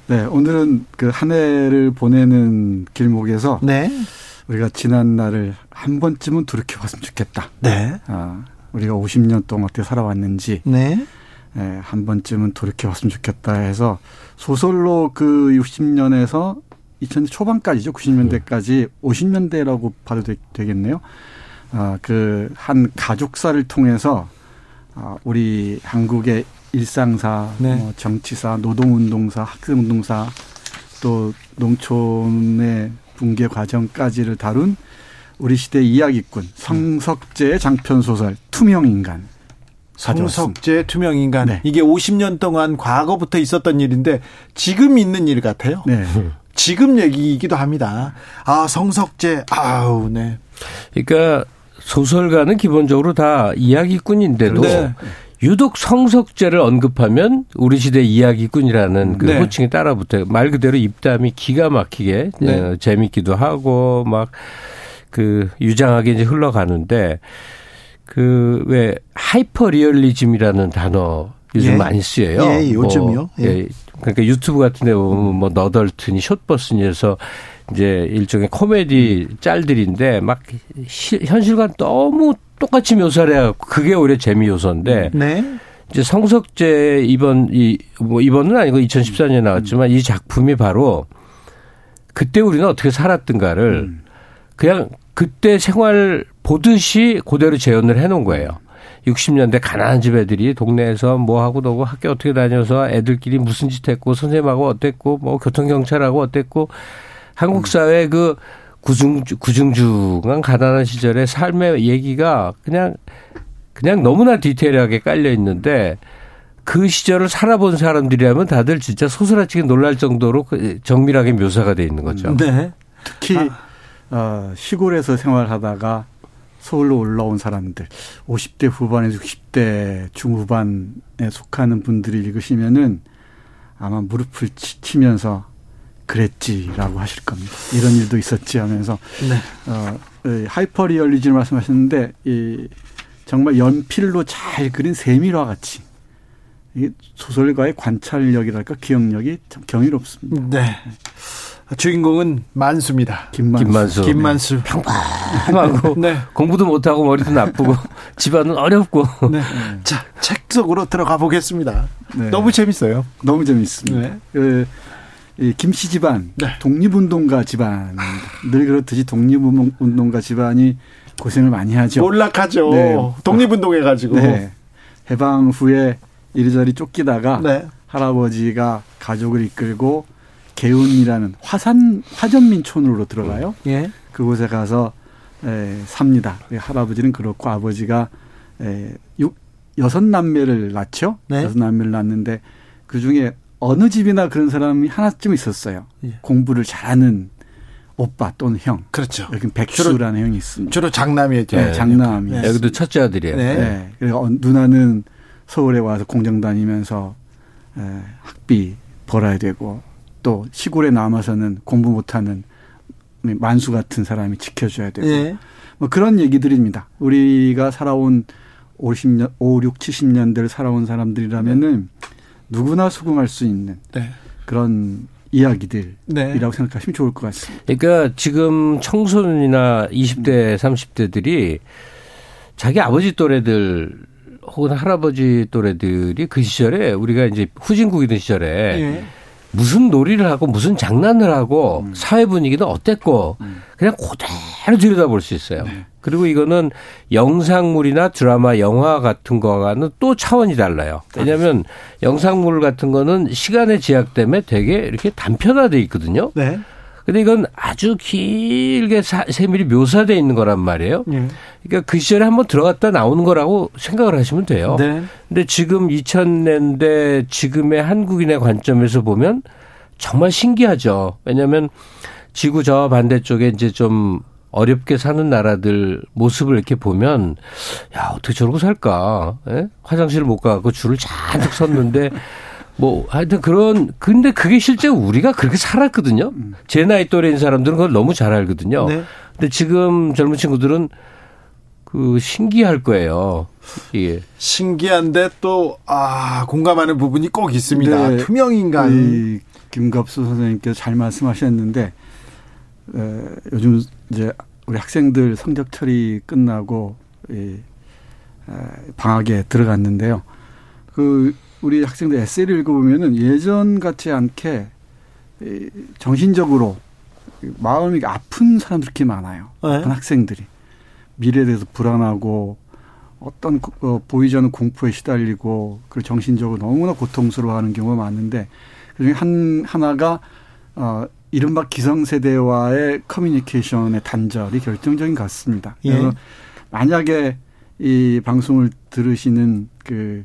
S11: 네, 오늘은 그 한 해를 보내는 길목에서
S1: 네.
S11: 우리가 지난 날을 한 번쯤은 돌이켜봤으면 좋겠다.
S1: 네.
S11: 아, 우리가 50년 동안 어떻게 살아왔는지
S1: 네.
S11: 예, 한 번쯤은 돌이켜봤으면 좋겠다 해서 소설로 그 60년에서 2000년 초반까지죠. 90년대까지 50년대라고 봐도 되, 겠네요 아, 그 한 가족사를 통해서 아, 우리 한국의 일상사,
S1: 네.
S11: 뭐 정치사, 노동운동사, 학생운동사 또 농촌의 붕괴 과정까지를 다룬 우리 시대 이야기꾼 성석재의 장편 소설 투명인간
S1: 성석재 투명인간
S11: 네.
S1: 이게 50년 동안 과거부터 있었던 일인데 지금 있는 일 같아요.
S11: 네.
S1: 지금 얘기이기도 합니다. 아 성석재 아우 네.
S10: 그러니까 소설가는 기본적으로 다 이야기꾼인데도
S1: 네.
S10: 유독 성석재를 언급하면 우리 시대 이야기꾼이라는 그
S1: 네.
S10: 호칭이 따라붙어요. 말 그대로 입담이 기가 막히게
S1: 네.
S10: 어, 재밌기도 하고 막 그 유장하게 이제 흘러가는데 그 왜 하이퍼 리얼리즘이라는 단어 요즘
S1: 예.
S10: 많이 쓰여요.
S1: 예, 요즘요.
S10: 뭐,
S1: 예.
S10: 예. 그러니까 유튜브 같은 데 보면 뭐 너덜트니 숏박스니에서 이제 일종의 코미디 짤들인데 막 시- 현실과 너무 똑같이 묘사를 해갖고 그게 오히려 재미 요소인데
S1: 네.
S10: 이제 성석제 이번 이 뭐 이번은 아니고 2014년에 나왔지만 이 작품이 바로 그때 우리는 어떻게 살았던가를 그냥 그때 생활 보듯이 그대로 재현을 해놓은 거예요. 60년대 가난한 집 애들이 동네에서 뭐 하고 너고 학교 어떻게 다녀서 애들끼리 무슨 짓 했고 선생님하고 어땠고 뭐 교통경찰하고 어땠고 한국 사회 그 구중 구중중한 가난한 시절의 삶의 얘기가 그냥 그냥 너무나 디테일하게 깔려 있는데 그 시절을 살아본 사람들이라면 다들 진짜 소스라치게 놀랄 정도로 그 정밀하게 묘사가 돼 있는 거죠.
S1: 네.
S11: 특히 어, 시골에서 생활하다가 서울로 올라온 사람들, 50대 후반에서 60대 중후반에 속하는 분들이 읽으시면은 아마 무릎을 치- 치면서 그랬지라고 하실 겁니다. 이런 일도 있었지 하면서
S1: 네.
S11: 어, 이 하이퍼 리얼리즘 말씀하셨는데 이 정말 연필로 잘 그린 세밀화 같이 이 소설가의 관찰력이랄까 기억력이 참 경이롭습니다.
S1: 네. 주인공은 만수입니다.
S11: 김만수.
S10: 김만수.
S1: 김만수.
S10: 하고
S1: 네.
S10: 공부도 못하고 머리도 나쁘고 집안은 어렵고
S1: 네. 자, 책 속으로 들어가 보겠습니다.
S11: 네.
S1: 너무 재밌어요.
S11: 너무 재밌습니다.
S1: 네.
S11: 그, 이 김씨 집안,
S1: 네.
S11: 독립운동가 집안. 늘 그렇듯이 독립운동가 집안이 고생을 많이 하죠.
S1: 몰락하죠.
S11: 네.
S1: 독립운동해 가지고.
S11: 네. 해방 후에 이리저리 쫓기다가
S1: 네.
S11: 할아버지가 가족을 이끌고 개운이라는 화산 화전민촌으로 들어가요.
S1: 예.
S11: 그곳에 가서 에, 삽니다. 할아버지는 그렇고 아버지가 에, 육, 여섯 남매를 낳죠.
S1: 네.
S11: 여섯 남매를 낳는데 그 중에 어느 집이나 그런 사람이 하나쯤 있었어요.
S1: 예.
S11: 공부를 잘하는 오빠 또는 형.
S1: 그렇죠.
S11: 여기 백수라는 형이 있습니다.
S1: 주로 장남이죠.
S11: 네, 장남이.
S1: 네.
S10: 여기도 첫째 아들이에요.
S1: 네.
S11: 네. 그리고 어, 누나는 서울에 와서 공장 다니면서 에, 학비 벌어야 되고 또 시골에 남아서는 공부 못하는 만수 같은 사람이 지켜줘야 되고
S1: 예.
S11: 뭐 그런 얘기들입니다. 우리가 살아온 50년, 5, 6, 70년대를 살아온 사람들이라면은 누구나 수긍할 수 있는
S1: 네.
S11: 그런 이야기들이라고
S1: 네.
S11: 생각하시면 좋을 것 같습니다.
S10: 그러니까 지금 청소년이나 20대, 30대들이 자기 아버지 또래들 혹은 할아버지 또래들이 그 시절에 우리가 이제 후진국이던 시절에
S1: 예.
S10: 무슨 놀이를 하고 무슨 장난을 하고
S1: 음.
S10: 사회 분위기는 어땠고 그냥 그대로 들여다볼 수 있어요.
S1: 네.
S10: 그리고 이거는 영상물이나 드라마, 영화 같은 거와는 또 차원이 달라요. 왜냐하면 영상물 같은 거는 시간의 제약 때문에 되게 이렇게 단편화돼 있거든요.
S1: 네.
S10: 근데 이건 아주 길게 사- 세밀히 묘사돼 있는 거란 말이에요.
S1: 예.
S10: 그러니까 그 시절에 한번 들어갔다 나오는 거라고 생각을 하시면 돼요.
S1: 네.
S10: 근데 지금 2000년대 지금의 한국인의 관점에서 보면 정말 신기하죠. 왜냐하면 지구 저 반대쪽에 이제 좀 어렵게 사는 나라들 모습을 이렇게 보면 야 어떻게 저러고 살까? 예? 화장실 못 가고 줄을 잔뜩 섰는데 뭐 하여튼 그런 근데 그게 실제 우리가 그렇게 살았거든요. 제 나이 또래인 사람들은 그걸 너무 잘 알거든요.
S1: 네.
S10: 근데 지금 젊은 친구들은 그 신기할 거예요. 이게
S1: 신기한데 또, 아, 공감하는 부분이 꼭 있습니다.
S11: 네.
S1: 투명 인간.
S11: 이 김갑수 선생님께서 잘 말씀하셨는데 에, 요즘 이제 우리 학생들 성적 처리 끝나고 이, 에, 방학에 들어갔는데요. 그 우리 학생들 에세이를 읽어보면은 예전 같지 않게 이, 정신적으로 마음이 아픈 사람들이 이렇게 많아요.
S1: 네.
S11: 학생들이 미래에 대해서 불안하고 어떤 어, 보이지 않는 공포에 시달리고 그리고 정신적으로 너무나 고통스러워하는 경우가 많은데 그중에 한 하나가 어 이른바 기성세대와의 커뮤니케이션의 단절이 결정적인 것 같습니다.
S1: 예.
S11: 그래서 만약에 이 방송을 들으시는 그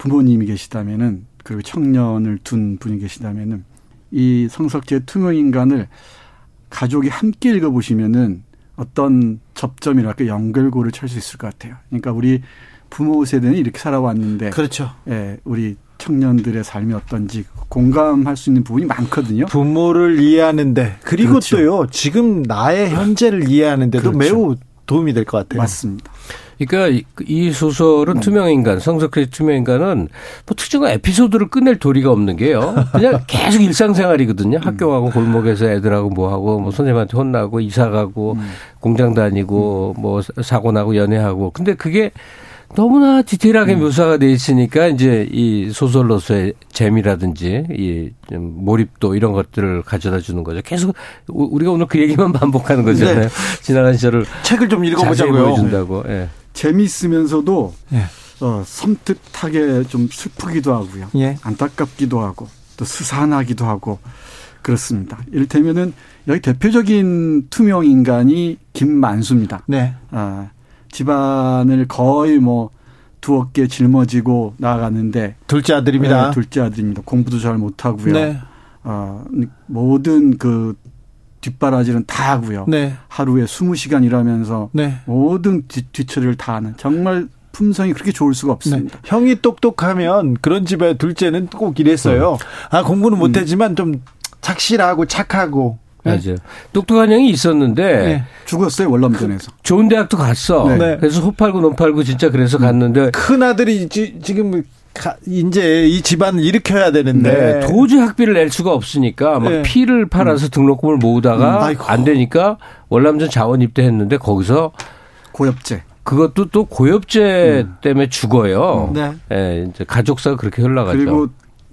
S11: 부모님이 계시다면은 그리고 청년을 둔 분이 계시다면은 이 성석재 투명 인간을 가족이 함께 읽어 보시면은 어떤 접점이랄까 연결고를 찾을 수 있을 것 같아요. 그러니까 우리 부모 세대는 이렇게 살아왔는데,
S1: 그렇죠.
S11: 예, 우리 청년들의 삶이 어떤지 공감할 수 있는 부분이 많거든요.
S1: 부모를 이해하는데, 그리고
S11: 그렇죠.
S1: 또요, 지금 나의 현재를 이해하는데도
S11: 그렇죠.
S1: 매우 도움이 될 것 같아요.
S11: 맞습니다.
S10: 그러니까 이- 이 소설은
S11: 음.
S10: 투명인간, 성석의 투명인간은 뭐 특정한 에피소드를 끝낼 도리가 없는 게요. 그냥 계속 일상생활이거든요.
S11: 음.
S10: 학교 가고 골목에서 애들하고 뭐 하고 뭐 선생님한테 혼나고 이사 가고
S11: 음.
S10: 공장 다니고 뭐 사고 나고 연애하고. 근데 그게 너무나 디테일하게
S11: 음.
S10: 묘사가 돼 있으니까 이제 이 소설로서의 재미라든지 이좀 몰입도 이런 것들을 가져다 주는 거죠. 계속 우- 우리가 오늘 그 얘기만 반복하는 거잖아요.
S11: 네.
S10: 지나간 시절을
S1: 책을 좀 읽어보자고요.
S10: 보여준다고. 예.
S11: 재미있으면서도
S1: 예.
S11: 어, 섬뜩하게 좀 슬프기도 하고요.
S1: 예.
S11: 안타깝기도 하고 또 스산하기도 하고 그렇습니다. 이를테면은 여기 대표적인 투명 인간이 김만수입니다.
S1: 네.
S11: 아, 집안을 거의 뭐 두어 개 짊어지고 나아가는데
S1: 둘째 아들입니다.
S11: 네, 둘째 아들입니다. 공부도 잘 못하고요.
S1: 네.
S11: 어, 모든 그 뒷바라지는 다 하고요.
S1: 네.
S11: 하루에 20시간 일하면서
S1: 네.
S11: 모든 뒤, 뒤처리를 다 하는 정말 품성이 그렇게 좋을 수가
S1: 네.
S11: 없습니다.
S1: 형이 똑똑하면 그런 집에 둘째는 꼭 이랬어요. 아, 공부는
S11: 음.
S1: 못했지만 좀 착실하고 착하고. 네.
S10: 맞아요. 똑똑한 형이 있었는데
S1: 네.
S11: 죽었어요 월남전에서.
S10: 좋은 대학도 갔어.
S1: 네.
S10: 그래서 호 팔고 논 팔고 진짜 그래서 갔는데
S1: 큰 아들이 지, 지금 가- 이제 이 집안을 일으켜야 되는데
S10: 네, 도저히 학비를 낼 수가 없으니까 막
S1: 네.
S10: 피를 팔아서 등록금을 모으다가
S1: 음.
S10: 안 되니까 월남전 자원 입대했는데 거기서
S11: 고엽제.
S10: 그것도 또 고엽제 때문에 죽어요.
S1: 네.
S10: 예, 이제 가족사가 그렇게 흘러가죠.
S11: 그리고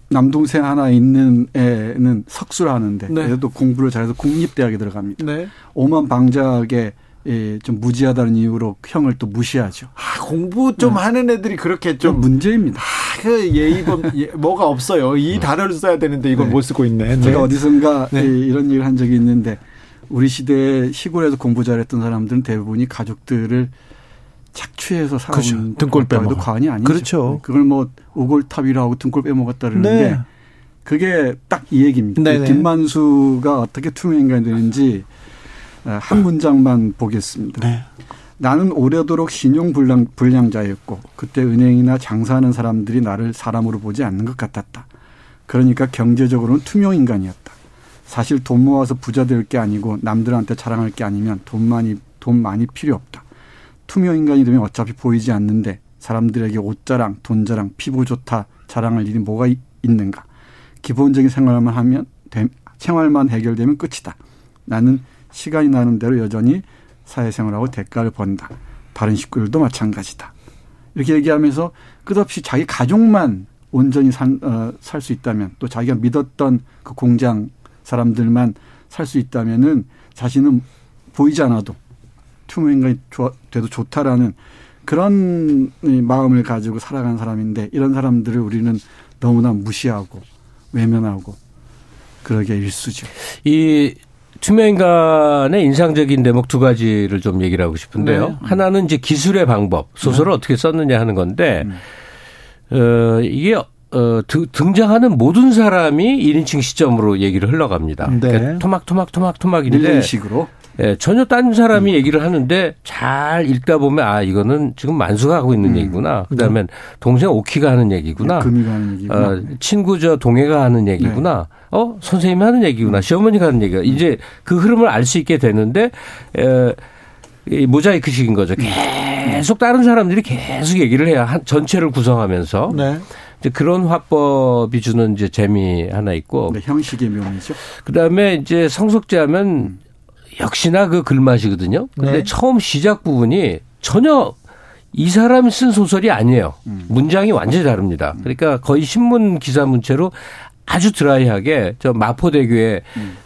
S11: 남동생 하나 있는 애는 석수를 하는데
S1: 네.
S11: 얘도 공부를 잘해서 국립대학에 들어갑니다.
S1: 네.
S11: 오만 방작에 예, 좀 무지하다는 이유로 형을 또 무시하죠.
S1: 아, 공부 좀 하는 애들이 그렇게 좀좀
S11: 문제입니다.
S1: 아, 그 예의범 예, 뭐가 없어요. 이 단어를 써야 되는데 이걸
S11: 네.
S1: 못 쓰고 있네. 네.
S11: 제가 어디선가
S1: 네.
S11: 예, 이런 얘기를 한 적이 있는데 우리 시대에 시골에서 공부 잘했던 사람들은 대부분이 가족들을 착취해서 살아온
S1: 그렇죠. 등골 빼먹어.
S11: 과언이 아니죠.
S1: 그렇죠.
S11: 그걸 뭐 오골탑이라 하고 등골 빼먹었다 그러는데
S1: 네.
S11: 그게 딱 이 얘기입니다.
S1: 네네.
S11: 김만수가 어떻게 투명인간이 되는지 어, 한 문장만 보겠습니다.
S1: 네.
S11: 나는 오래도록 신용 불량, 불량자였고 그때 은행이나 장사하는 사람들이 나를 사람으로 보지 않는 것 같았다. 그러니까 경제적으로는 투명 인간이었다. 사실 돈 모아서 부자 될 게 아니고 남들한테 자랑할 게 아니면 돈 많이 돈 많이 필요 없다. 투명 인간이 되면 어차피 보이지 않는데 사람들에게 옷 자랑, 돈 자랑, 피부 좋다 자랑할 일이 뭐가 이- 있는가? 기본적인 생활만 하면 됨- 생활만 해결되면 끝이다. 나는 시간이 나는 대로 여전히 사회생활하고 대가를 번다. 다른 식구들도 마찬가지다. 이렇게 얘기하면서 끝없이 자기 가족만 온전히 어, 살수 있다면 또 자기가 믿었던 그 공장 사람들만 살 수 있다면은 자신은 보이지 않아도 투명인간이 돼도 좋다라는 그런 이 마음을 가지고 살아가는 사람인데 이런 사람들을 우리는 너무나 무시하고 외면하고 그러게 일수죠.
S10: 이 투명인간의 인상적인 대목 두 가지를 좀 얘기를 하고 싶은데요.
S11: 네.
S10: 하나는 이제 기술의 방법, 소설을 어떻게 썼느냐 하는 건데, 어, 이게 어, 드- 등장하는 모든 사람이 1인칭 시점으로 얘기를 흘러갑니다.
S1: 네.
S10: 그러니까 토막, 토막, 토막, 토막인데,
S11: 밀레식으로
S10: 예, 전혀 딴 사람이 얘기를 하는데 잘 읽다 보면 아 이거는 지금 만수가 하고 있는 얘기구나. 그다음에 동생 오키가 하는 얘기구나.
S11: 네, 금이가 하는 얘기구나.
S10: 어, 친구 저 동해가 하는 얘기구나. 어 선생님이 하는 얘기구나. 시어머니가 하는 얘기가 이제 그 흐름을 알 수 있게 되는데 에, 이 모자이크식인 거죠. 계속 다른 사람들이 계속 얘기를 해야 한 전체를 구성하면서
S1: 네.
S10: 이제 그런 화법이 주는 이제 재미 하나 있고
S11: 네, 형식의 묘미죠.
S10: 그 다음에 이제 성석재 하면 역시나 그 글맛이거든요. 근데
S1: 네.
S10: 처음 시작 부분이 전혀 이 사람이 쓴 소설이 아니에요. 문장이 완전히 다릅니다. 그러니까 거의 신문 기사 문체로 아주 드라이하게 저 마포대교에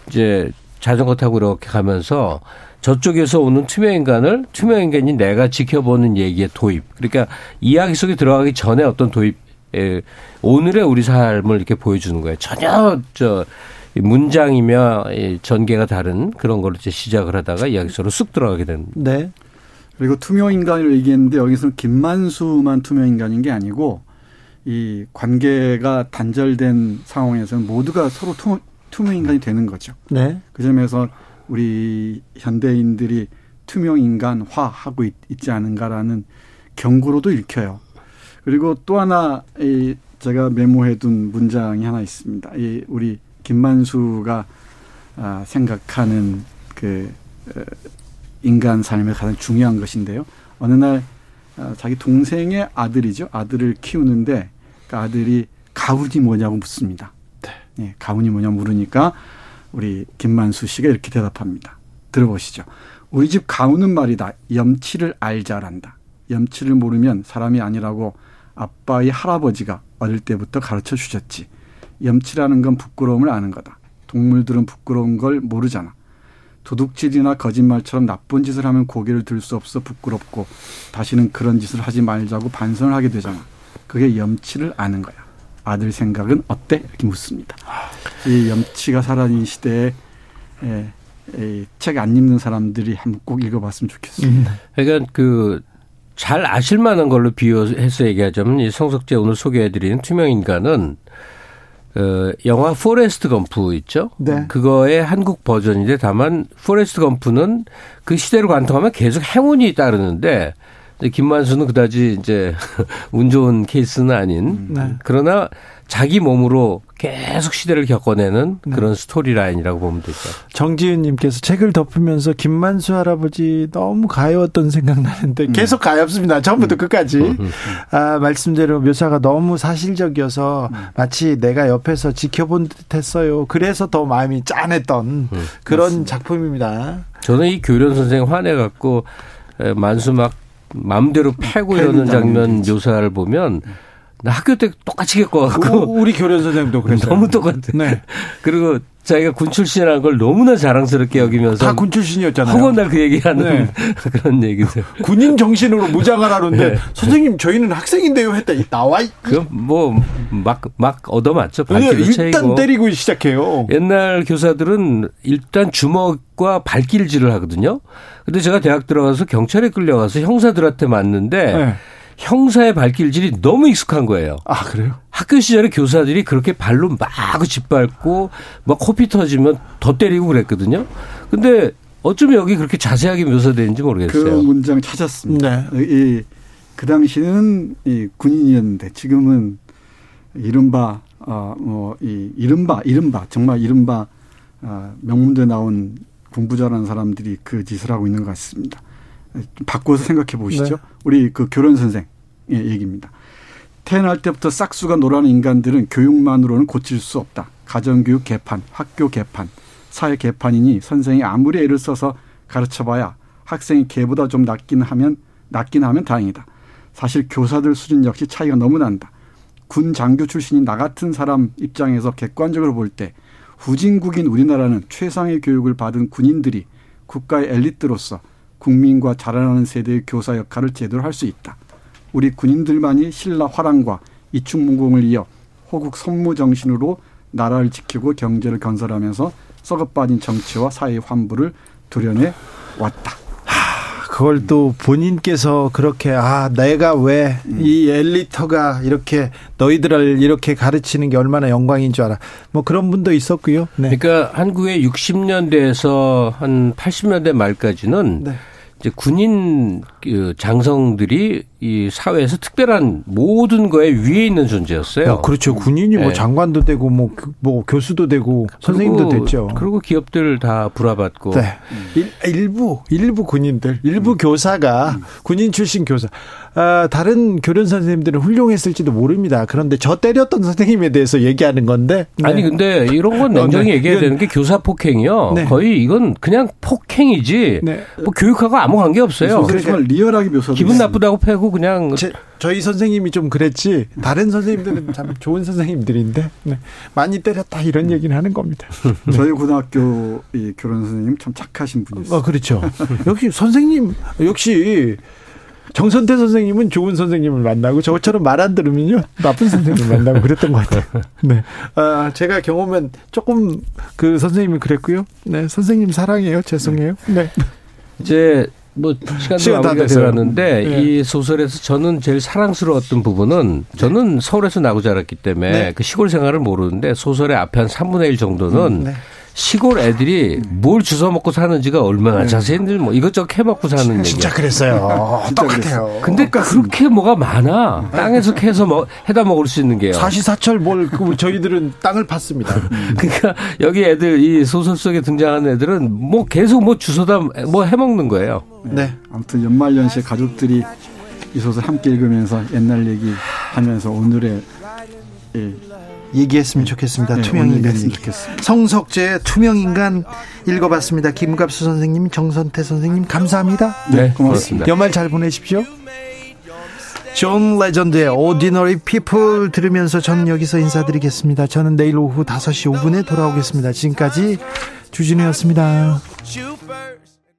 S10: 이제 자전거 타고 이렇게 가면서 저쪽에서 오는 투명 인간을 투명 인간이 내가 지켜보는 얘기의 도입. 그러니까 이야기 속에 들어가기 전에 어떤 도입, 에, 오늘의 우리 삶을 이렇게 보여주는 거예요. 전혀 저 문장이며 이 전개가 다른 그런 걸로 이제 시작을 하다가 이야기 속으로 쑥 들어가게 되는.
S1: 네.
S11: 그리고 투명 인간을 얘기했는데 여기서는 김만수만 투명 인간인 게 아니고 이 관계가 단절된 상황에서는 모두가 서로 투, 투명 인간이 되는 거죠.
S1: 네.
S11: 그 점에서 우리 현대인들이 투명 인간화 하고 있, 지 않은가라는 경고로도 읽혀요. 그리고 또 하나 이 제가 메모해둔 문장이 하나 있습니다. 이 우리 김만수가 아, 생각하는 그 어, 인간 삶의 가장 중요한 것인데요. 어느 날 아, 자기 동생의 아들이죠. 아들을 키우는데 그 아들이 가훈이 뭐냐고 묻습니다. 예, 가훈이 뭐냐 물으니까 우리 김만수 씨가 이렇게 대답합니다. 들어보시죠. 우리 집 가훈은 말이다. 염치를 알자란다. 염치를 모르면 사람이 아니라고 아빠의 할아버지가 어릴 때부터 가르쳐 주셨지. 염치라는 건 부끄러움을 아는 거다. 동물들은 부끄러운 걸 모르잖아. 도둑질이나 거짓말처럼 나쁜 짓을 하면 고개를 들 수 없어 부끄럽고 다시는 그런 짓을 하지 말자고 반성을 하게 되잖아. 그게 염치를 아는 거야. 아들 생각은 어때? 이렇게 묻습니다. 이 염치가 살아있는 시대에 책안 읽는 사람들이 한번 꼭 읽어봤으면 좋겠습니다.
S10: 그러니까 그 잘 아실 만한 걸로 비유해서 얘기하자면 이 성석재 오늘 소개해드리는 투명 인간은 어, 영화 포레스트 검프 있죠?
S1: 네.
S10: 그거의 한국 버전인데 다만 포레스트 검프는 그 시대를 관통하면 계속 행운이 따르는데 김만수는 그다지 이제 운 좋은 케이스는 아닌
S1: 네.
S10: 그러나 자기 몸으로 계속 시대를 겪어내는 그런 storyline이라고 보면 되죠.
S1: 정지윤님께서 책을 덮으면서 김만수 할아버지 너무 가여웠던 생각 나는데 계속 가엽습니다. 처음부터 끝까지. 아, 말씀대로 묘사가 너무 사실적이어서 마치 내가 옆에서 지켜본 듯했어요. 그래서 더 마음이 짠했던 그런 작품입니다.
S10: 저는 이 교련 선생 화내갖고 에, 만수 막 마음대로 패고 이러는 장면. 묘사를 보면 나 학교 때 똑같이 겪어갖고
S1: 우리 교련 선생님도 그랬어요.
S10: 너무 똑같아.
S1: 네.
S10: 그리고 자기가 군 출신이라는 걸 너무나 자랑스럽게 여기면서
S1: 다 군 출신이었잖아요.
S10: 허건 날그 얘기하는
S1: 네.
S10: 그런 얘기들.
S1: 군인 정신으로 무장을 하는데
S10: 네.
S1: 선생님 저희는 학생인데요 했다 나와 있-
S10: 그뭐 막 막 얻어맞죠.
S1: 네,
S10: 발길도
S1: 일단
S10: 채이고.
S1: 때리고 시작해요.
S10: 옛날 교사들은 일단 주먹과 발길질을 하거든요. 근데 제가 대학 들어가서 경찰에 끌려가서 형사들한테 맞는데
S1: 네.
S10: 형사의 발길질이 너무 익숙한 거예요.
S1: 아 그래요?
S10: 학교 시절에 교사들이 그렇게 발로 막 짓밟고 막 코피 터지면 더 때리고 그랬거든요. 근데 어쩌면 여기 그렇게 자세하게 묘사되는지
S11: 그
S10: 모르겠어요.
S11: 문장 찾았습니다. 이, 그 당시는 이 군인이었는데 지금은 이른바 어뭐이 이른바 이른바 정말 이른바 아, 명문대 나온 공부 잘하는 사람들이 그 짓을 하고 있는 것 같습니다. 좀 바꿔서 생각해 보시죠.
S1: 네.
S11: 우리 그 교련 선생 의 얘기입니다. 태어날 때부터 싹수가 노라는 인간들은 교육만으로는 고칠 수 없다. 가정교육 개판, 학교 개판, 사회 개판이니 선생이 아무리 애를 써서 가르쳐봐야 학생이 걔보다 좀 낫긴 하면 낫긴 하면 다행이다. 사실 교사들 수준 역시 차이가 너무 난다. 군 장교 출신인 나 같은 사람 입장에서 객관적으로 볼 때 후진국인 우리나라는 최상의 교육을 받은 군인들이 국가의 엘리트로서 국민과 자라나는 세대의 교사 역할을 제대로 할 수 있다. 우리 군인들만이 신라 화랑과 이충문공을 이어 호국 선무 정신으로 나라를 지키고 경제를 건설하면서 썩어빠진 정치와 사회 환부를 도려내 왔다.
S1: 그걸 또 본인께서 그렇게 아 내가 왜 이 엘리터가 이렇게 너희들을 이렇게 가르치는 게 얼마나 영광인 줄 알아. 뭐 그런 분도 있었고요. 네.
S10: 그러니까 한국의 60년대에서 한 80년대 말까지는
S1: 네.
S10: 이제 군인 그 장성들이 이 사회에서 특별한 모든 거에 위에 있는 존재였어요.
S1: 어, 그렇죠. 군인이 뭐
S10: 네.
S1: 장관도 되고 뭐, 교- 뭐 교수도 되고 선생님도
S10: 그리고-
S1: 됐죠.
S10: 그리고 기업들 다 불화받고
S1: 네. 일, 일부 일부 군인들, 일부 교사가 군인 출신 교사, 아, 다른 교련 선생님들은 훌륭했을지도 모릅니다. 그런데 저 때렸던 선생님에 대해서 얘기하는 건데. 네.
S10: 아니 근데 이런 건 냉정히
S1: 네.
S10: 얘기해야 되는 게 교사 폭행이요.
S1: 네.
S10: 거의 이건 그냥 폭행이지.
S1: 네.
S10: 뭐 교육하고 아무 관계 없어요.
S11: 정말 리얼하게 묘사돼
S10: 기분. 나쁘다고 패고 그냥
S1: 제, 저희 선생님이 좀 그랬지 다른 선생님들은 참 좋은 선생님들인데 네. 많이 때렸다 이런 얘기는 하는 겁니다.
S11: 저희 고등학교 이 교련 선생님 참 착하신 분이었어요.
S1: 어 그렇죠. 역시 선생님 역시 정선태 선생님은 좋은 선생님을 만나고 저처럼 말 안 들으면요 나쁜 선생님을 만나고 그랬던 것 같아요. 네, 아 제가 경험은 조금 그 선생님이 그랬고요. 네, 선생님 사랑해요. 죄송해요. 네,
S10: 이제 뭐 시간도
S1: 시간 다
S10: 마무리가. 되었는데
S1: 네.
S10: 이 소설에서 저는 제일 사랑스러웠던 부분은 저는 서울에서 나고 자랐기 때문에
S1: 네.
S10: 그 시골 생활을 모르는데 소설의 앞에 한 3분의 1 정도는
S1: 네.
S10: 시골 애들이 뭘 주워 먹고 사는지가 얼마나 자세히들 뭐 이것저것 해먹고 사는 얘기.
S1: 진짜 그랬어요. 똑같아요.
S10: 근데 그렇게 뭐가 많아. 땅에서 캐서 먹, 해다 먹을 수 있는 게요.
S1: 사시사철 뭘 그, 저희들은 땅을 팠습니다.
S10: 그러니까 여기 애들 이 소설 속에 등장하는 애들은 뭐 계속 뭐 주워다 뭐 해먹는 거예요.
S1: 네.
S11: 아무튼 연말연시에 가족들이 이 소설 함께 읽으면서 옛날 얘기 하면서 오늘의 예,
S1: 얘기했으면 좋겠습니다.
S11: 네,
S1: 투명 인간.
S11: 얘기했으면 좋겠습니다.
S1: 성석제의 투명 인간 읽어봤습니다. 김갑수 선생님, 정선태 선생님 감사합니다.
S10: 네,
S11: 고맙습니다.
S1: 연말 잘 보내십시오. 존 레전드의 Ordinary People 들으면서 저는 여기서 인사드리겠습니다. 저는 내일 오후 5시 5분에 돌아오겠습니다. 지금까지 주진우였습니다.